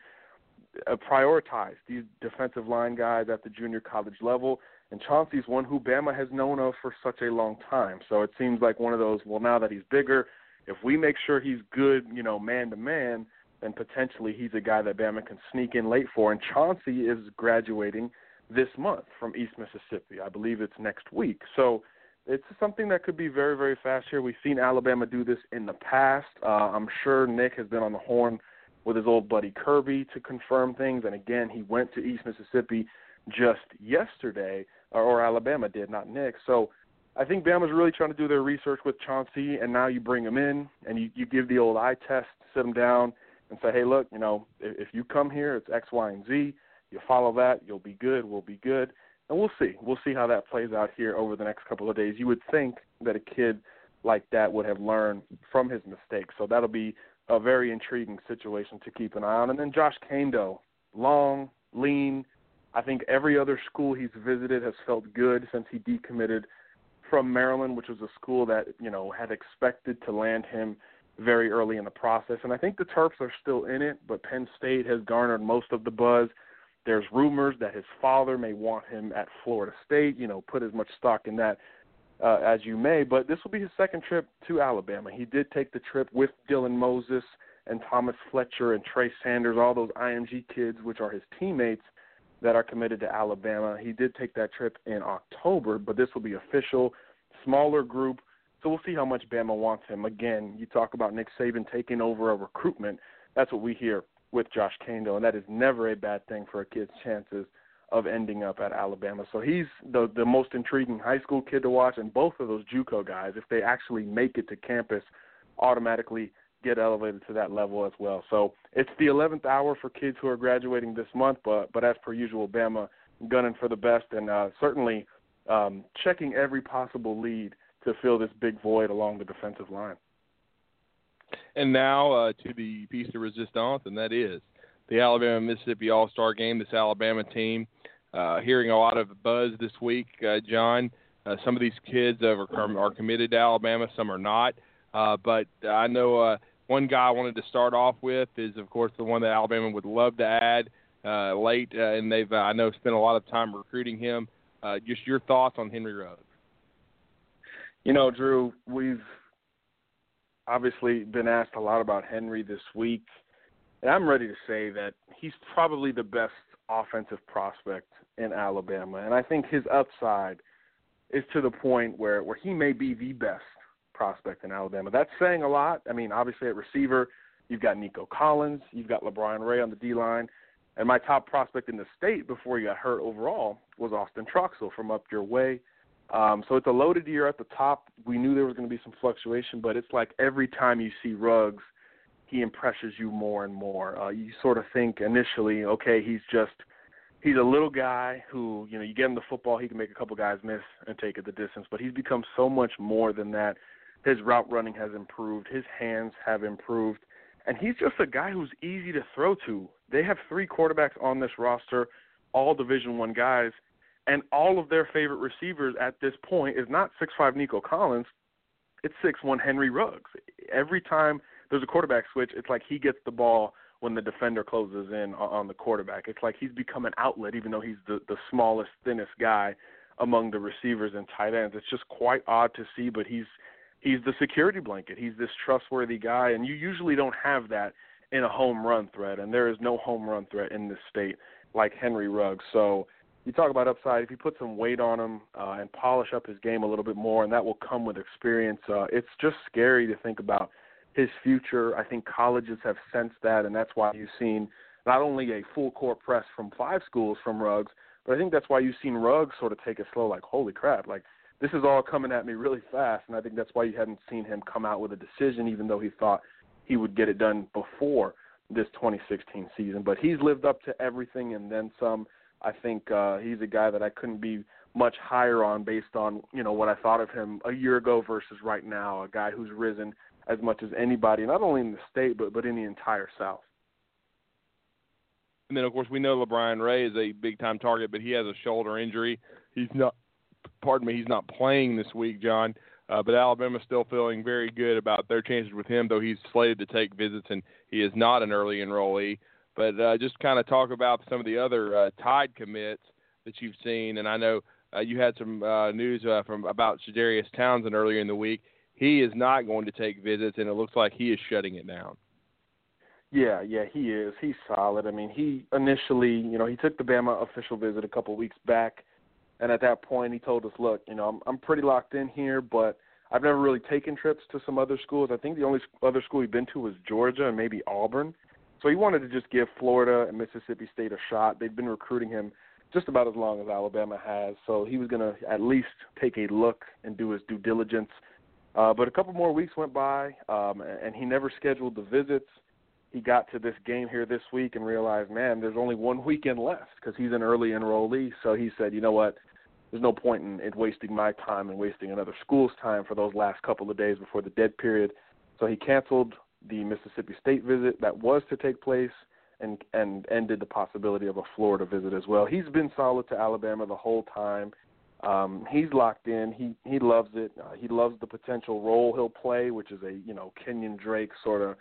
uh, prioritize these defensive line guys at the junior college level, and Chauncey's one who Bama has known of for such a long time. So it seems like one of those. Well, now that he's bigger, if we make sure he's good, you know, man to man, then potentially he's a guy that Bama can sneak in late for. And Chauncey is graduating this month from East Mississippi. I believe it's next week. So it's something that could be very, very fast here. We've seen Alabama do this in the past. Uh, I'm sure Nick has been on the horn with his old buddy Kirby to confirm things. And again, he went to East Mississippi just yesterday, or, or Alabama did, not Nick. So I think Bama's really trying to do their research with Chauncey, and now you bring him in and you, you give the old eye test, sit him down, and say, hey, look, you know, if, if you come here, it's X, Y, and Z. You follow that, you'll be good. We'll be good, and we'll see. We'll see how that plays out here over the next couple of days. You would think that a kid like that would have learned from his mistakes, so that'll be a very intriguing situation to keep an eye on. And then Josh Kaindoh, long, lean. I think every other school he's visited has felt good since he decommitted from Maryland, which was a school that you know had expected to land him very early in the process. And I think the Terps are still in it, but Penn State has garnered most of the buzz. There's rumors that his father may want him at Florida State. You know, put as much stock in that uh, as you may. But this will be his second trip to Alabama. He did take the trip with Dylan Moses and Thomas Fletcher and Trey Sanders, all those IMG kids, which are his teammates that are committed to Alabama. He did take that trip in October, but this will be official, smaller group so we'll see how much Bama wants him. Again, you talk about Nick Saban taking over a recruitment. That's what we hear with Josh Kaindoh, and that is never a bad thing for a kid's chances of ending up at Alabama. So he's the the most intriguing high school kid to watch, and both of those JUCO guys, if they actually make it to campus, automatically get elevated to that level as well. So it's the 11th hour for kids who are graduating this month, but but as per usual, Bama gunning for the best and uh, certainly um, checking every possible lead to fill this big void along the defensive line.
And now uh, to the piece de resistance, and that is the Alabama Mississippi All Star game. This Alabama team, uh, hearing a lot of buzz this week, uh, John. Uh, some of these kids are, are committed to Alabama, some are not. Uh, but I know uh, one guy I wanted to start off with is, of course, the one that Alabama would love to add uh, late, uh, and they've uh, I know spent a lot of time recruiting him. Uh, just your thoughts on Henry Ruggs?
You know, Drew, we've obviously been asked a lot about Henry this week, and I'm ready to say that he's probably the best offensive prospect in Alabama, and I think his upside is to the point where where he may be the best prospect in Alabama. That's saying a lot. I mean, obviously at receiver, you've got Nico Collins, you've got LaBryan Ray on the D line, and my top prospect in the state before he got hurt overall was Austin Troxell from up your way. Um, so it's a loaded year at the top. We knew there was going to be some fluctuation, but it's like every time you see Ruggs, he impresses you more and more. Uh, you sort of think initially, okay, he's just he's a little guy who you know you get him the football, he can make a couple guys miss and take it the distance. But he's become so much more than that. His route running has improved. His hands have improved and he's just a guy who's easy to throw to. They have three quarterbacks on this roster, all Division One guys, and all of their favorite receivers at this point is not six five Nico Collins, it's six one Henry Ruggs. Every time there's a quarterback switch, it's like he gets the ball when the defender closes in on the quarterback. It's like he's become an outlet, even though he's the the smallest, thinnest guy among the receivers and tight ends. It's just quite odd to see, but he's he's the security blanket. He's this trustworthy guy, and you usually don't have that in a home run threat, and there is no home run threat in this state like Henry Ruggs. So you talk about upside. If you put some weight on him uh, and polish up his game a little bit more, and that will come with experience, uh, it's just scary to think about his future. I think colleges have sensed that, and that's why you've seen not only a full court press from five schools from Ruggs, but I think that's why you've seen Ruggs sort of take it slow, like, holy crap, like this is all coming at me really fast, and I think that's why you hadn't seen him come out with a decision, even though he thought he would get it done before this 2016 season. But he's lived up to everything and then some. I think uh, he's a guy that I couldn't be much higher on based on you know what I thought of him a year ago versus right now. A guy who's risen as much as anybody, not only in the state but but in the entire South.
And then of course we know LaBryan Ray is a big time target, but he has a shoulder injury. He's not pardon me, he's not playing this week, John. Uh, but Alabama's still feeling very good about their chances with him, though he's slated to take visits and he is not an early enrollee. But uh, just kind of talk about some of the other uh, Tide commits that you've seen, and I know uh, you had some uh, news uh, from about Shadarius Townsend earlier in the week. He is not going to take visits, and it looks like he is shutting it down.
Yeah, yeah, he is. He's solid. I mean, he initially, you know, he took the Bama official visit a couple weeks back and at that point, he told us, "Look, you know, I'm I'm pretty locked in here, but I've never really taken trips to some other schools. I think the only other school he'd been to was Georgia and maybe Auburn. So he wanted to just give Florida and Mississippi State a shot. They've been recruiting him just about as long as Alabama has, so he was going to at least take a look and do his due diligence. Uh, but a couple more weeks went by, um, and he never scheduled the visits he got to this game here this week and realized, man, there's only one weekend left because he's an early enrollee. So he said, you know what? There's no point in, in wasting my time and wasting another school's time for those last couple of days before the dead period. So he canceled the Mississippi State visit that was to take place and and ended the possibility of a Florida visit as well. He's been solid to Alabama the whole time. Um, he's locked in. He he loves it. Uh, he loves the potential role he'll play, which is a you know Kenyon Drake sort of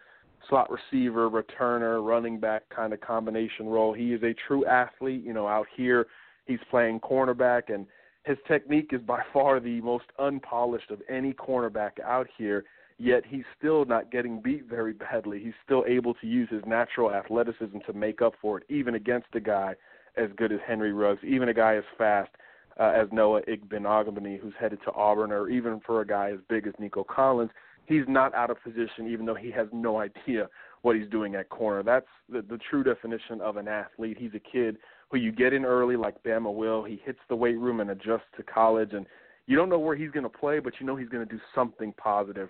slot receiver, returner, running back kind of combination role. He is a true athlete. You know, out here he's playing cornerback, and his technique is by far the most unpolished of any cornerback out here. Yet he's still not getting beat very badly. He's still able to use his natural athleticism to make up for it, even against a guy as good as Henry Ruggs, even a guy as fast uh, as Noah Igbinoghene, who's headed to Auburn, or even for a guy as big as Nico Collins he's not out of position, even though he has no idea what he's doing at corner. That's the, the true definition of an athlete. He's a kid who you get in early, like Bama will. He hits the weight room and adjusts to college, and you don't know where he's going to play, but you know he's going to do something positive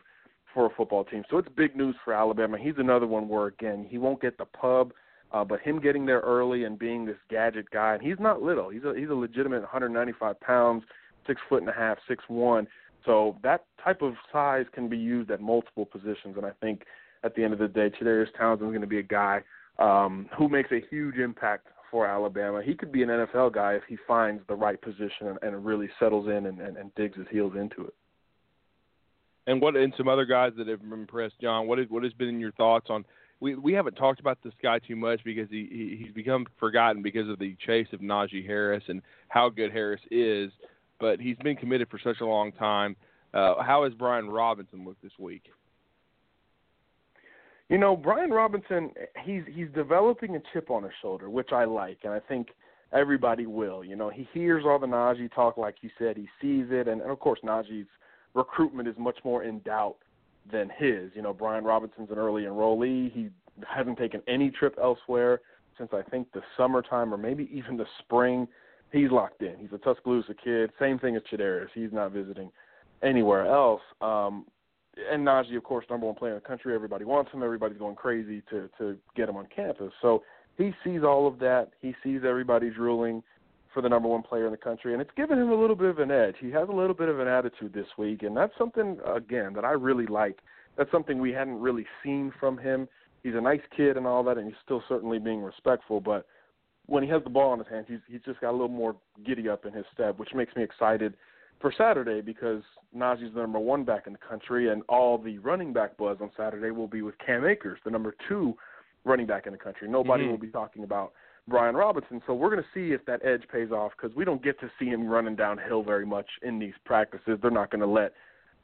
for a football team. So it's big news for Alabama. He's another one where again he won't get the pub, uh, but him getting there early and being this gadget guy, and he's not little. He's a he's a legitimate 195 pounds, six foot and a half, six one. So that type of size can be used at multiple positions, and I think at the end of the day, Shadarius Townsend is going to be a guy um, who makes a huge impact for Alabama. He could be an NFL guy if he finds the right position and, and really settles in and, and, and digs his heels into it.
And what and some other guys that have impressed John. What is, what has been your thoughts on? We we haven't talked about this guy too much because he, he he's become forgotten because of the chase of Najee Harris and how good Harris is. But he's been committed for such a long time. Uh, how has Brian Robinson looked this week?
You know, Brian Robinson, he's he's developing a chip on his shoulder, which I like, and I think everybody will. You know, he hears all the Najee talk, like you said, he sees it, and, and of course Najee's recruitment is much more in doubt than his. You know, Brian Robinson's an early enrollee. He hasn't taken any trip elsewhere since I think the summertime or maybe even the spring. He's locked in. He's a Tuscaloosa kid. Same thing as Shadarius. He's not visiting anywhere else. Um, and Najee, of course, number one player in the country. Everybody wants him. Everybody's going crazy to to get him on campus. So he sees all of that. He sees everybody's ruling for the number one player in the country, and it's given him a little bit of an edge. He has a little bit of an attitude this week, and that's something again that I really like. That's something we hadn't really seen from him. He's a nice kid and all that, and he's still certainly being respectful. But when he has the ball in his hands, he's he's just got a little more giddy up in his step, which makes me excited for Saturday because Najee's the number one back in the country, and all the running back buzz on Saturday will be with Cam Akers, the number two running back in the country. Nobody
mm-hmm.
will be talking about Brian Robinson. So we're going to see if that edge pays off because we don't get to see him running downhill very much in these practices. They're not going to let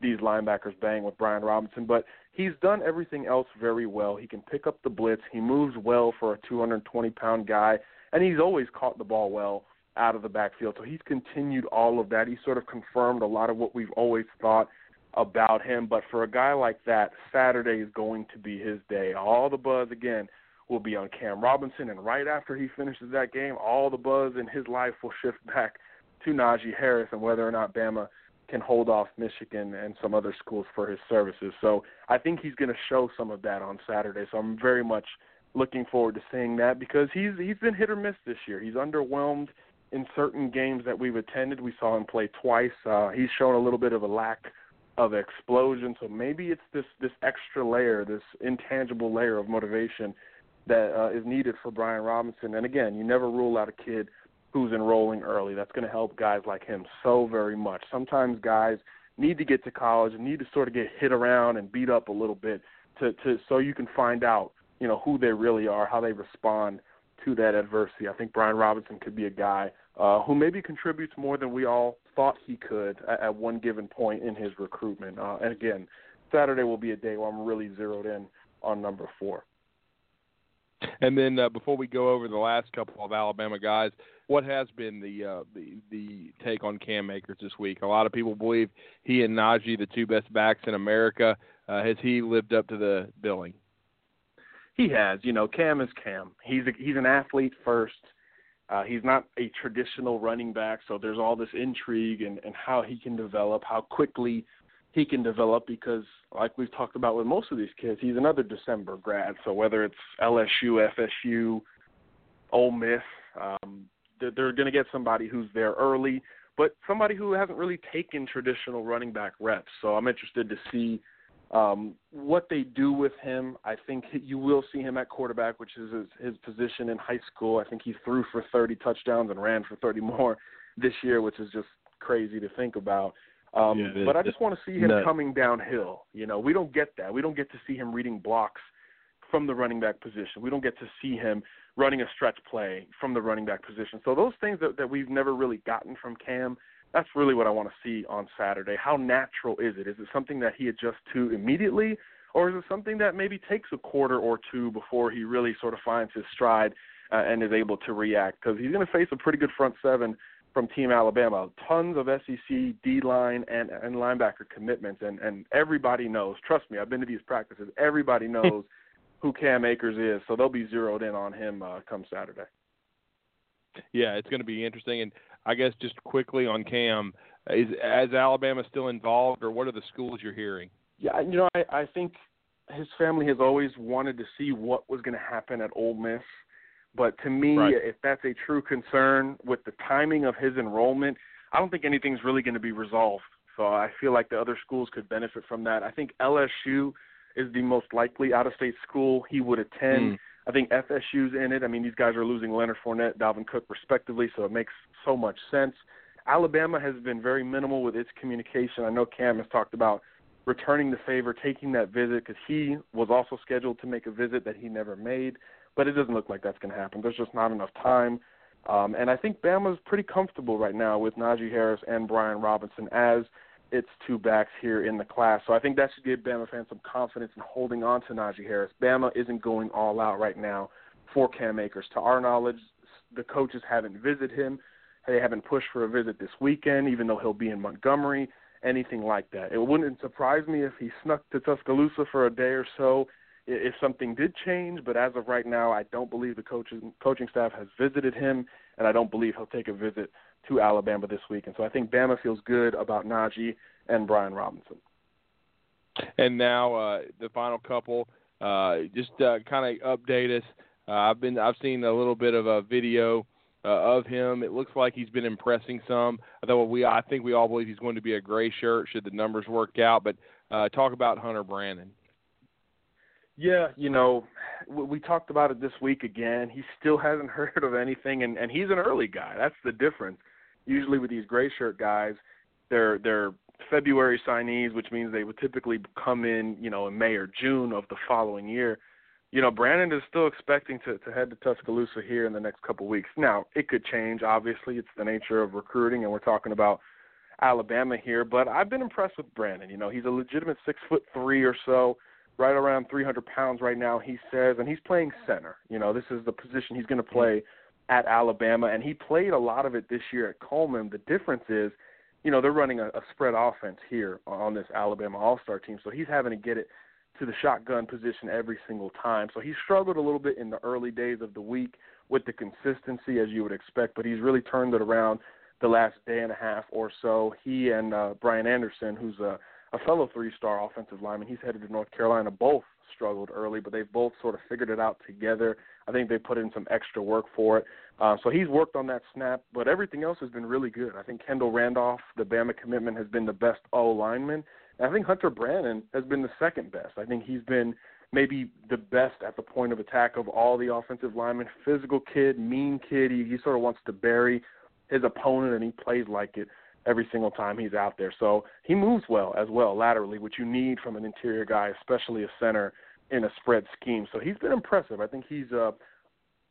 these linebackers bang with Brian Robinson, but he's done everything else very well. He can pick up the blitz. He moves well for a 220 pound guy, and he's always caught the ball well out of the backfield. So he's continued all of that. He sort of confirmed a lot of what we've always thought about him. But for a guy like that, Saturday is going to be his day. All the buzz again will be on Cam Robinson, and right after he finishes that game, all the buzz in his life will shift back to Najee Harris and whether or not Bama can hold off Michigan and some other schools for his services. So I think he's going to show some of that on Saturday. So I'm very much looking forward to seeing that because he's he's been hit or miss this year. He's underwhelmed in certain games that we've attended. We saw him play twice. Uh, he's shown a little bit of a lack of explosion. So maybe it's this this extra layer, this intangible layer of motivation that uh, is needed for Brian Robinson. And again, you never rule out a kid who's enrolling early. That's going to help guys like him so very much. Sometimes guys need to get to college and need to sort of get hit around and beat up a little bit to, to so you can find out, you know, who they really are, how they respond to that adversity. I think Brian Robinson could be a guy uh, who maybe contributes more than we all thought he could at, at one given point in his recruitment. Uh, and again, Saturday will be a day where I'm really zeroed in on number four.
And then uh, before we go over the last couple of Alabama guys, what has been the uh, the the take on Cam Akers this week? A lot of people believe he and Najee, the two best backs in America. Uh, has he lived up to the billing?
He has. You know, Cam is Cam. He's a, he's an athlete first. Uh, he's not a traditional running back, so there's all this intrigue and, and how he can develop, how quickly he can develop because, like we've talked about with most of these kids, he's another December grad. So whether it's LSU, FSU, Ole Miss, um, they're, they're going to get somebody who's there early, but somebody who hasn't really taken traditional running back reps. So I'm interested to see um, what they do with him. I think you will see him at quarterback, which is his, his position in high school. I think he threw for 30 touchdowns and ran for 30 more this year, which is just crazy to think about. Um,
yeah,
but I just want to see him
nuts.
coming downhill. You know, we don't get that. We don't get to see him reading blocks from the running back position. We don't get to see him running a stretch play from the running back position. So those things that, that we've never really gotten from Cam, that's really what I want to see on Saturday. How natural is it? Is it something that he adjusts to immediately, or is it something that maybe takes a quarter or two before he really sort of finds his stride uh, and is able to react? Because he's going to face a pretty good front seven from Team Alabama. Tons of SEC D line and and linebacker commitments, and and everybody knows. Trust me, I've been to these practices. Everybody knows who Cam Akers is, so they'll be zeroed in on him uh, come Saturday.
Yeah, it's going to be interesting. And I guess just quickly on Cam, is as Alabama still involved, or what are the schools you're hearing?
Yeah, you know, I, I think his family has always wanted to see what was going to happen at Ole Miss. But to me,
Right.
if that's a true concern with the timing of his enrollment, I don't think anything's really going to be resolved. So I feel like the other schools could benefit from that. I think LSU is the most likely out of state school he would attend. Mm. I think FSU's in it. I mean, these guys are losing Leonard Fournette, Dalvin Cook, respectively, so it makes so much sense. Alabama has been very minimal with its communication. I know Cam has talked about returning the favor, taking that visit, because he was also scheduled to make a visit that he never made, but it doesn't look like that's going to happen. There's just not enough time. Um, and I think Bama's pretty comfortable right now with Najee Harris and Brian Robinson as its two backs here in the class. So I think that should give Bama fans some confidence in holding on to Najee Harris. Bama isn't going all out right now for Cam Akers. To our knowledge, the coaches haven't visited him. They haven't pushed for a visit this weekend, even though he'll be in Montgomery, anything like that. It wouldn't surprise me if he snuck to Tuscaloosa for a day or so if something did change, but as of right now, I don't believe the coaches, coaching staff has visited him, and I don't believe he'll take a visit to Alabama this week. And so I think Bama feels good about Najee and Brian Robinson.
And now uh, the final couple, uh, just uh, kind of update us. Uh, I've been I've seen a little bit of a video uh, of him. It looks like he's been impressing some. Although we I think we all believe he's going to be a gray shirt should the numbers work out. But uh, talk about Hunter Brandon.
Yeah, you know, we talked about it this week again. He still hasn't heard of anything, and and he's an early guy. That's the difference. Usually with these gray shirt guys, they're they're February signees, which means they would typically come in, you know, in May or June of the following year. You know, Brandon is still expecting to, to head to Tuscaloosa here in the next couple of weeks. Now, it could change. Obviously, it's the nature of recruiting, and we're talking about Alabama here. But I've been impressed with Brandon. You know, he's a legitimate six foot three or so, right around 300 pounds right now. He says, and he's playing center. You know, this is the position he's going to play at Alabama, and he played a lot of it this year at Coleman. The difference is you know, they're running a, a spread offense here on this Alabama All Star team, so he's having to get it to the shotgun position every single time. So he struggled a little bit in the early days of the week with the consistency, as you would expect, but he's really turned it around the last day and a half or so. He and uh, Brian Anderson, who's a, a fellow three-star offensive lineman, he's headed to North Carolina. Both struggled early, but they've both sort of figured it out together. I think they put in some extra work for it. Uh, so he's worked on that snap, but everything else has been really good. I think Kendall Randolph, the Bama commitment, has been the best O lineman. And I think Hunter Brandon has been the second best. I think he's been maybe the best at the point of attack of all the offensive linemen. Physical kid, mean kid. He, he sort of wants to bury his opponent, and he plays like it every single time he's out there. So he moves well as well laterally, which you need from an interior guy, especially a center in a spread scheme. So he's been impressive. I think he's uh,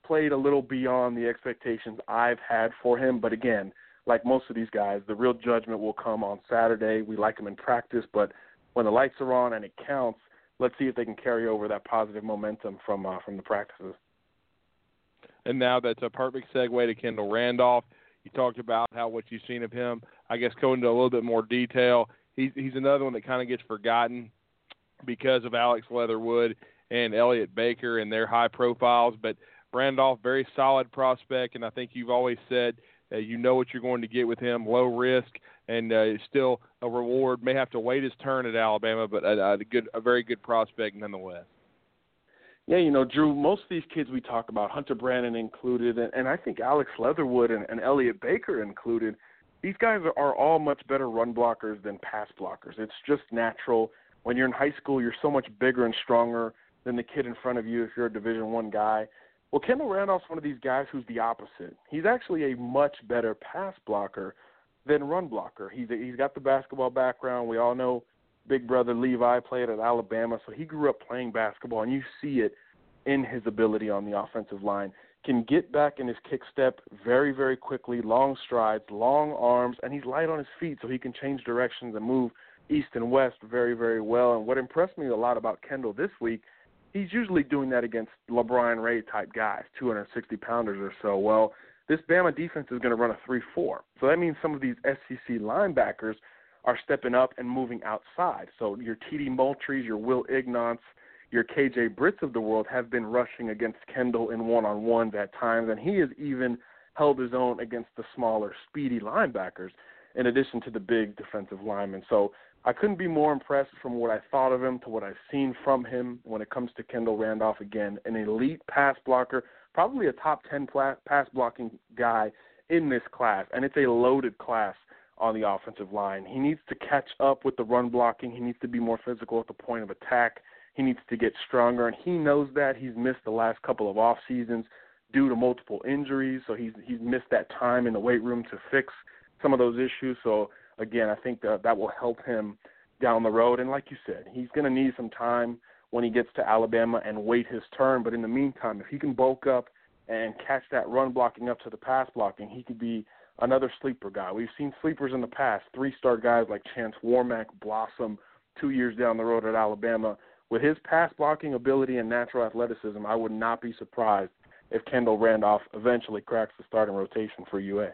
played a little beyond the expectations I've had for him. But again, like most of these guys, the real judgment will come on Saturday. We like him in practice, but when the lights are on and it counts, let's see if they can carry over that positive momentum from uh, from the practices.
And now that's a perfect segue to Kendall Randolph. You talked about how what you've seen of him. I guess go into a little bit more detail. He's he's another one that kind of gets forgotten because of Alex Leatherwood and Elliot Baker and their high profiles. But Randolph, very solid prospect, and I think you've always said uh, you know what you're going to get with him. Low risk and uh, still a reward. May have to wait his turn at Alabama, but a, a good, a very good prospect nonetheless.
Yeah, you know, Drew, most of these kids we talk about, Hunter Brandon included, and, and I think Alex Leatherwood and, and Elliot Baker included, these guys are, all much better run blockers than pass blockers. It's just natural when you're in high school, you're so much bigger and stronger than the kid in front of you if you're a Division One guy. Well, Kendall Randolph's one of these guys who's the opposite. He's actually a much better pass blocker than run blocker. He's a, he's got the basketball background. We all know big brother Levi played at Alabama, so he grew up playing basketball, and you see it in his ability on the offensive line. Can get back in his kick step very, very quickly, long strides, long arms, and he's light on his feet, so he can change directions and move – East and West very, very well. And what impressed me a lot about Kendall this week, he's usually doing that against LaBryan Ray type guys, 260 pounders or so. Well, this Bama defense is going to run a 3 4. So that means some of these SEC linebackers are stepping up and moving outside. So your TD Moultries, your Will Ignont, your KJ Britts of the world have been rushing against Kendall in one on ones at times, and he has even held his own against the smaller, speedy linebackers, in addition to the big defensive linemen. So I couldn't be more impressed from what I thought of him to what I've seen from him when it comes to Kendall Randolph. Again, an elite pass blocker, probably a top 10 pass blocking guy in this class, and it's a loaded class on the offensive line. He needs to catch up with the run blocking. He needs to be more physical at the point of attack. He needs to get stronger, and he knows that. He's missed the last couple of off seasons due to multiple injuries, so he's he's missed that time in the weight room to fix some of those issues. So again, I think that that will help him down the road. And like you said, he's going to need some time when he gets to Alabama and wait his turn. But in the meantime, if he can bulk up and catch that run blocking up to the pass blocking, he could be another sleeper guy. We've seen sleepers in the past, three star guys like Chance Warmack blossom two years down the road at Alabama. With his pass blocking ability and natural athleticism, I would not be surprised if Kendall Randolph eventually cracks the starting rotation for UA.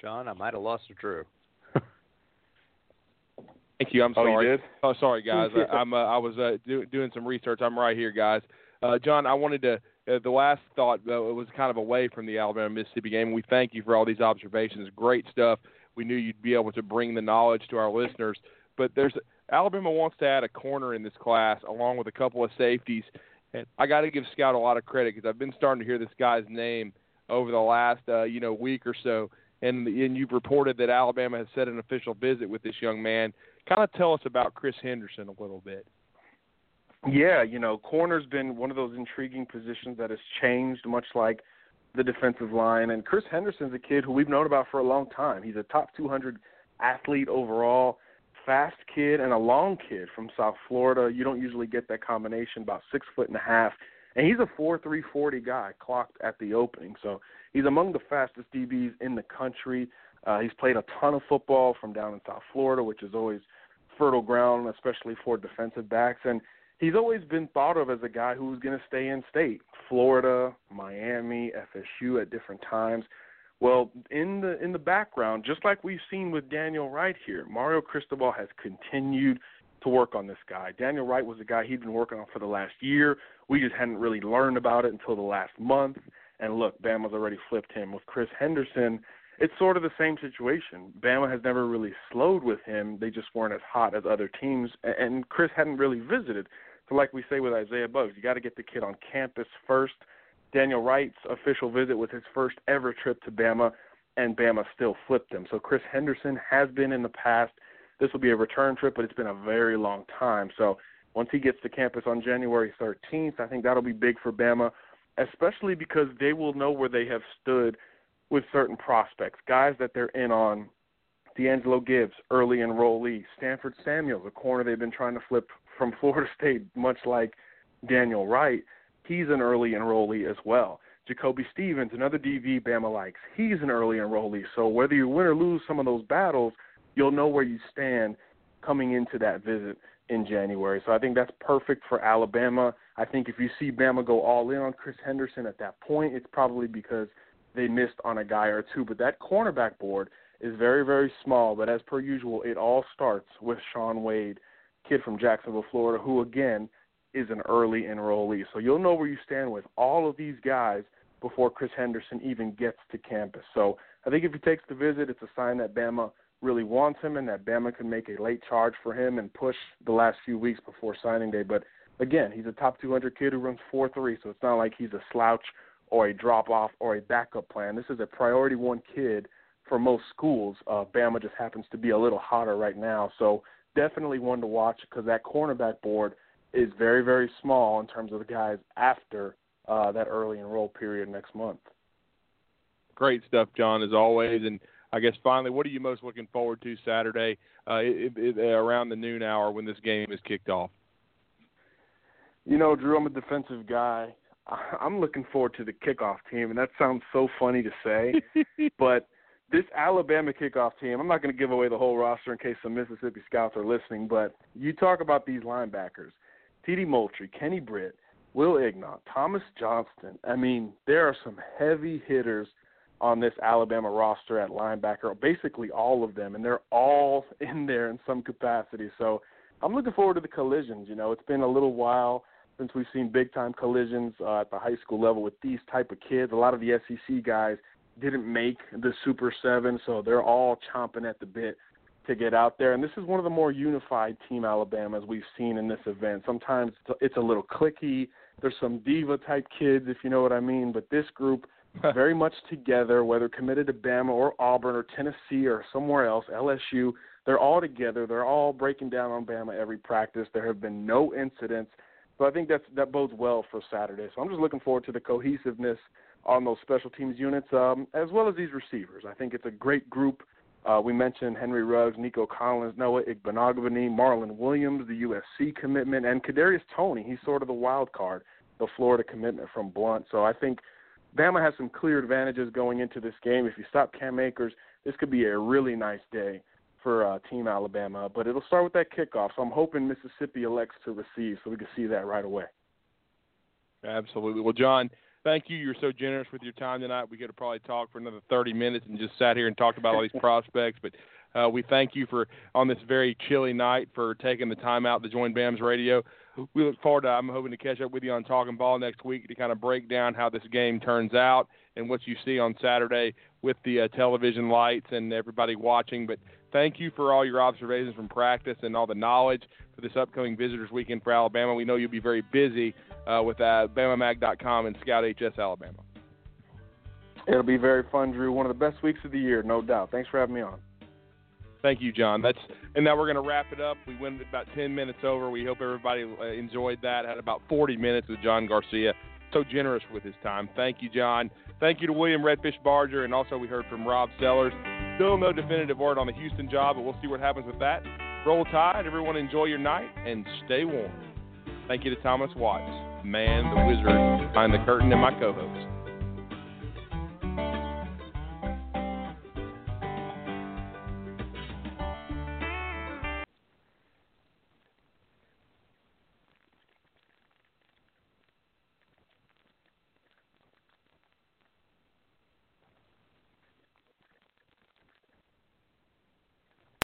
John, I might have lost to Drew.
Thank you. I'm
Oh,
sorry.
you did?
Oh, sorry, guys. I, I'm. Uh, I was uh, do, doing some research. I'm right here, guys. Uh, John, I wanted to. Uh, the last thought uh, was kind of away from the Alabama Mississippi game. We thank you for all these observations. Great stuff. We knew you'd be able to bring the knowledge to our listeners. But there's Alabama wants to add a corner in this class along with a couple of safeties. And I got to give Scout a lot of credit because I've been starting to hear this guy's name over the last uh, you know week or so. And, and you've reported that Alabama has set an official visit with this young man kind of tell us about Chris Henderson a little bit.
Yeah, you know, corner's been one of those intriguing positions that has changed, much like the defensive line. And Chris Henderson's a kid who we've known about for a long time. He's a top 200 athlete overall, fast kid, and a long kid from South Florida. You don't usually get that combination, about six foot and a half. And he's a 4'3", 40 guy, clocked at the opening. So he's among the fastest DBs in the country. Uh, he's played a ton of football from down in South Florida, which is always fertile ground, especially for defensive backs. And he's always been thought of as a guy who's going to stay in state, Florida, Miami, FSU at different times. Well, in the in the background, just like we've seen with Daniel Wright here, Mario Cristobal has continued to work on this guy. Daniel Wright was a guy he'd been working on for the last year. We just hadn't really learned about it until the last month. And look, Bama's already flipped him with Chris Henderson it's sort of the same situation. Bama has never really slowed with him. They just weren't as hot as other teams, and Chris hadn't really visited. So, like we say with Isaiah Buggs, you got to get the kid on campus first. Daniel Wright's official visit was his first ever trip to Bama, and Bama still flipped him. So, Chris Henderson has been in the past. This will be a return trip, but it's been a very long time. So, once he gets to campus on January 13th, I think that'll be big for Bama, especially because they will know where they have stood with certain prospects, guys that they're in on. D'Angelo Gibbs, early enrollee. Stanford Samuels, a corner they've been trying to flip from Florida State, much like Daniel Wright. He's an early enrollee as well. Jacoby Stevens, another DB Bama likes. He's an early enrollee. So whether you win or lose some of those battles, you'll know where you stand coming into that visit in January. So I think that's perfect for Alabama. I think if you see Bama go all in on Chris Henderson at that point, it's probably because they missed on a guy or two. But that cornerback board is very, very small. But as per usual, it all starts with Shaun Wade, kid from Jacksonville, Florida, who again is an early enrollee. So you'll know where you stand with all of these guys before Chris Henderson even gets to campus. So I think if he takes the visit, it's a sign that Bama really wants him and that Bama can make a late charge for him and push the last few weeks before signing day. But again, he's a top 200 kid who runs 4-3, so it's not like he's a slouch or a drop off or a backup plan. This is a priority one kid for most schools. Uh, Bama just happens to be a little hotter right now, so definitely one to watch because that cornerback board is very very small in terms of the guys after uh, that early enroll period next month.
Great stuff, John, as always. And I guess finally, what are you most looking forward to Saturday uh, it, it, around the noon hour when this game is kicked off?
You know, Drew, I'm a defensive guy. I'm looking forward to the kickoff team, and that sounds so funny to say, but this Alabama kickoff team, I'm not going to give away the whole roster in case some Mississippi scouts are listening, but you talk about these linebackers T.D. Moultrie, Kenny Britt, Will Ignont, Thomas Johnston. I mean, there are some heavy hitters on this Alabama roster at linebacker, basically all of them, and they're all in there in some capacity. So I'm looking forward to the collisions. You know, it's been a little while since we've seen big time collisions uh, at the high school level with these type of kids. A lot of the SEC guys didn't make the Super Seven, so they're all chomping at the bit to get out there. And this is one of the more unified team Alabamas we've seen in this event. Sometimes it's a little clicky. There's some diva type kids, if you know what I mean. But this group very much together, whether committed to Bama or Auburn or Tennessee or somewhere else, LSU. they're all together. They're all breaking down on Bama every practice. There have been no incidents. So I think that's that bodes well for Saturday. So I'm just looking forward to the cohesiveness on those special teams units, um, as well as these receivers. I think it's a great group. Uh, we mentioned Henry Ruggs, Nico Collins, Noah Igbinoghene, Marlon Williams, the USC commitment, and Kadarius Toney. He's sort of the wild card, the Florida commitment from Blount. So I think Bama has some clear advantages going into this game. If you stop Cam Akers, this could be a really nice day for uh, Team Alabama. But it'll start with that kickoff. So I'm hoping Mississippi elects to receive, so we can see that right away.
Absolutely. Well, John, thank you. You're so generous with your time tonight. We could have probably talked for another 30 minutes and just sat here and talked about all these prospects, but uh, we thank you for on this very chilly night for taking the time out to join BAMS Radio. We look forward to. I'm hoping to catch up with you on Talking Ball next week to kind of break down how this game turns out and what you see on Saturday with the uh, television lights and everybody watching. But thank you for all your observations from practice and all the knowledge for this upcoming Visitors Weekend for Alabama. We know you'll be very busy uh, with uh, BamaMag.com and Scout HS Alabama.
It'll be very fun, Drew. One of the best weeks of the year, no doubt. Thanks for having me on.
Thank you, John. That's and now we're going to wrap it up. We went about 10 minutes over. We hope everybody uh, enjoyed that. Had about 40 minutes with John Garcia. So generous with his time. Thank you, John. Thank you to William Redfish Barger, and also we heard from Rob Sellers. Still no definitive word on the Houston job, but we'll see what happens with that. Roll Tide. Everyone enjoy your night and stay warm. Thank you to Thomas Watts, man, the wizard behind the curtain, and my co-host.